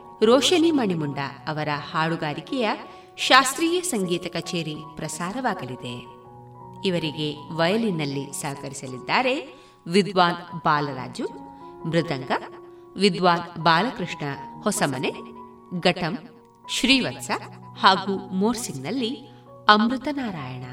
ರೋಷನಿ ಮಣಿಮುಂಡ ಅವರ ಹಾಡುಗಾರಿಕೆಯ ಶಾಸ್ತ್ರೀಯ ಸಂಗೀತ ಕಚೇರಿ ಪ್ರಸಾರವಾಗಲಿದೆ. ಇವರಿಗೆ ವಯಲಿನ್ನಲ್ಲಿ ಸಹಕರಿಸಲಿದ್ದಾರೆ ವಿದ್ವಾನ್ ಬಾಲರಾಜು, ಮೃದಂಗ, ವಿದ್ವಾನ್ ಬಾಲಕೃಷ್ಣ ಹೊಸಮನೆ, ಘಟಂ, ಶ್ರೀವತ್ಸ ಹಾಗೂ ಮೋರ್ಸಿಂಗ್ನಲ್ಲಿ ಅಮೃತ ನಾರಾಯಣ.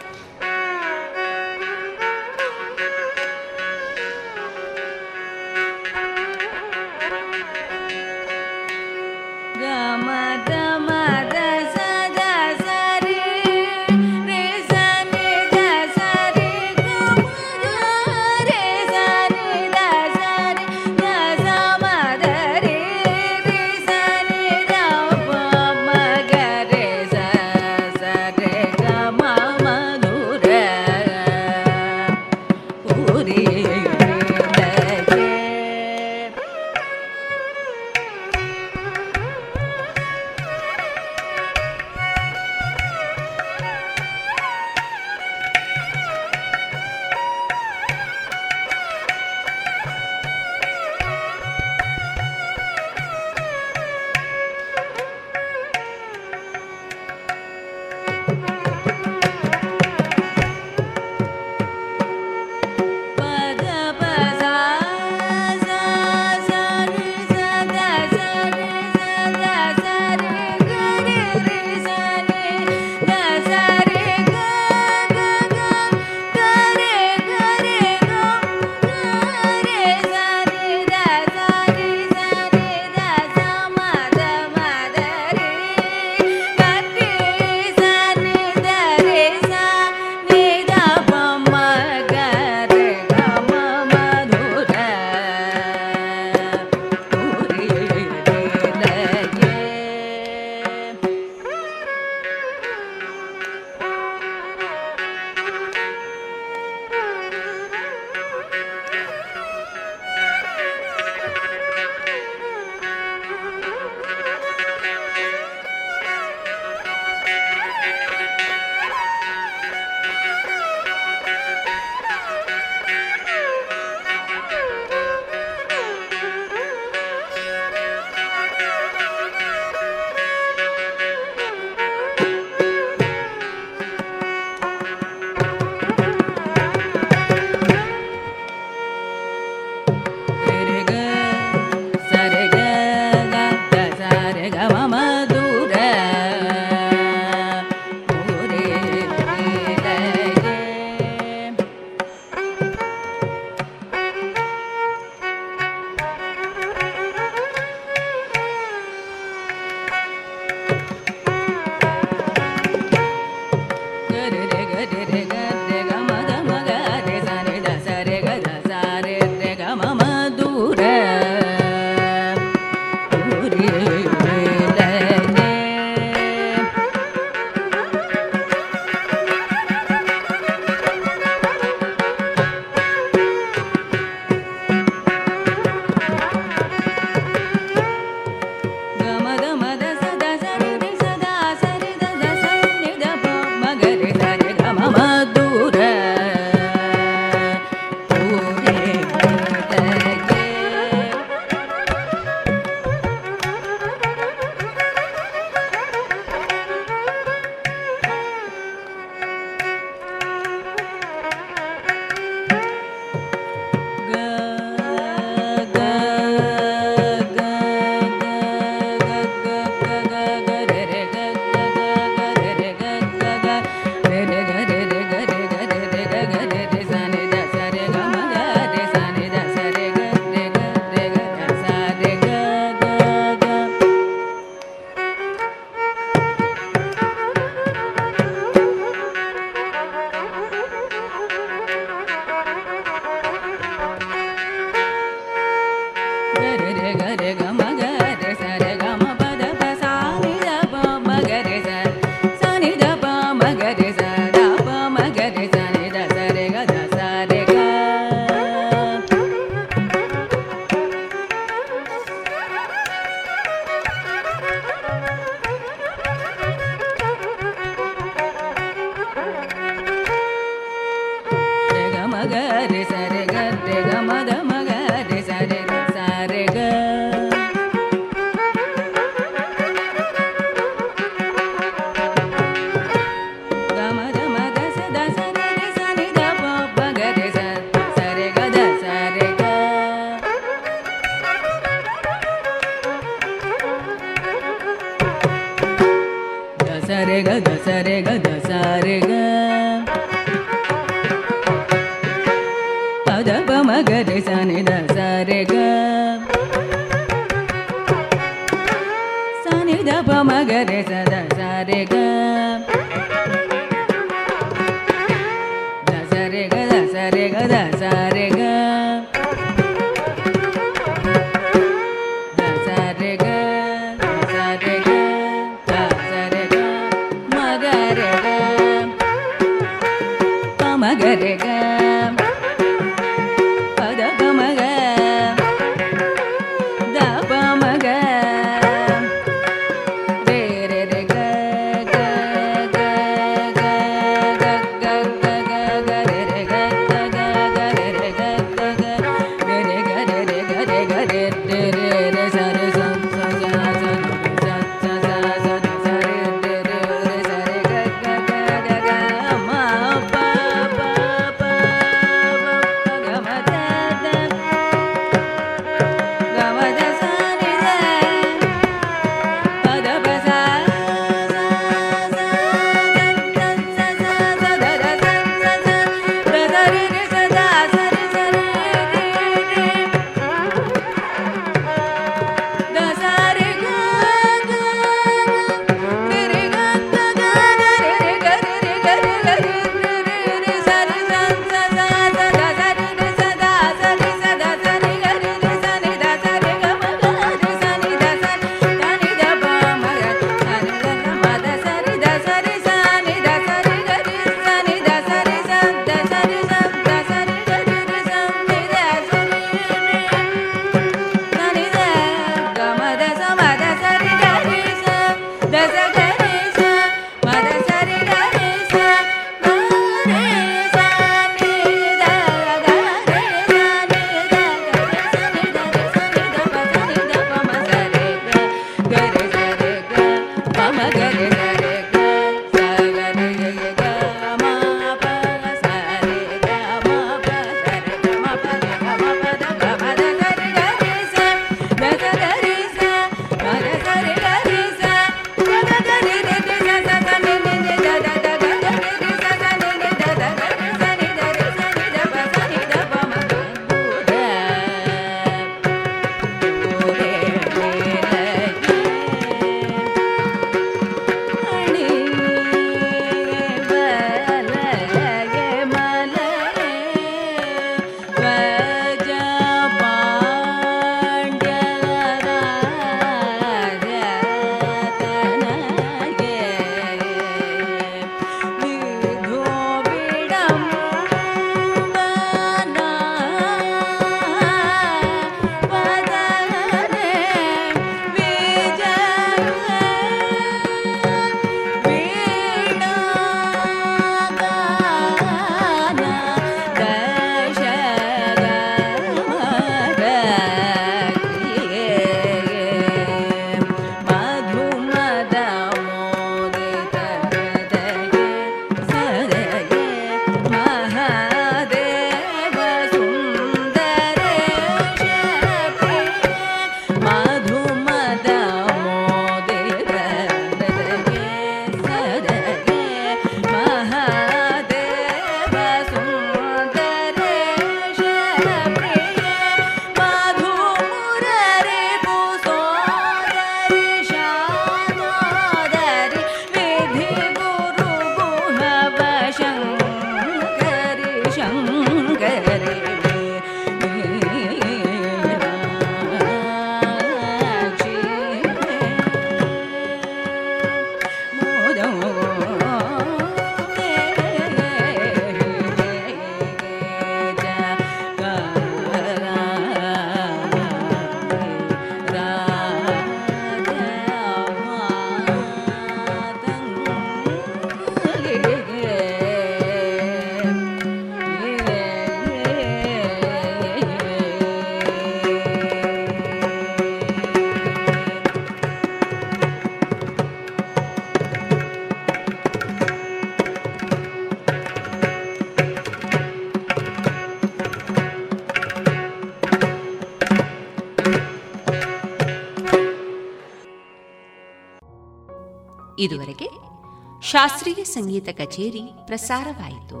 ಶಾಸ್ತ್ರೀಯ ಸಂಗೀತ ಕಚೇರಿ ಪ್ರಸಾರವಾಯಿತು